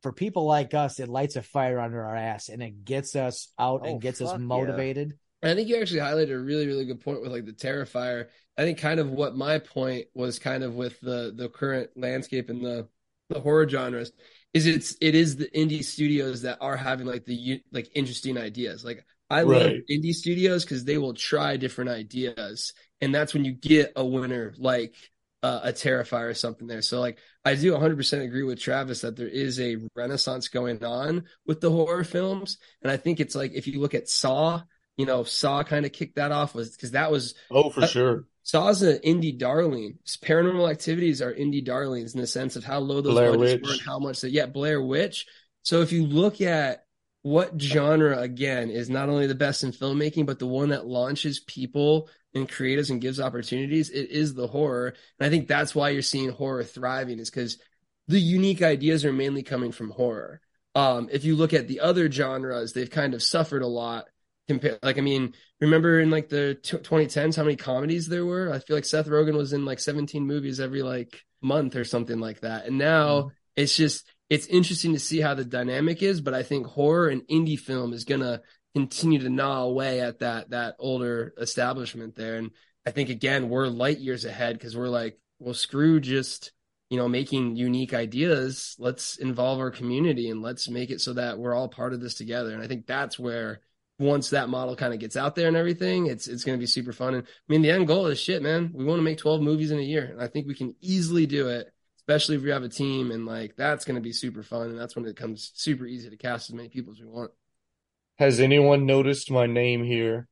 S4: for people like us, it lights a fire under our ass and it gets us out
S2: Oh,
S4: and gets us
S2: fuck yeah.
S4: motivated.
S3: I think you actually highlighted a really, really good point with like the Terrifier. I think kind of what my point was kind of with the the current landscape and the the horror genres is it's it is the indie studios that are having like the u- like interesting ideas. Like I love indie studios because they will try different ideas, and that's when you get a winner like uh, a Terrifier or something there. So like I do 100% agree with Travis that there is a renaissance going on with the horror films, and I think it's like if you look at Saw, you know, Saw kind of kicked that off was because that was
S1: Oh, for
S3: Uh,
S1: sure.
S3: Saw's an indie darling. Paranormal Activities are indie darlings in the sense of how low those
S1: Blair
S3: budgets
S1: Witch.
S3: were and how much that yeah Blair Witch. So if you look at what genre again is not only the best in filmmaking, but the one that launches people and creatives and gives opportunities, it is the horror. And I think that's why you're seeing horror thriving is because the unique ideas are mainly coming from horror. Um, if you look at the other genres, they've kind of suffered a lot. Compared, like I mean, remember in like the t- 2010s how many comedies there were? I feel like Seth Rogen was in like 17 movies every like month or something like that. And now it's just it's interesting to see how the dynamic is, but I think horror and indie film is gonna continue to gnaw away at that that older establishment there. And I think again we're light years ahead because we're like, well, screw just you know making unique ideas. Let's involve our community and let's make it so that we're all part of this together. And I think that's where once that model kind of gets out there and everything, it's it's going to be super fun. And I mean, the end goal is shit, man. We want to make 12 movies in a year, and I think we can easily do it, especially if we have a team. And like that's going to be super fun, and that's when it becomes super easy to cast as many people as we want.
S1: Has anyone noticed my name here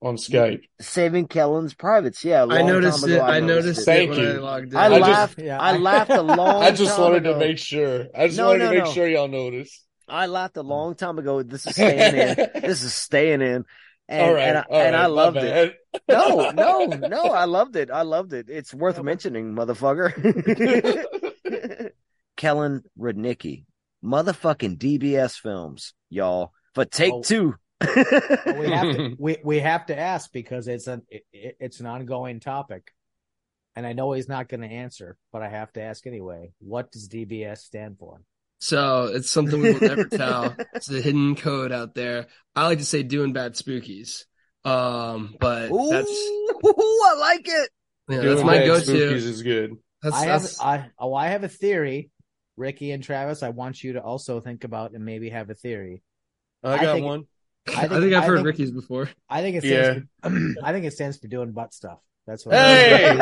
S1: on Skype?
S2: Saving Kellan's privates. Yeah, a
S3: I
S2: long
S3: noticed
S2: time
S3: it.
S2: ago,
S3: I noticed it
S1: Thank
S3: when
S1: you.
S3: I logged in.
S2: I,
S1: I just-
S2: laughed.
S4: Yeah,
S2: I
S4: I-
S2: laughed a long.
S1: I just
S2: time
S1: wanted
S2: ago.
S1: to make sure. I just
S2: No,
S1: wanted
S2: no,
S1: to make
S2: no.
S1: sure y'all noticed.
S2: I laughed a long time ago. This is staying in. This is staying in. And,
S1: all right,
S2: and I,
S1: all
S2: and
S1: right,
S2: I loved it. No, no, no. I loved it. I loved it. It's worth mentioning, motherfucker. Kellan Rudnicki, motherfucking DBS films, y'all. For take
S4: Oh.
S2: two.
S4: Well, we have to we, we have to ask because it's an it, it- it's an ongoing topic, and I know he's not going to answer, but I have to ask anyway. What does DBS stand for?
S3: So it's something we will never tell. It's a hidden code out there. I like to say doing bad spookies. Um, but
S2: Ooh,
S3: that's
S2: I like it.
S3: yeah,
S1: Doing
S3: that's my
S1: Bad
S3: go-to.
S1: Spookies is good.
S3: That's,
S4: I have
S3: that's
S4: I oh I have a theory, Ricky and Travis. I want you to also think about and maybe have a theory.
S1: Uh, I
S4: I
S1: got
S4: think-
S1: one.
S3: I think, I've
S4: I
S3: heard
S4: think-
S3: Ricky's before.
S4: I think it
S1: Yeah.
S4: for, I think it stands for doing butt stuff. That's what.
S1: Hey, hey,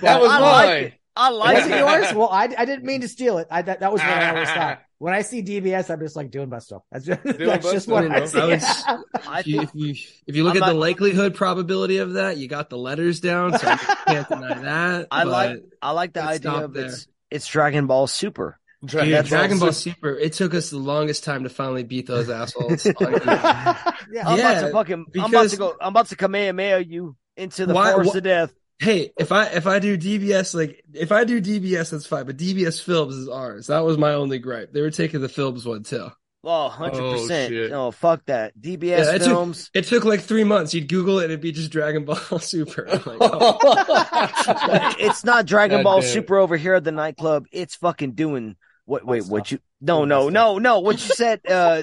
S1: that was
S2: I
S1: mine.
S2: like it. I like
S4: Was
S2: it.
S4: it yours? Well, I, I didn't mean to steal it. I that, that was what I always thought. When I see DBS, I'm just like doing butt stuff. That's just, that's
S1: butt
S4: just
S1: stuff,
S4: what I
S1: bro.
S4: see.
S3: I would- If you, if you if you look
S2: I'm
S3: at the likelihood probability of that, you got the letters down, so I can't deny that.
S2: I like I like the idea of
S3: there.
S2: it's it's Dragon Ball Super.
S1: Dragon,
S3: Dude,
S2: That's
S3: Dragon Ball
S1: Super.
S3: Super. It took us the longest time to finally beat those assholes.
S4: yeah.
S2: I'm about
S3: Yeah,
S2: to fucking I'm about to go I'm about to Kamehameha you into the
S3: Why-
S2: forest
S3: wh-
S2: of death.
S3: hey, if I if I do DBS like if I do DBS, that's fine. But DBS Films is ours. That was my only gripe. They were taking the Films one too.
S2: Oh, 100%.
S1: shit.
S2: Oh, fuck that. DBS
S3: Yeah, it took-
S2: films.
S3: It took like three months. You'd Google it, and it'd be just Dragon Ball Super. Like, oh.
S2: it's not Dragon
S1: God
S2: Ball. Super over here at the nightclub. It's fucking doing what wait,
S4: Butt
S2: what
S4: stuff.
S2: you No,
S4: Doing
S2: no, no, no. What you said uh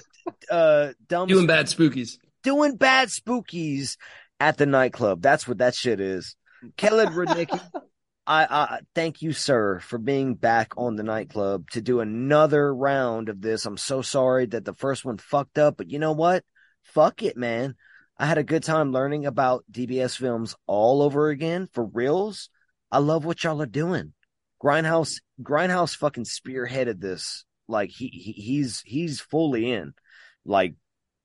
S2: uh dumb
S3: doing bad spookies.
S2: doing bad spookies at the nightclub. That's what that shit is. Kellan Rudnicki, I, I thank you, sir, for being back on the nightclub to do another round of this. I'm so sorry that the first one fucked up, but you know what? Fuck it, man. I had a good time learning about DBS films all over again for reals. I love what y'all are doing. Grindhouse, Grindhouse fucking spearheaded this. Like he, he he's he's fully in. Like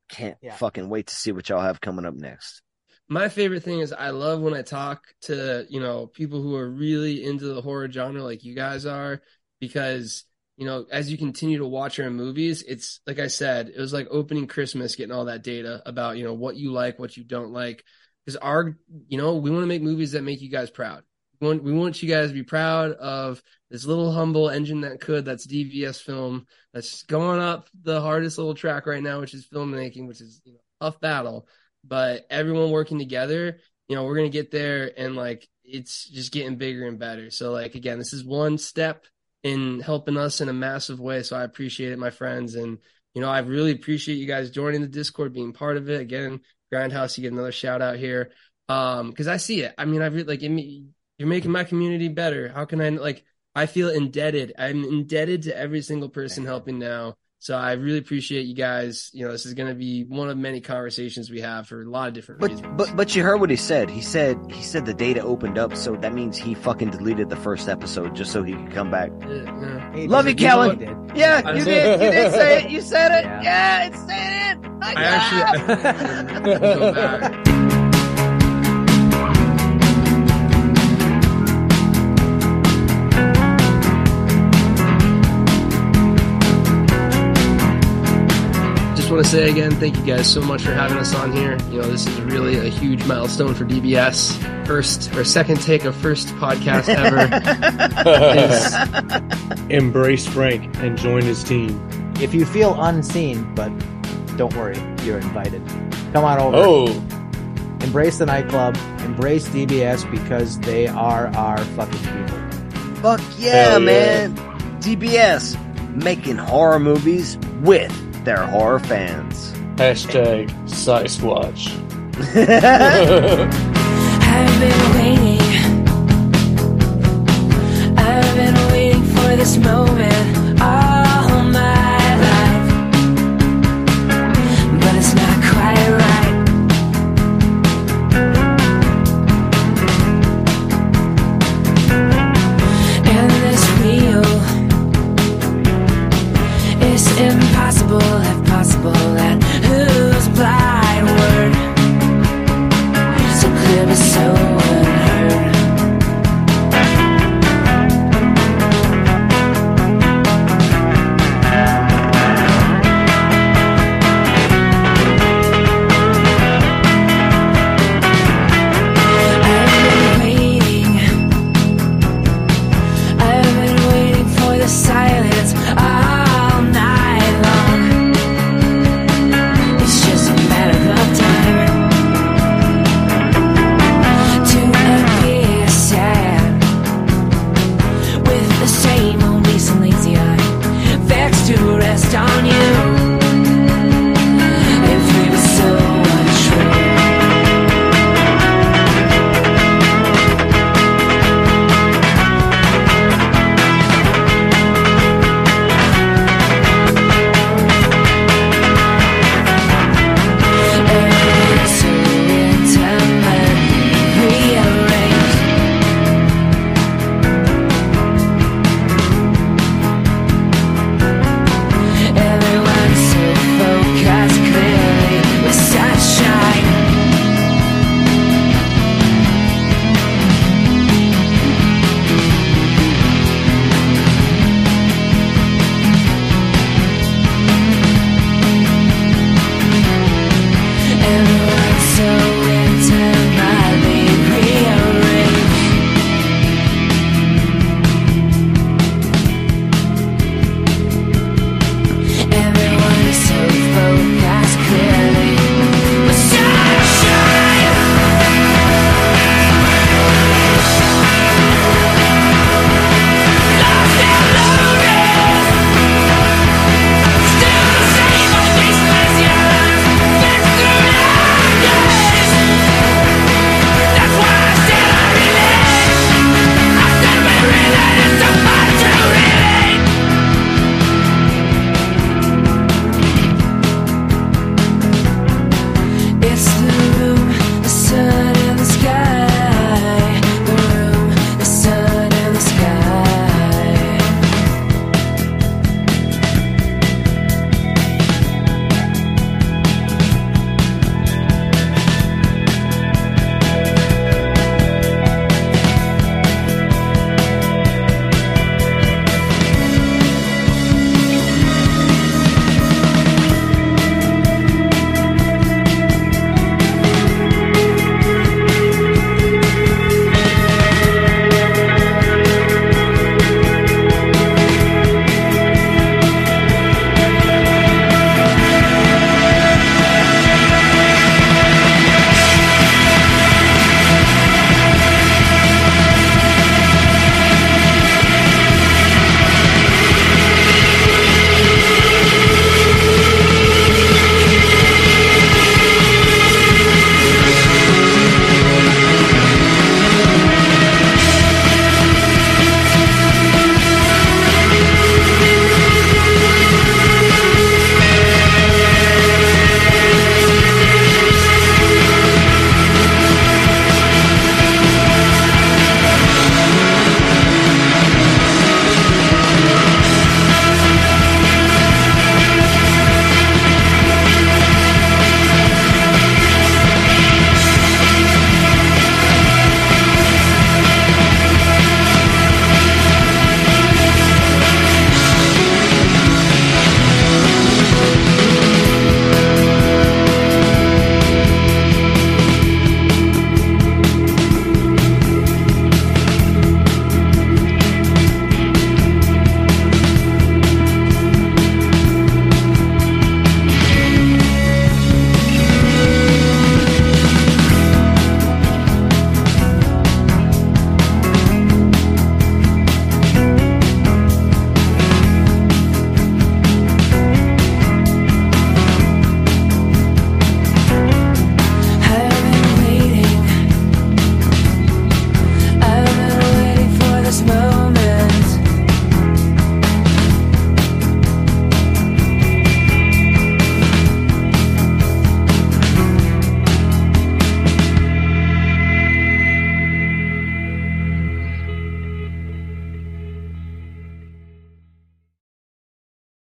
S2: can't
S4: Yeah.
S2: fucking wait to see what y'all have coming up next.
S3: my favorite thing is I love when I talk to, you know, people who are really into the horror genre like you guys are, because, you know, as you continue to watch our movies, it's like I said, it was like opening Christmas, getting all that data about, you know, what you like, what you don't like. Because our, you know, we want to make movies that make you guys proud. We want, we want you guys to be proud of this little humble engine that could, that's DBS film, that's going up the hardest little track right now, which is filmmaking, which is, you know, tough battle but everyone working together, you know, we're gonna get there and like it's just getting bigger and better. So like again, this is one step in helping us in a massive way. So I appreciate it, my friends, and you know, I really appreciate you guys joining the Discord, being part of it. Again, Grindhouse, you get another shout out here. Um, because I see it. I mean, I really like it, you're making my community better. How can I like I feel indebted. I'm indebted to every single person helping now. So I really appreciate you guys. You know, this is going to be one of many conversations we have for a lot of different
S2: But
S3: reasons.
S2: but but you heard what he said. He said he said the data opened up, so that means he fucking deleted the first episode just so he could come back.
S3: Yeah, yeah.
S4: He
S2: Love you,
S4: Kellan.
S2: Yeah,
S3: I
S2: you
S3: know.
S2: did. You did say it. You said it.
S4: Yeah.
S2: Yeah, it's saying it.
S3: I actually want to say again, thank you guys so much for having us on here. You know, this is really a huge milestone for DBS. First or second take of first podcast ever.
S1: Embrace Frank and join his team.
S4: If you feel unseen, but don't worry, you're invited. Come on over.
S1: Oh,
S4: Embrace the nightclub. Embrace DBS because they are our fucking people.
S2: Fuck yeah,
S1: yeah.
S2: man. DBS making horror movies with their horror fans.
S1: hashtag Sasquatch.
S7: I've been waiting. I've been waiting for this moment